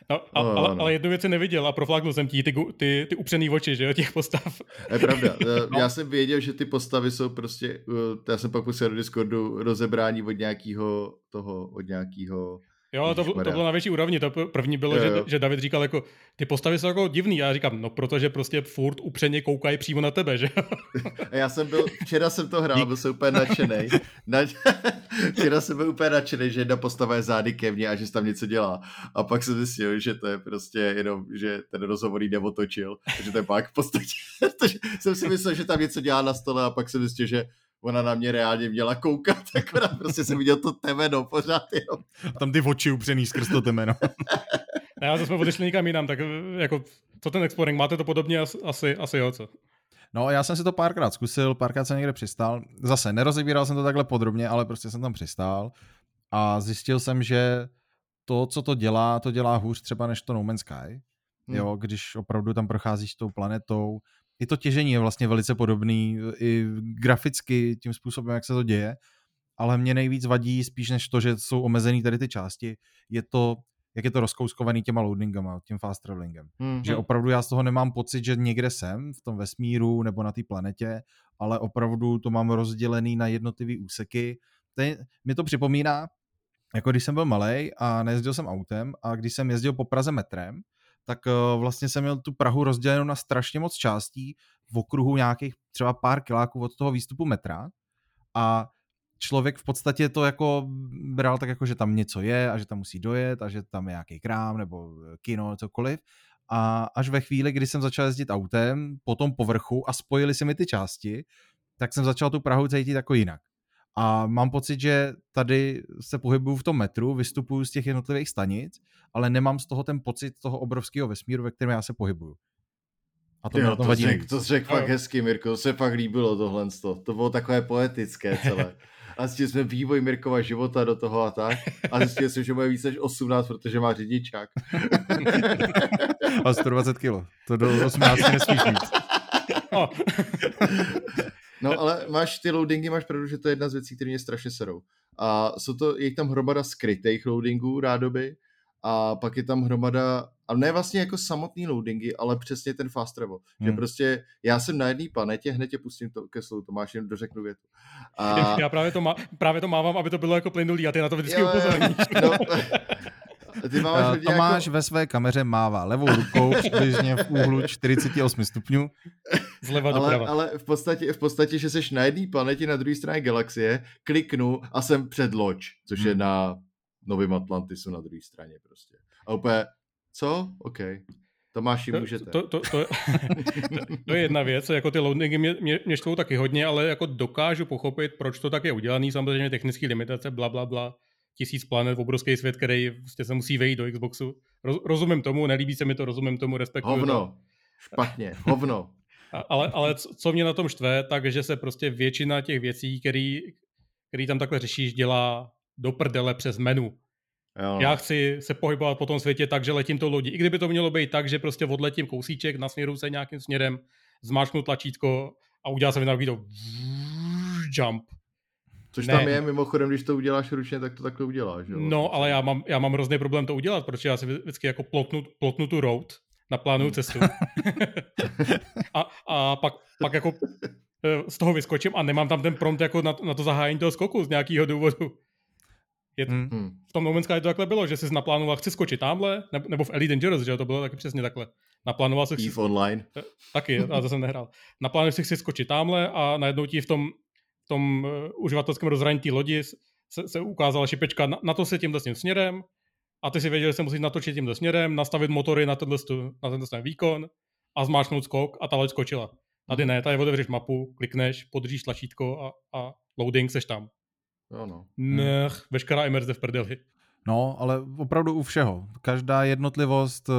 No, a, oh, ale, no. ale jednu věc neviděl a profláknul jsem ti ty, ty, ty upřený oči, že jo, těch postav. Je pravda. no. Já jsem věděl, že ty postavy jsou prostě, já jsem pak pustil do Discordu rozebrání od nějakého toho, od nějakého Jo, to, to bylo na větší úrovni. To první bylo, jo, jo. Že, že David říkal jako, ty postavy jsou jako divný. Já říkám, no protože prostě furt upřeně koukají přímo na tebe, že? A já jsem byl, včera jsem to hrál, byl jsem úplně nadšený. Na, včera jsem byl úplně nadšený, že jedna postava je zády ke mně a že tam něco dělá. A pak jsem zjistil, že to je prostě jenom, že ten rozhovor jí otočil, že to je pak v podstatě, jsem si myslel, že tam něco dělá na stole a pak jsem zjistil, že ona na mě reálně měla koukat, akorát prostě jsem viděl to temeno pořád jenom. A tam ty oči upřený skrz to temeno. Ne, já jsme odešli někam jinam, tak jako, co ten exploring, máte to podobně asi, asi jo, co? No, já jsem si to párkrát zkusil, párkrát jsem někde přistál. Zase nerozebíral jsem to takhle podrobně, ale prostě jsem tam přistál a zjistil jsem, že to, co to dělá, to dělá hůř třeba než to No Man's Sky. Hmm. Jo, když opravdu tam procházíš tou planetou. I to těžení je vlastně velice podobný, i graficky tím způsobem, jak se to děje. Ale mě nejvíc vadí spíš než to, že jsou omezený tady ty části, je to, jak je to rozkouskovaný těma loadingama, tím fast travelingem. Hmm. Že opravdu já z toho nemám pocit, že někde jsem v tom vesmíru nebo na té planetě, ale opravdu to mám rozdělený na jednotlivé úseky. Ten, mi to připomíná, jako když jsem byl malý a nejezdil jsem autem a když jsem jezdil po Praze metrem, tak uh, vlastně jsem měl tu Prahu rozdělenou na strašně moc částí v okruhu nějakých třeba pár kiláků od toho výstupu metra a člověk v podstatě to jako bral tak jako, že tam něco je a že tam musí dojet a že tam je nějaký krám nebo kino, cokoliv. A až ve chvíli, kdy jsem začal jezdit autem po tom povrchu a spojili se mi ty části, tak jsem začal tu Prahu cítit jako jinak. A mám pocit, že tady se pohybuju v tom metru, vystupuju z těch jednotlivých stanic, ale nemám z toho ten pocit toho obrovského vesmíru, ve kterém já se pohybuju. A to, jo, to, vadí řek, to řekl fakt hezky, Mirko, to se fakt líbilo tohle. To bylo takové poetické celé. A zjistili jsme vývoj Mirkova života do toho a tak. A zjistili jsme, že bude víc než 18, protože má řidičák. a 120 kilo. To do 18 nesmíš mít. No ale máš ty loadingy, máš pravdu, že to je jedna z věcí, které mě strašně serou. A jsou to, je tam hromada skrytých loadingů rádoby, a pak je tam hromada, a ne vlastně jako samotný loadingy, ale přesně ten fast travel. Hmm. Že prostě já jsem na jedné planetě, hned tě pustím to, ke slovu, Tomáš, jen dořeknu větu. A... Já právě to, má, právě to mávám, aby to bylo jako plynulý a ty na to vždycky upozorníš. No, ty máš uh, Tomáš jako... ve své kameře mává levou rukou přibližně v úhlu 48 stupňů. Zleva ale, ale v podstatě, v podstatě, že jsi na jedné planetě na druhé straně galaxie, kliknu a jsem před loď, což hmm. je na Novém Atlantisu na druhé straně prostě. A úplně, co? OK. Tomáši, můžete. To, to, to, to, to je jedna věc, jako ty loadingy mě, mě, mě štvou taky hodně, ale jako dokážu pochopit, proč to tak je udělaný, samozřejmě technické limitace, bla, bla, bla, tisíc planet, obrovský svět, který prostě se musí vejít do Xboxu. Roz, rozumím tomu, nelíbí se mi to, rozumím tomu, respektuju Hovno, to. špatně, hovno. ale, ale co mě na tom štve, tak že se prostě většina těch věcí, který, který tam takhle řešíš, dělá do prdele přes menu. Jo. Já chci se pohybovat po tom světě tak, že letím to lodí. I kdyby to mělo být tak, že prostě odletím kousíček, nasměru se nějakým směrem, zmáčknu tlačítko a udělá se mi takový to jump. Což ne. tam je, mimochodem, když to uděláš ručně, tak to takhle uděláš. Jo? No, ale já mám, já mám hrozný problém to udělat, protože já si vždycky jako plotnu, plotnu tu road, naplánuju hmm. cestu. a, a pak, pak jako eh, z toho vyskočím a nemám tam ten prompt jako na, na to zahájení toho skoku z nějakého důvodu. Je, hmm. V tom No Man's Sky to takhle bylo, že jsi naplánoval, chci skočit tamhle, nebo v Elite Dangerous, že to bylo taky přesně takhle. Naplánoval si... Eve Online. Eh, taky, a to jsem nehrál. Naplánoval si chci skočit tamhle a najednou ti v tom, tom uh, uživatelském rozhraní té lodi se, se ukázala šipečka, na, na to se tímhle tím směrem a ty si věděl, že se musíš natočit tímhle směrem, nastavit motory na tenhle, na tenhle výkon a zmáčknout skok a ta loď skočila. Tady ne, tady otevřeš mapu, klikneš, podržíš tlačítko a, a loading, seš tam. Jo no. Nech, veškerá imerze v prdeli. No, ale opravdu u všeho. Každá jednotlivost eh,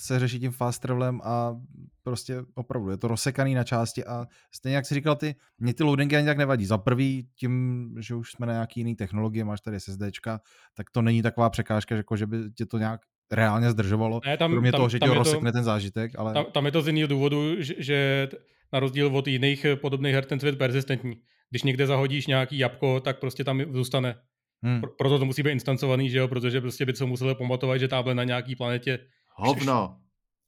se řeší tím fast travelem a prostě opravdu je to rozsekaný na části a stejně jak jsi říkal ty, mě ty loadingy ani tak nevadí. Za prvý tím, že už jsme na nějaký jiný technologie, máš tady SSDčka, tak to není taková překážka, že, jako, že by tě to nějak reálně zdržovalo, ne, tam, kromě tam, toho, že tě rozsekne to, ten zážitek. Ale... Tam, tam je to z jiného důvodu, že, že na rozdíl od jiných podobných her ten svět persistentní když někde zahodíš nějaký jabko, tak prostě tam zůstane. Hmm. Proto to musí být instancovaný, že jo, protože prostě by se museli pamatovat, že táble na nějaký planetě. Hovno.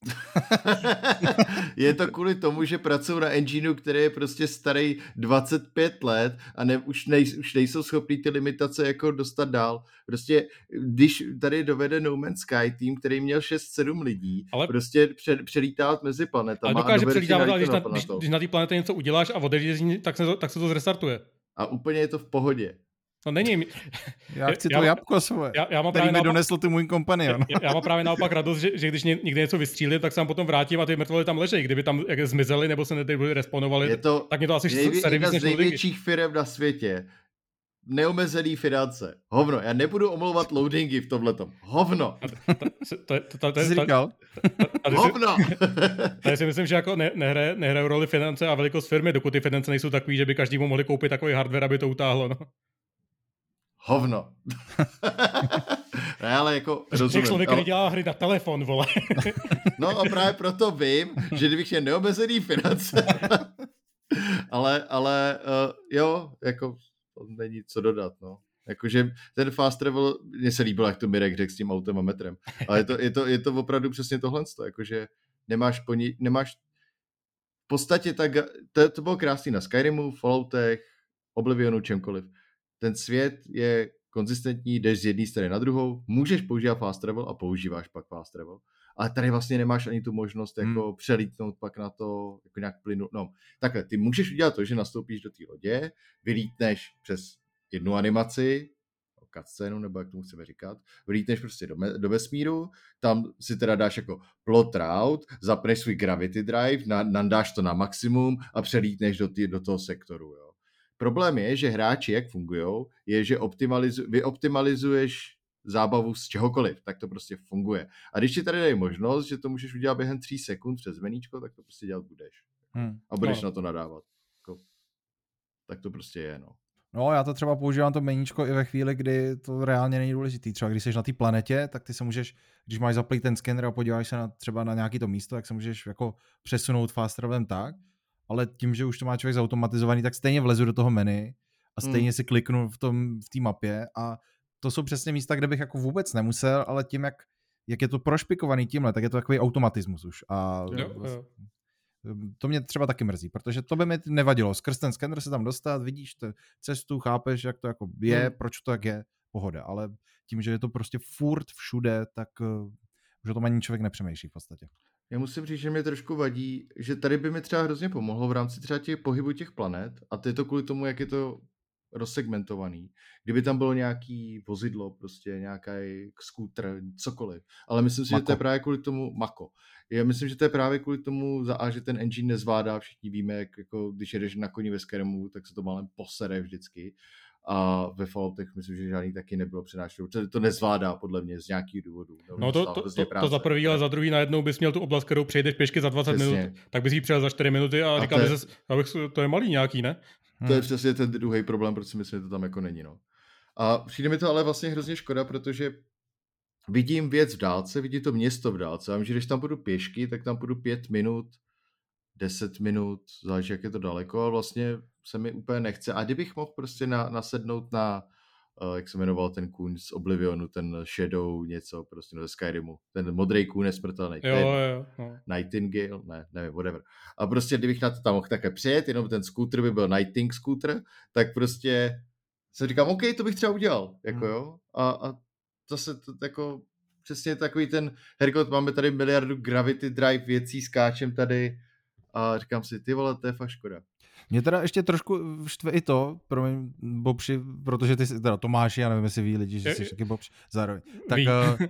je to kvůli tomu, že pracují na engineu, který je prostě starý 25 let a ne, už, nej, už nejsou schopní ty limitace jako dostat dál. Prostě když tady dovede No Man's Sky tým, který měl 6-7 lidí, ale... prostě před, přelítat mezi planetama. Ale dokáže přelítávat, ale když na, když, když na té planetě něco uděláš a odejdeš tak se, to, tak se to zrestartuje. A úplně je to v pohodě. No není. Já chci já, to jabko svoje, já, já mám který mi naopak, donesl ty můj kompanion. Já, já, mám právě naopak radost, že, že když někde něco vystřílím, tak se potom vrátím a ty mrtvoly tam ležejí. Kdyby tam jak zmizeli nebo se byli responovali, je to tak mě to asi nejvě, jedna z největších firm na světě. Neomezený finance. Hovno, já nebudu omlouvat loadingy v tomhletom. Hovno. To jsi říkal? Hovno. Tady si myslím, že jako nehraje, nehraje roli finance a velikost firmy, dokud ty finance nejsou takový, že by každému mohli koupit takový hardware, aby to utáhlo. No hovno. ne, ale jako rozumím. člověk, který dělá hry na telefon, vole. no a právě proto vím, že kdybych měl neomezený finance, ale, ale uh, jo, jako to není co dodat, no. Jakože ten fast travel, mně se líbilo, jak to Mirek řekl s tím autem a metrem, ale je to, je to, je to opravdu přesně tohle, jakože nemáš po ní, nemáš v podstatě tak, to, to bylo krásný na Skyrimu, Falloutech, Oblivionu, čemkoliv ten svět je konzistentní, jdeš z jedné strany na druhou, můžeš používat fast travel a používáš pak fast travel, ale tady vlastně nemáš ani tu možnost jako hmm. přelítnout pak na to, jako nějak plynu. No, takhle, ty můžeš udělat to, že nastoupíš do té lodě, vylítneš přes jednu animaci, cutscénu, nebo jak tomu chceme říkat, vylítneš prostě do, me, do vesmíru, tam si teda dáš jako plot route, zapneš svůj gravity drive, na, nandáš to na maximum a přelítneš do, tý, do toho sektoru, jo. Problém je, že hráči, jak fungují, je, že optimalizu, vy optimalizuješ zábavu z čehokoliv, tak to prostě funguje. A když ti tady dají možnost, že to můžeš udělat během tří sekund přes meníčko, tak to prostě dělat budeš. Hmm. A budeš no. na to nadávat. Jako, tak to prostě je, no. No, já to třeba používám to meníčko i ve chvíli, kdy to reálně není důležitý. Třeba když jsi na té planetě, tak ty se můžeš, když máš zaplý ten skener a podíváš se na, třeba na nějaký to místo, tak se můžeš jako přesunout fast travelem tak, ale tím, že už to má člověk zautomatizovaný, tak stejně vlezu do toho menu a stejně hmm. si kliknu v tom v té mapě a to jsou přesně místa, kde bych jako vůbec nemusel, ale tím, jak, jak je to prošpikovaný tímhle, tak je to takový automatismus už. A jo, jo. To mě třeba taky mrzí, protože to by mi nevadilo. Skrz ten skener se tam dostat, vidíš tu cestu, chápeš, jak to jako je, hmm. proč to tak je, pohoda. Ale tím, že je to prostě furt všude, tak uh, už o tom ani člověk nepřemýšlí v podstatě. Já musím říct, že mě trošku vadí, že tady by mi třeba hrozně pomohlo v rámci třeba těch pohybu těch planet a to je to kvůli tomu, jak je to rozsegmentovaný. Kdyby tam bylo nějaký vozidlo, prostě nějaký skútr, cokoliv. Ale myslím si, Mako. že to je právě kvůli tomu Mako. Já myslím, že to je právě kvůli tomu, za A, že ten engine nezvládá, všichni víme, jak jako, když jedeš na koni ve Skyrimu, tak se to malem posere vždycky a ve Falloutech myslím, že žádný taky nebylo přenášeno. To, to nezvládá podle mě z nějakých důvodů. No to, to, to, to, za prvý, ale za druhý najednou bys měl tu oblast, kterou přejdeš pěšky za 20 přesně. minut, tak bys ji přijel za 4 minuty a, a říkal bys, abych, to je malý nějaký, ne? To je hmm. přesně ten druhý problém, proč si myslím, že to tam jako není. No. A přijde mi to ale vlastně hrozně škoda, protože vidím věc v dálce, vidím to město v dálce. A vím, že když tam budu pěšky, tak tam budu pět minut, 10 minut, záleží, jak je to daleko, ale vlastně se mi úplně nechce. A kdybych mohl prostě na, nasednout na, uh, jak se jmenoval ten kůň z Oblivionu, ten Shadow něco, prostě no, ze Skyrimu, ten modrý kůň nesmrtelný. Jo, jo, jo. No. Nightingale, ne, nevím, whatever. A prostě kdybych na to tam mohl také přijet, jenom ten scooter by byl Nighting scooter, tak prostě se říkám, OK, to bych třeba udělal, jako hmm. jo. A, a zase to jako přesně takový ten, Hergot, máme tady miliardu Gravity Drive věcí, skáčem tady a říkám si, ty vole, to je fakt škoda. Mě teda ještě trošku štve i to, promiň, Bobři, protože ty jsi, teda Tomáš, já nevím, jestli ví lidi, že jsi taky Bobři, zároveň. Tak, uh,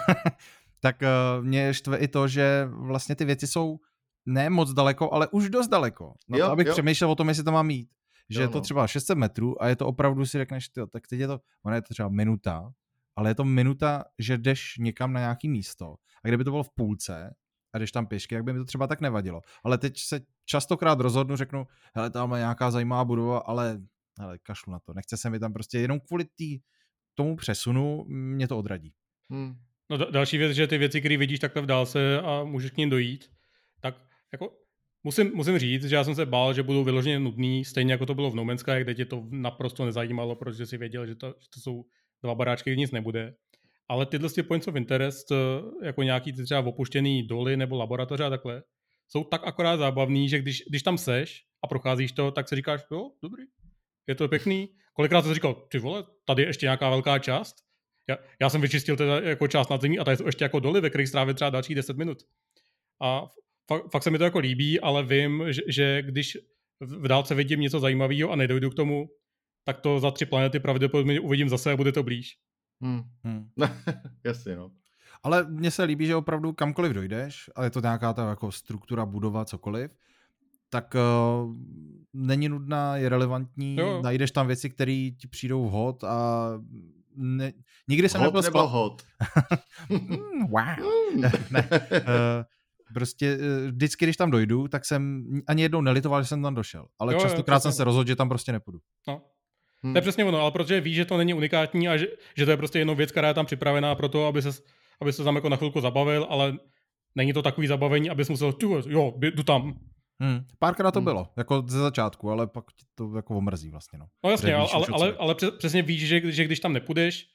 tak uh, mě štve i to, že vlastně ty věci jsou ne moc daleko, ale už dost daleko. Na jo, to, abych jo. přemýšlel o tom, jestli to má mít. Že jo, je to no. třeba 600 metrů a je to opravdu si řekneš, tyjo, tak teď je to, ono je to třeba minuta, ale je to minuta, že jdeš někam na nějaký místo. A kdyby to bylo v půlce, a jdeš tam pěšky, jak by mi to třeba tak nevadilo. Ale teď se častokrát rozhodnu, řeknu, hele, tam je nějaká zajímavá budova, ale hele, kašlu na to. Nechce se mi tam prostě jenom kvůli tý, tomu přesunu, mě to odradí. Hmm. No další věc, že ty věci, které vidíš takhle v dálce a můžeš k ním dojít, tak jako musím, musím říct, že já jsem se bál, že budou vyloženě nudný, stejně jako to bylo v No Man's Sky, kde tě to naprosto nezajímalo, protože si věděl, že to, že to jsou dva baráčky, kde nic nebude ale tyhle ty points of interest, eh, jako nějaký ty třeba opuštěný doly nebo laboratoře a takhle, jsou tak akorát zábavný, že když, když tam seš a procházíš to, tak si říkáš, jo, dobrý, je to pěkný. Kolikrát jsem říkal, ty vole, tady je ještě nějaká velká část. Já, já jsem vyčistil teda jako část nad zemí a tady jsou ještě jako doly, ve kterých strávím třeba další 10 minut. A fakt, fakt se mi to jako líbí, ale vím, že, že když v dálce vidím něco zajímavého a nedojdu k tomu, tak to za tři planety pravděpodobně uvidím zase a bude to blíž. Hmm. Hmm. Jasně, no. Ale mně se líbí, že opravdu kamkoliv dojdeš, a je to nějaká ta jako struktura, budova, cokoliv, tak uh, není nudná, je relevantní, jo. najdeš tam věci, které ti přijdou vhod a ne, nikdy jsem hot nebyl skla... hot? mm, wow. ne, uh, prostě uh, vždycky, když tam dojdu, tak jsem ani jednou nelitoval, že jsem tam došel. Ale jo, častokrát jo, jsem se rozhodl, že tam prostě nepůjdu. No. Hmm. To je přesně ono, ale protože víš, že to není unikátní a že, že to je prostě jenom věc, která je tam připravená pro to, aby se, aby se tam jako na chvilku zabavil, ale není to takový zabavení, abys musel, jo, jdu tam, Hmm. Párkrát to hmm. bylo, jako ze začátku, ale pak to jako omrzí vlastně. No, no jasně, ale, ale, ale, ale přesně víš, že, že když tam nepůjdeš,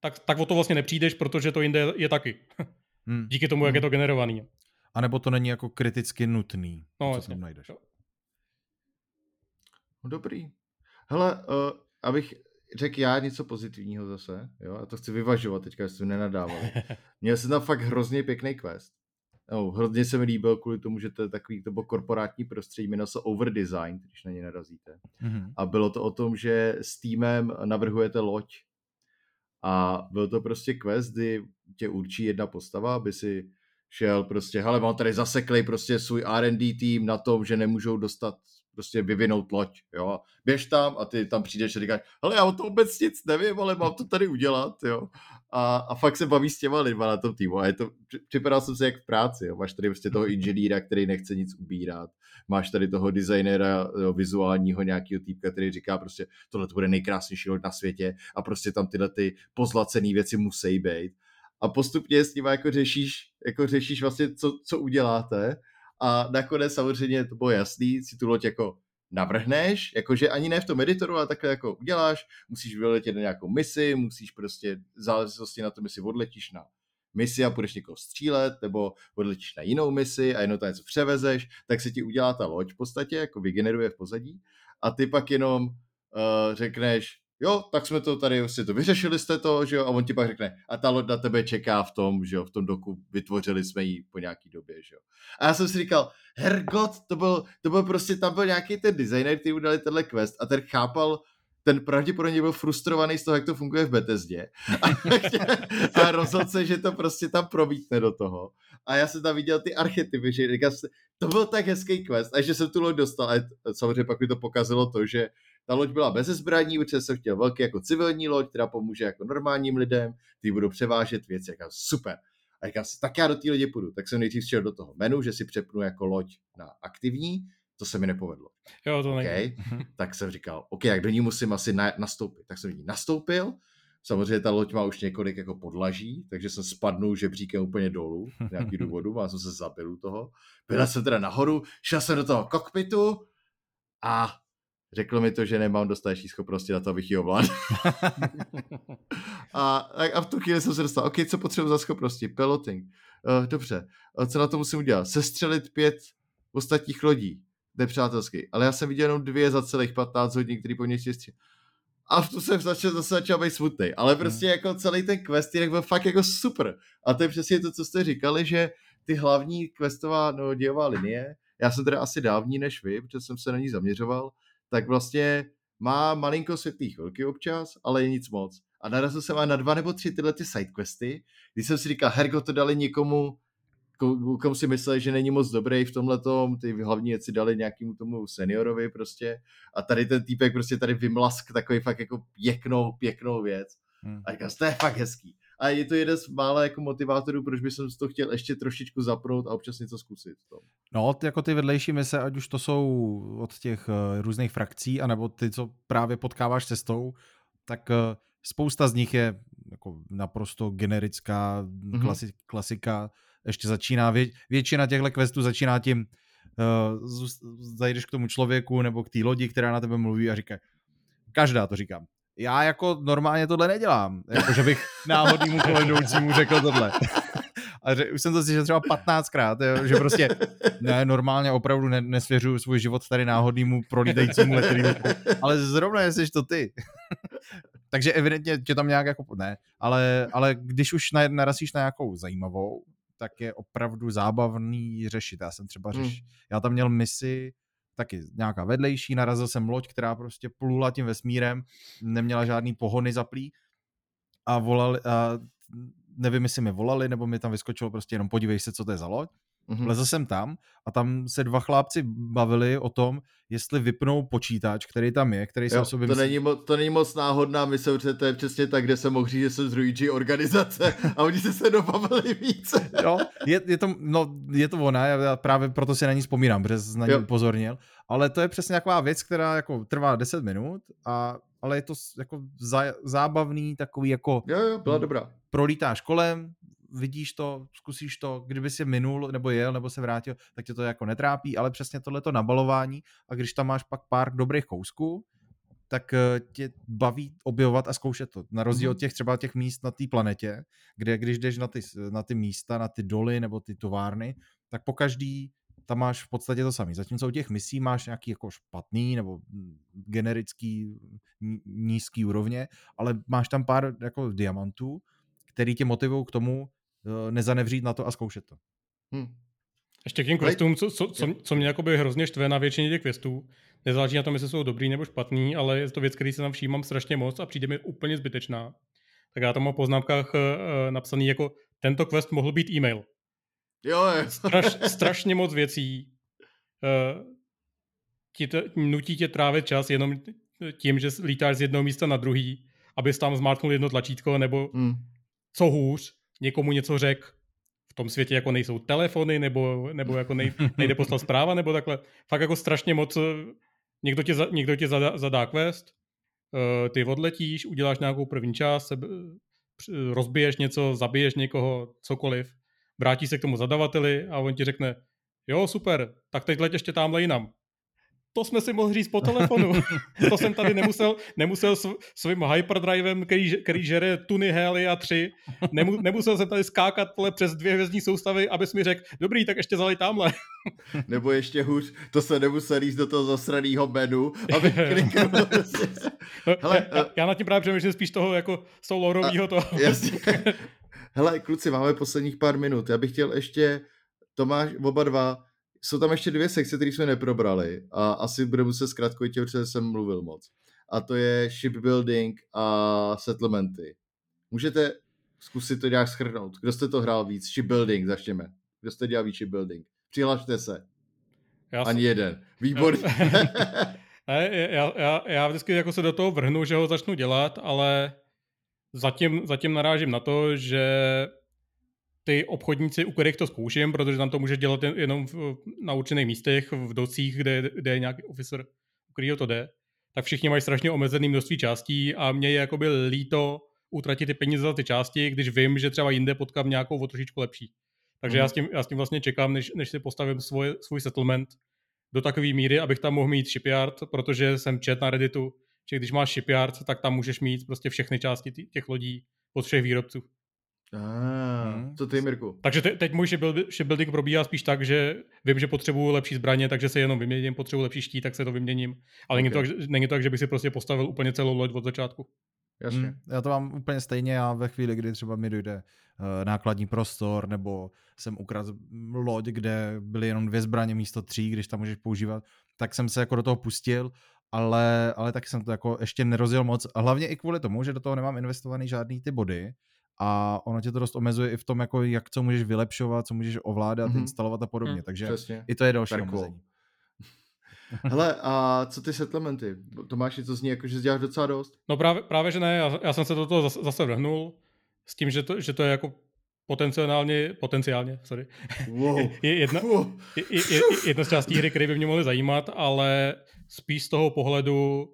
tak, tak o to vlastně nepřijdeš, protože to jinde je taky. Hmm. Díky tomu, jak hmm. je to generovaný. A nebo to není jako kriticky nutný, no, co jasně. tam najdeš. No, dobrý. Hele, uh, abych řekl já něco pozitivního zase, jo, a to chci vyvažovat teďka, jestli nenadávali. Měl jsem tam fakt hrozně pěkný quest no, hrozně se mi líbil kvůli tomu, že to je takový, to bylo korporátní prostředí, jmenuje se Overdesign, když na ně narazíte. Mm-hmm. A bylo to o tom, že s týmem navrhujete loď. A byl to prostě quest, kdy tě určí jedna postava, aby si šel prostě, hele, mám tady zaseklej prostě svůj R&D tým na tom, že nemůžou dostat prostě vyvinout loď, jo. Běž tam a ty tam přijdeš a říkáš, hele, já o to vůbec nic nevím, ale mám to tady udělat, jo. A, a fakt se baví s těma lidma na tom týmu a je to, připadal jsem se jak v práci, jo. Máš tady prostě toho inženýra, který nechce nic ubírat, máš tady toho designéra jo, vizuálního nějakého týpka, který říká prostě, tohle to bude nejkrásnější loď na světě a prostě tam tyhle ty pozlacené věci musí být a postupně s tím jako řešíš, jako řešíš vlastně, co, co uděláte a nakonec samozřejmě to bylo jasný, si tu loď jako navrhneš, jakože ani ne v tom editoru, ale takhle jako uděláš, musíš vyletět na nějakou misi, musíš prostě záležitosti na tom, jestli odletíš na misi a budeš někoho střílet, nebo odletíš na jinou misi a jenom to něco převezeš, tak se ti udělá ta loď v podstatě, jako vygeneruje v pozadí. A ty pak jenom uh, řekneš, jo, tak jsme to tady si to vyřešili jste to, že jo, a on ti pak řekne, a ta loď na tebe čeká v tom, že jo, v tom doku vytvořili jsme ji po nějaký době, že jo. A já jsem si říkal, hergot, to byl, to byl prostě, tam byl nějaký ten designer, který udali tenhle quest a ten chápal, ten pravděpodobně byl frustrovaný z toho, jak to funguje v Bethesdě. A, a rozhodl se, že to prostě tam promítne do toho. A já jsem tam viděl ty archetypy, že to byl tak hezký quest, a že jsem tu loď dostal. A samozřejmě pak mi to pokazilo to, že ta loď byla bez zbraní, protože jsem chtěl velký jako civilní loď, která pomůže jako normálním lidem, ty budou převážet věci, jako super. A říkám si, tak já do té lodě půjdu. Tak jsem nejdřív šel do toho menu, že si přepnu jako loď na aktivní, to se mi nepovedlo. Jo, to okay. Tak jsem říkal, OK, jak do ní musím asi na, nastoupit. Tak jsem do ní nastoupil, Samozřejmě ta loď má už několik jako podlaží, takže jsem spadnul žebříkem úplně dolů z nějaký důvodu, má jsem se zabil u toho. Byl jsem teda nahoru, šel jsem do toho kokpitu a Řekl mi to, že nemám dostatečný schopnosti na to, abych ji ovládl. a, a v tu chvíli jsem se dostal, OK, co potřebuji za schopnosti? Piloting. Uh, dobře, uh, co na to musím udělat? Sestřelit pět ostatních lodí, nepřátelský. Ale já jsem viděl jenom dvě za celých 15 hodin, který po něj střel. A v tu jsem začal, zase začal být smutný. Ale hmm. prostě hmm. jako celý ten quest byl fakt jako super. A to je přesně to, co jste říkali, že ty hlavní questová no, dějová linie, já jsem teda asi dávní než vy, protože jsem se na ní zaměřoval, tak vlastně má malinko světlý chvilky občas, ale je nic moc. A narazil jsem na dva nebo tři tyhle ty sidequesty, když jsem si říkal, Hergo to dali někomu, komu si mysleli, že není moc dobrý v tomhle tom, ty hlavní věci dali nějakému tomu seniorovi prostě a tady ten týpek prostě tady vymlask takový fakt jako pěknou, pěknou věc. Hmm. A říkám, to je fakt hezký a je to jeden z mála jako motivátorů, proč bych to chtěl ještě trošičku zapnout a občas něco zkusit. To. No, jako ty vedlejší mise, ať už to jsou od těch uh, různých frakcí, anebo ty, co právě potkáváš cestou, tak uh, spousta z nich je jako naprosto generická mm-hmm. klasi- klasika. Ještě začíná, vě- většina těchto questů začíná tím, uh, zajdeš k tomu člověku nebo k té lodi, která na tebe mluví a říká, každá to říkám, já jako normálně tohle nedělám, jako že bych náhodnému koledoucímu řekl tohle. A ře, už jsem to slyšel třeba 15krát, že prostě ne, normálně opravdu ne, nesvěřuju svůj život tady náhodnému prolítajícímu letríku, ale zrovna jsi to ty. Takže evidentně tě tam nějak jako, ne, ale, ale když už narazíš na nějakou zajímavou, tak je opravdu zábavný řešit. Já jsem třeba řeš, hmm. já tam měl misi taky nějaká vedlejší, narazil jsem loď, která prostě plula tím vesmírem, neměla žádný pohony zaplý a volali, a nevím, jestli mi volali, nebo mi tam vyskočilo prostě jenom podívej se, co to je za loď. Mm-hmm. Lezl jsem tam a tam se dva chlápci bavili o tom, jestli vypnou počítač, který tam je, který se o sobě to, myslí... není mo- to není moc náhodná mise, protože to je přesně tak, kde jsem mohl říct, že jsem z Ruigi organizace a oni se se dobavili víc. jo, je, je, to, no, je to ona, já právě proto si na ní vzpomínám, protože jsem na ní upozornil, ale to je přesně taková věc, která jako trvá 10 minut a ale je to jako zá, zábavný, takový jako... Jo, jo, byla dobrá. Prolítáš kolem, vidíš to, zkusíš to, kdyby si minul, nebo jel, nebo se vrátil, tak tě to jako netrápí, ale přesně tohleto nabalování a když tam máš pak pár dobrých kousků, tak eh, tě baví objevovat a zkoušet to. Na rozdíl mm-hmm. od těch třeba těch míst na té planetě, kde když jdeš na ty, na ty místa, na ty doly nebo ty továrny, tak po každý tam máš v podstatě to samé. Zatímco u těch misí máš nějaký jako špatný nebo generický nízký úrovně, ale máš tam pár jako diamantů, který tě motivují k tomu nezanevřít na to a zkoušet to. Hmm. Ještě k těm questům, co, co, co, co mě jakoby hrozně štve na většině těch questů, nezáleží na tom, jestli jsou dobrý nebo špatný, ale je to věc, který se tam všímám strašně moc a přijde mi úplně zbytečná. Tak já tam mám v poznámkách uh, napsaný jako tento quest mohl být e-mail. Jo, je. Straš, strašně moc věcí uh, ti to, nutí tě trávit čas jenom tím, že lítáš z jednoho místa na druhý, abys tam zmátknul jedno tlačítko, nebo hmm. co hůř, někomu něco řek, v tom světě jako nejsou telefony, nebo, nebo jako nej, nejde poslat zpráva, nebo takhle. Fakt jako strašně moc, eh, někdo ti, za, někdo ti zadá, zadá quest, uh, ty odletíš, uděláš nějakou první část, se, rozbiješ něco, zabiješ někoho, cokoliv, vrátí se k tomu zadavateli a on ti řekne, jo, super, tak teď letěš ještě tamhle jinam to jsme si mohli říct po telefonu. to jsem tady nemusel, nemusel svým hyperdrivem, který, který žere tuny Helia 3, nemu, nemusel jsem tady skákat přes dvě hvězdní soustavy, abys mi řekl, dobrý, tak ještě zalej tamhle. Nebo ještě hůř, to se nemusel jít do toho zasraného menu, aby klikl. Hele, já, já nad tím právě přemýšlím spíš toho jako z toho lorovýho toho. Jasně. Hele, kluci, máme posledních pár minut. Já bych chtěl ještě, Tomáš, oba dva, jsou tam ještě dvě sekce, které jsme neprobrali a asi bude muset zkratkovitě, protože jsem mluvil moc. A to je shipbuilding a settlementy. Můžete zkusit to nějak schrnout. Kdo jste to hrál víc? Shipbuilding, začněme. Kdo jste dělal víc shipbuilding? Přihlašte se. Já Ani jsem... jeden. Výborný. já, já, já vždycky jako se do toho vrhnu, že ho začnu dělat, ale zatím, zatím narážím na to, že ty obchodníci, u kterých to zkouším, protože tam to můžeš dělat jenom v, na určených místech, v docích, kde, kde je nějaký officer, u kterého to jde, tak všichni mají strašně omezené množství částí a mě je jakoby líto utratit ty peníze za ty části, když vím, že třeba jinde potkám nějakou o trošičku lepší. Takže mm. já, s tím, já s tím vlastně čekám, než, než si postavím svoj, svůj settlement do takové míry, abych tam mohl mít shipyard, protože jsem čet na Redditu, že když máš shipyard, tak tam můžeš mít prostě všechny části těch lodí od všech výrobců. Ah, hmm. Co ty, Mirku? Takže te, teď můj shipbuilding probíhá spíš tak, že vím, že potřebuju lepší zbraně, takže se jenom vyměním, potřebuju lepší štít, tak se to vyměním. Ale okay. není, to tak, není to tak, že bych si prostě postavil úplně celou loď od začátku. Jasně. Hmm, já to mám úplně stejně a ve chvíli, kdy třeba mi dojde uh, nákladní prostor, nebo jsem ukradl loď, kde byly jenom dvě zbraně místo tří, když tam můžeš používat, tak jsem se jako do toho pustil, ale, ale taky jsem to jako ještě nerozjel moc. A hlavně i kvůli tomu, že do toho nemám investovaný žádný ty body, a ono tě to dost omezuje i v tom, jako jak co můžeš vylepšovat, co můžeš ovládat, mm-hmm. instalovat a podobně, mm, takže přesně. i to je další omezení. Hele, a co ty settlementy? Tomáši, to zní jako, že děláš docela dost. No právě, právě že ne, já, já jsem se do toho zase, zase vrhnul s tím, že to, že to je jako potenciálně, potenciálně, sorry, wow. je, jedna, je, je, je, jedna z částí hry, které by mě mohly zajímat, ale spíš z toho pohledu,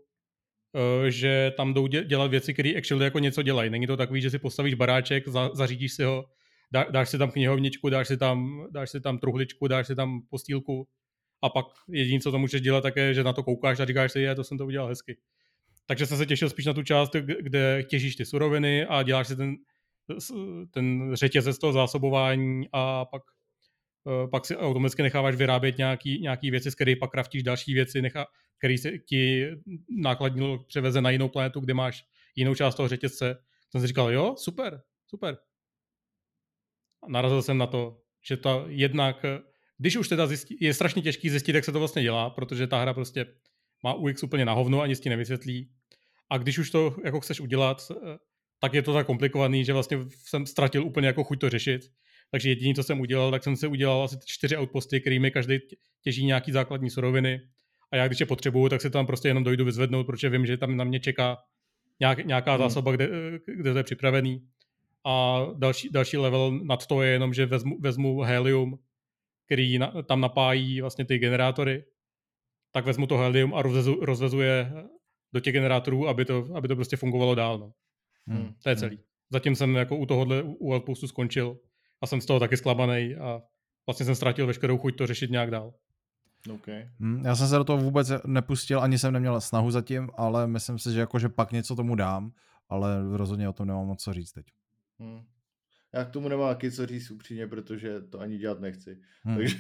že tam jdou dělat věci, které actually jako něco dělají. Není to takový, že si postavíš baráček, za, zařídíš si ho, dá, dáš si tam knihovničku, dáš si tam, dáš si tam truhličku, dáš si tam postýlku a pak jediné, co to můžeš dělat, tak je, že na to koukáš a říkáš si, je, to jsem to udělal hezky. Takže jsem se těšil spíš na tu část, kde těžíš ty suroviny a děláš si ten, ten řetězec toho zásobování a pak Eh, pak si automaticky necháváš vyrábět nějaký, nějaký věci, z kterých pak kraftíš další věci, nechá, který se ti nákladní převeze na jinou planetu, kde máš jinou část toho řetězce. Jsem si říkal, jo, super, super. A narazil jsem na to, že to jednak když už teda zjistí, je strašně těžký zjistit, jak se to vlastně dělá, protože ta hra prostě má UX úplně na hovno, ani ti nevysvětlí. A když už to jako chceš udělat, eh, tak je to tak komplikovaný, že vlastně jsem ztratil úplně jako chuť to řešit. Takže jediné, co jsem udělal, tak jsem se udělal asi čtyři outposty, kterými každý těží nějaký základní suroviny. A já když je potřebuju, tak se tam prostě jenom dojdu vyzvednout, protože vím, že tam na mě čeká nějak, nějaká hmm. zásoba, kde, kde to je připravený. A další, další level nad to je jenom, že vezmu, vezmu helium, který na, tam napájí vlastně ty generátory, tak vezmu to helium a rozvezu, rozvezuje do těch generátorů, aby to, aby to prostě fungovalo dál. No. Hmm. To je hmm. celý. Zatím jsem jako u tohohle u outpostu skončil a jsem z toho taky sklabaný a vlastně jsem ztratil veškerou chuť to řešit nějak dál. Okay. Hmm, já jsem se do toho vůbec nepustil, ani jsem neměl snahu zatím, ale myslím si, že jakože pak něco tomu dám, ale rozhodně o tom nemám moc co říct teď. Hmm. Já k tomu nemám taky co říct upřímně, protože to ani dělat nechci. Hmm. Takže,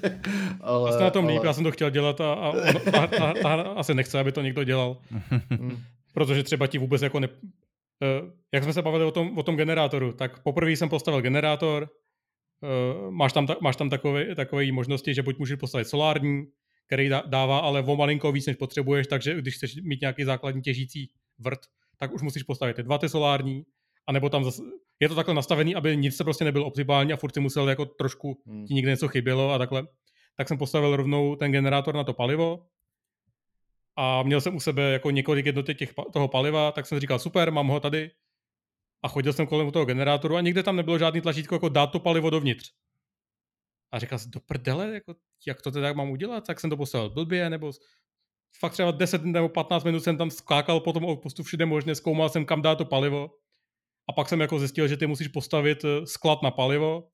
ale, Asi na tom ale... líp, já jsem to chtěl dělat a, a, a, a, a asi nechce, aby to někdo dělal. Hmm. protože třeba ti vůbec jako ne... Uh, jak jsme se bavili o tom, o tom generátoru, tak poprvé jsem postavil generátor, uh, máš tam, ta, máš tam takové, takové možnosti, že buď můžeš postavit solární, který dává ale o malinko víc, než potřebuješ, takže když chceš mít nějaký základní těžící vrt, tak už musíš postavit ty dva ty solární, anebo tam zase, je to takhle nastavený, aby nic se prostě nebylo optimální a furt si musel jako trošku, hmm. ti někde něco chybělo a takhle. Tak jsem postavil rovnou ten generátor na to palivo a měl jsem u sebe jako několik jednotek těch, toho paliva, tak jsem říkal, super, mám ho tady. A chodil jsem kolem toho generátoru a nikde tam nebylo žádný tlačítko, jako dát to palivo dovnitř. A říkal jsem, do prdele, jako, jak to teda mám udělat? Tak jsem to postavil blbě, nebo fakt třeba 10 nebo 15 minut jsem tam skákal po tom outpostu všude možně, zkoumal jsem, kam dát to palivo. A pak jsem jako zjistil, že ty musíš postavit eh, sklad na palivo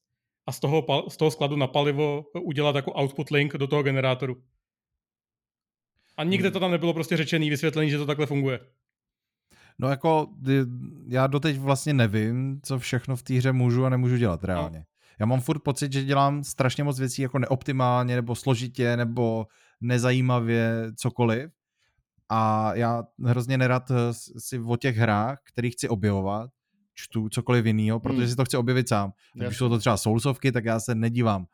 a z toho, z toho skladu na palivo udělat jako output link do toho generátoru. A nikde hmm. to tam nebylo prostě řečený, vysvětlený, že to takhle funguje. No jako já doteď vlastně nevím, co všechno v té hře můžu a nemůžu dělat no. reálně. No. Já mám furt pocit, že dělám strašně moc věcí jako neoptimálně, nebo složitě, nebo nezajímavě, cokoliv. A já hrozně nerad eh, si o těch hrách, který chci objevovat, čtu cokoliv jiného, protože hmm. si to chci objevit sám. Když jsou to třeba soulsovky, tak já se nedívám,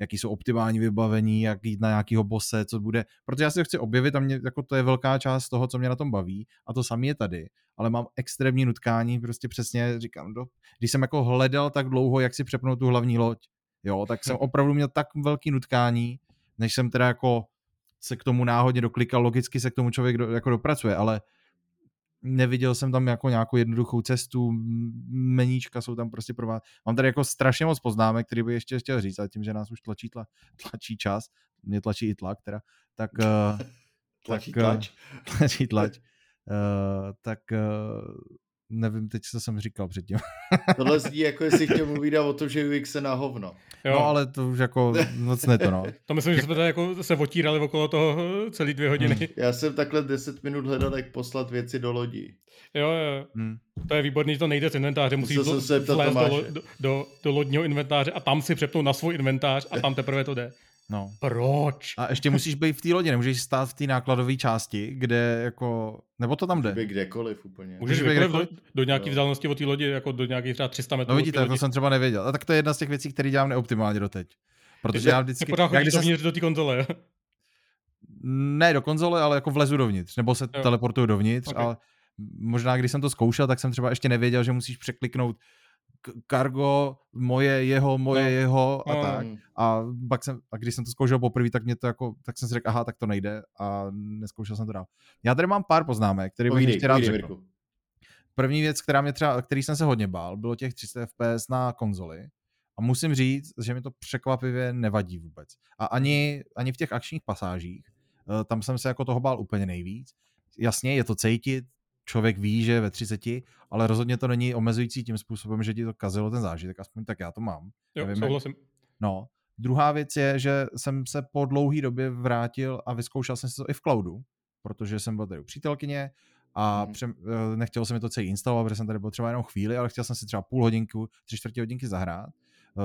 jaký jsou optimální vybavení, jak jít na nějakýho bose, co bude, protože já si to chci objevit a mě, jako to je velká část toho, co mě na tom baví. A to samé je tady, ale mám extrémní nutkání, prostě přesně říkám, do, když jsem jako hledal tak dlouho, jak si přepnout tu hlavní loď, jo, tak jsem opravdu měl tak velký nutkání, než jsem teda jako se k tomu náhodně doklikal, logicky se k tomu člověk do, jako dopracuje, ale neviděl jsem tam jako nějakou jednoduchou cestu, meníčka jsou tam prostě pro vás. Mám tady jako strašně moc poznámek, který by ještě chtěl říct, ale tím, že nás už tlačí, tla, tlačí čas, mě tlačí i tlak teda, tak... Uh, tlačí tak, tlač. Uh, tlačí tlač. Uh, tak uh, nevím teď, co jsem říkal předtím. Tohle zní jako jestli chtěl mluvit o tom, že UX je na hovno. Jo. No ale to už jako moc ne to, no. To myslím, že jsme tady jako se otírali okolo toho celý dvě hodiny. Hmm. Já jsem takhle 10 minut hledal, jak poslat věci do lodí. Jo, jo. Hmm. To je výborný, že to nejde z inventáře, musíš vlézt do, do, do, do, lodního inventáře a tam si přepnout na svůj inventář a tam teprve to jde. No. Proč? A ještě musíš být v té lodi, nemůžeš stát v té nákladové části, kde jako, nebo to tam jde? Můžeš být kdekoliv úplně. Můžeš, být kdekoliv, do, do nějaké no. vzdálenosti od té lodi, jako do nějakých třeba 300 metrů. No vidíte, to jsem třeba nevěděl. A tak to je jedna z těch věcí, které dělám neoptimálně doteď. Protože já vždycky... Pořád jak když do té konzole, Ne do konzole, ale jako vlezu dovnitř, nebo se jo. teleportuju dovnitř, okay. ale možná když jsem to zkoušel, tak jsem třeba ještě nevěděl, že musíš překliknout cargo, moje, jeho, moje, no. jeho a no. tak. A pak jsem, a když jsem to zkoušel poprvé, tak mě to jako, tak jsem si řekl, aha, tak to nejde a neskoušel jsem to dál. Já tady mám pár poznámek, které bych ještě rád řekl. První věc, která mě třeba, který jsem se hodně bál, bylo těch 300 FPS na konzoli. A musím říct, že mi to překvapivě nevadí vůbec. A ani, ani v těch akčních pasážích, eh, tam jsem se jako toho bál úplně nejvíc. Jasně, je to cítit, člověk ví, že je ve 30, ale rozhodně to není omezující tím způsobem, že ti to kazilo ten zážitek, aspoň tak já to mám. Jo, Nevím, souhlasím. No. Druhá věc je, že jsem se po dlouhé době vrátil a vyzkoušel jsem si to i v cloudu, protože jsem byl tady u přítelkyně a hmm. přem, eh, nechtělo se mi to celý instalovat, protože jsem tady byl třeba jenom chvíli, ale chtěl jsem si třeba půl hodinku, tři čtvrtě hodinky zahrát.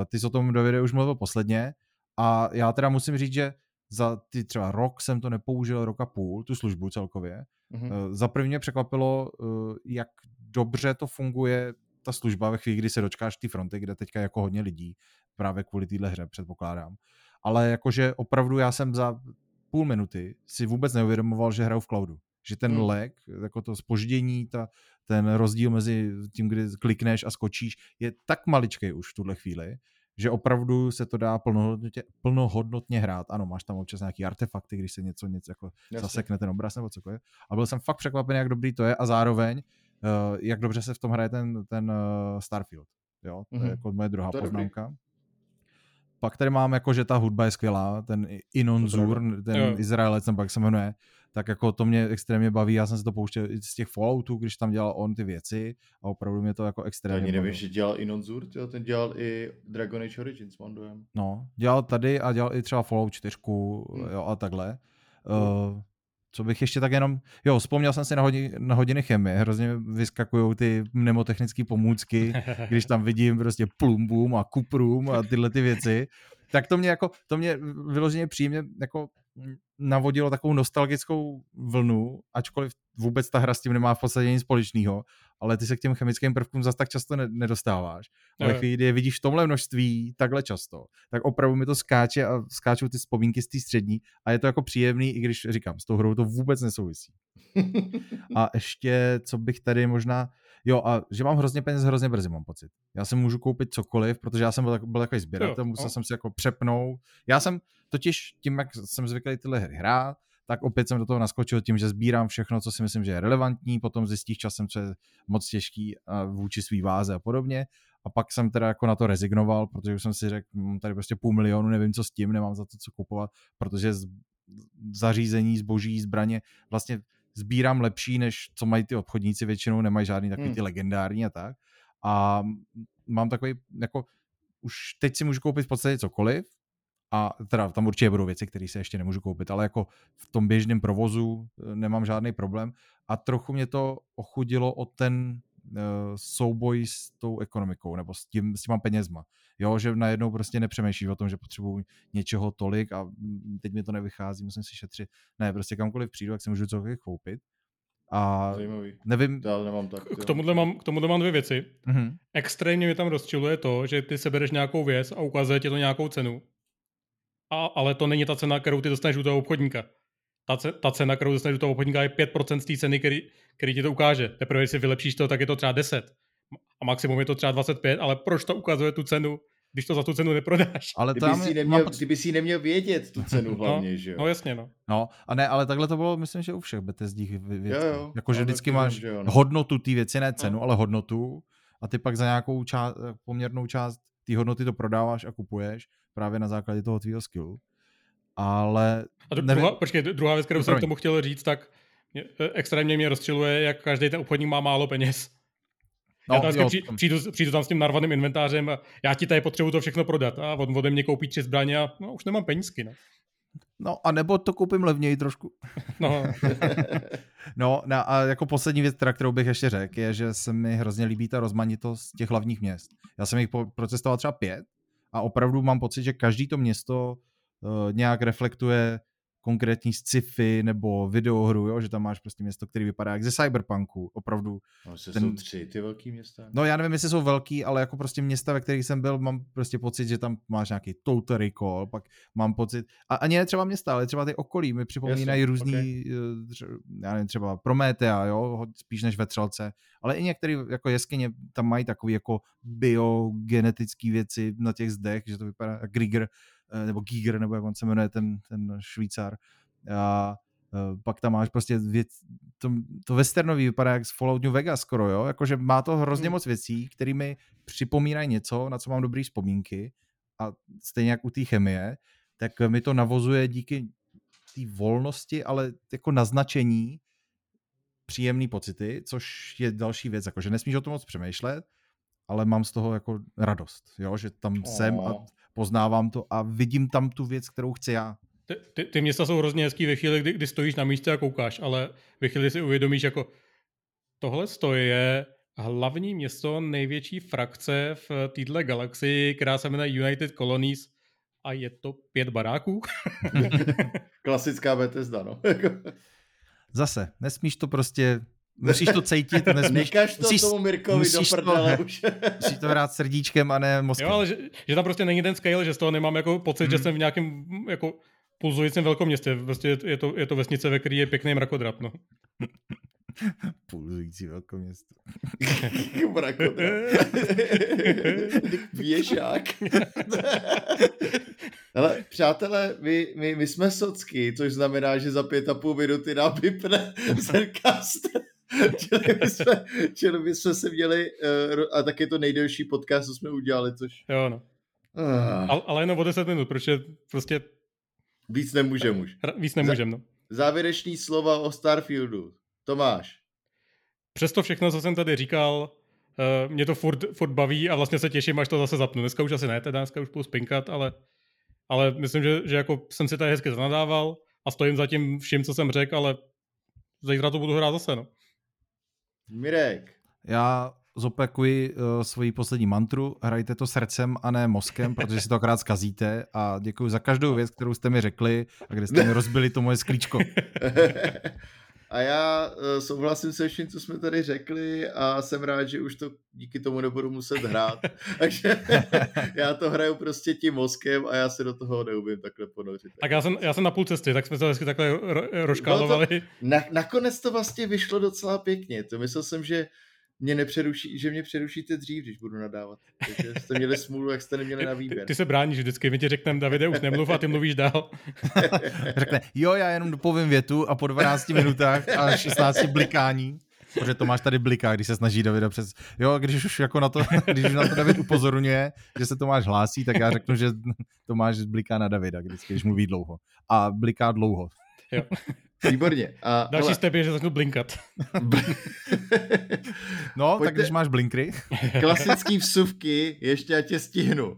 Eh, ty jsi o tom do videa už mluvil posledně a já teda musím říct, že za ty třeba rok jsem to nepoužil, rok a půl, tu službu celkově. Mm-hmm. Za první mě překvapilo, eh, jak dobře to funguje ta služba ve chvíli, kdy se dočkáš té fronty, kde teďka jako hodně lidí. právě kvůli téhle hře, předpokládám. Ale jakože opravdu já jsem za půl minuty si vůbec neuvědomoval, že hraju v cloudu. Že ten hmm. lag, jako to spoždění, ta, ten rozdíl mezi tím, kdy klikneš a skočíš, je tak maličký už v tuhle chvíli, že opravdu se to dá plnohodnotně, plnohodnotně hrát. Ano, máš tam občas nějaký artefakty, když se něco, něco jako zasekne ten obraz nebo cokoliv. A byl jsem fakt překvapený, jak dobrý to je a zároveň, uh, jak dobře se v tom hraje ten, ten uh, Starfield. Jo, to mm-hmm. je mhm. jako moje druhá to poznámka. Dobrý. Pak tady mám jako, že ta hudba je skvělá, ten Inon Zur, ten jo. Izraelec, nebo jak se jmenuje, tak jako to mě extrémně baví, já jsem se to pouštěl z těch Falloutů, když tam dělal on ty věci a opravdu mě to jako extrémně Ani nevím, že dělal i Nonzur, ten dělal i Dragon Age Origins, mám dojem. No, dělal tady a dělal i třeba Fallout 4 hmm. jo, a takhle. Hmm. Uh, co bych ještě tak jenom, jo, vzpomněl jsem si na, hodin, na hodiny chemie, hrozně vyskakují ty mnemotechnické pomůcky, když tam vidím prostě plumbum a kuprum a tyhle ty věci, tak to mě jako, to mě vyloženě příjemně jako navodilo takovou nostalgickou vlnu, ačkoliv vůbec ta hra s tím nemá v podstatě nic společného, ale ty se k těm chemickým prvkům zase tak často nedostáváš. Ale no. chvíli, kdy je vidíš v tomhle množství takhle často, tak opravdu mi to skáče a skáčou ty vzpomínky z té střední a je to jako příjemný, i když říkám, s tou hrou to vůbec nesouvisí. a ještě, co bych tady možná, jo, a že mám hrozně peněz hrozně brzy, mám pocit. Já si můžu koupit cokoliv, protože já jsem byl, byl takový sběratel, musel no. jsem si jako přepnout. Já jsem totiž tím, jak jsem zvyklý tyhle hry hrát, tak opět jsem do toho naskočil tím, že sbírám všechno, co si myslím, že je relevantní, potom zjistíš časem, co je moc těžký vůči svý váze a podobně. A pak jsem teda jako na to rezignoval, protože už jsem si řekl, mám tady prostě půl milionu, nevím, co s tím, nemám za to, co kupovat, protože z zařízení, zboží, zbraně vlastně sbírám lepší, než co mají ty obchodníci většinou, nemají žádný takový hmm. ty legendární a tak. A mám takový, jako už teď si můžu koupit v podstatě cokoliv, a teda tam určitě budou věci, které se ještě nemůžu koupit, ale jako v tom běžném provozu eh, nemám žádný problém a trochu mě to ochudilo o ten uh, souboj s tou ekonomikou nebo s, tím, s těma penězma. Jo, že najednou prostě nepřemýšlíš o tom, že potřebuji něčeho tolik a mm, teď mi to nevychází, musím si šetřit. Ne, prostě kamkoliv přijdu, jak si můžu cokoliv koupit. A Zajímavý. nevím. Já nemám tak. K tomuhle mám, k tomuhle mám dvě věci. Mm-hmm. Extrémně mi tam rozčiluje to, že ty sebereš nějakou věc a ukazuje ti to nějakou cenu a, ale to není ta cena, kterou ty dostaneš u toho obchodníka. Ta, ce, ta cena, kterou dostaneš u toho obchodníka, je 5% z té ceny, který, který ti to ukáže. Teprve, když si vylepšíš to, tak je to třeba 10. A maximum je to třeba 25, ale proč to ukazuje tu cenu, když to za tu cenu neprodáš. Ale kdyby, tam si neměl, mám... kdyby si neměl vědět tu cenu no, hlavně, no, že jo? No jasně, no. No, a ne, ale takhle to bylo, myslím, že u všech BTSD věcí. Jakože vždycky máš jo, no. hodnotu té věci, ne cenu, no. ale hodnotu a ty pak za nějakou část, poměrnou část té hodnoty to prodáváš a kupuješ právě na základě toho tvýho skillu ale... A dru- druhá, počkej, druhá věc, kterou jsem k tomu chtěl říct, tak mě, e, extrémně mě rozčiluje, jak každý ten obchodník má málo peněz. No, já tam jo, při, přijdu, přijdu tam s tím narvaným inventářem a já ti tady potřebuji to všechno prodat a od, ode mě koupí tři zbraně a no, už nemám penízky. No. No a nebo to koupím levněji trošku. No. no a jako poslední věc, teda, kterou bych ještě řekl, je, že se mi hrozně líbí ta rozmanitost těch hlavních měst. Já jsem jich procestoval třeba pět a opravdu mám pocit, že každý to město uh, nějak reflektuje konkrétní sci-fi nebo videohru, jo? že tam máš prostě město, který vypadá jak ze Cyberpunku, opravdu. No, ten... jsou tři ty velký města. No já nevím, jestli jsou velký, ale jako prostě města, ve kterých jsem byl, mám prostě pocit, že tam máš nějaký Total Recall, pak mám pocit, a ani ne třeba města, ale třeba ty okolí mi připomínají Jasně, různý, okay. Eh, já nevím, třeba Prometea, jo, spíš než vetřelce, ale i některé jako jeskyně tam mají takové jako biogenetické věci na těch zdech, že to vypadá Eh, nebo Giger, nebo jak on se jmenuje, ten, ten Švýcar. A eh, pak tam máš prostě věc, to, to westernový vypadá jak z Fallout New Vegas skoro, jo, jakože má to hrozně hmm. moc věcí, které mi připomínají něco, na co mám dobrý vzpomínky a stejně jak u té chemie, tak mi to navozuje díky té volnosti, ale jako naznačení příjemný pocity, což je další věc, jakože nesmíš o tom moc přemýšlet, ale mám z toho jako radost, jo, že tam oh. jsem a poznávám to a vidím tam tu věc, kterou chci já. Ty, ty, ty města jsou hrozně hezký ve chvíli, kdy, kdy stojíš na místě a koukáš, ale ve chvíli si uvědomíš, jako tohle je hlavní město největší frakce v této galaxii, která se jmenuje United Colonies a je to pět baráků. Klasická Bethesda, no. Zase, nesmíš to prostě musíš to cítit, nesmíš, Nekaž to musíš, tomu Mirkovi do prdele to, už. musíš to hrát srdíčkem a ne mozkem. Jo, ale že, že tam prostě není ten scale, že z toho nemám jako pocit, hmm. že jsem v nějakém jako pulzujícím velkoměstě. Prostě je to, je to vesnice, ve které je pěkný mrakodrap, no. Pulzující velkoměsto. mrakodrap. Věžák. Ale přátelé, my, my, my jsme socky, což znamená, že za pět a půl minuty nám vypne Zercast. čili, my jsme, čili my jsme se měli, uh, a tak je to nejdelší podcast, co jsme udělali, což... Jo, no. Uh. Ale, ale jenom o 10 minut, protože prostě... Víc nemůžem už. Víc nemůžem, no. Závěrečný slova o Starfieldu. Tomáš. Přesto všechno, co jsem tady říkal, uh, mě to furt, furt baví a vlastně se těším, až to zase zapnu. Dneska už asi ne, teda dneska už půjdu spinkat, ale, ale myslím, že, že jako jsem si tady hezky zanadával a stojím za tím vším, co jsem řekl, ale zítra to budu hrát zase, no. Mirek. Já zopakuji uh, svoji poslední mantru, hrajte to srdcem a ne mozkem, protože si to akorát zkazíte a děkuji za každou věc, kterou jste mi řekli a kde jste mi rozbili to moje sklíčko. A já uh, souhlasím se vším, co jsme tady řekli a jsem rád, že už to díky tomu nebudu muset hrát. Takže já to hraju prostě tím mozkem a já se do toho neumím takhle ponořit. Tak já jsem, já jsem na půl cesty, tak jsme to hezky takhle ro- roškálovali. No to, na, nakonec to vlastně vyšlo docela pěkně. To myslel jsem, že mě nepřeruší, že mě přerušíte dřív, když budu nadávat. Takže jste měli smůlu, jak jste neměli na výběr. Ty, ty se bráníš vždycky, my ti řekneme, Davide, už nemluv a ty mluvíš dál. Řekne, jo, já jenom dopovím větu a po 12 minutách a 16 blikání, protože to máš tady bliká, když se snaží Davida přes... Jo, když už jako na to, když už na to David upozorňuje, že se Tomáš hlásí, tak já řeknu, že Tomáš bliká na Davida, když, když mluví dlouho. A bliká dlouho. Jo. Výborně. A, Další hele. step je, že začnu blinkat. no, Pojďte... tak když máš blinkry. Klasický vsuvky, ještě já tě stihnu.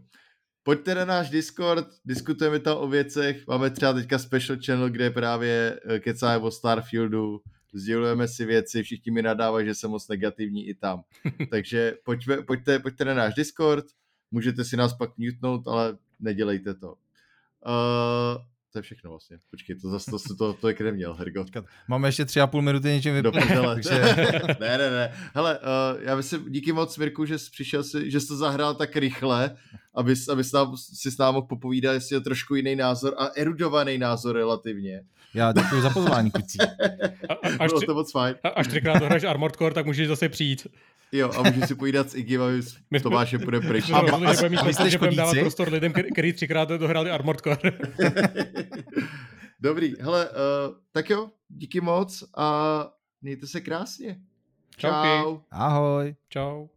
Pojďte na náš Discord, diskutujeme tam o věcech, máme třeba teďka special channel, kde právě eh, kecáme o Starfieldu, sdělujeme si věci, všichni mi nadávají, že jsem moc negativní i tam. Takže pojďme, pojďte, pojďte na náš Discord, můžete si nás pak mutnout, ale nedělejte to. Uh, to je všechno vlastně. Počkej, to zase to, to, to, je kde měl, Hergo. Máme ještě tři a půl minuty něčím vyplnit. takže... ne, ne, ne. Hele, uh, já myslím, díky moc, Mirku, že jsi přišel si, že jsi to zahrál tak rychle, aby, aby jsi nám, si s námi mohl popovídat, jestli je trošku jiný názor a erudovaný názor relativně. Já děkuji za pozvání, kucí. až, Bylo to moc fajn. A, až třikrát dohraješ Armored Core, tak můžeš zase přijít. Jo, a můžeš si povídat s Iggy, a s Tomášem půjde pryč. A, a, že budeme mít že budeme dávat prostor lidem, který třikrát dohráli Armored Core. Dobrý, hele, uh, tak jo, díky moc a mějte se krásně. Čau. Ahoj. Čau.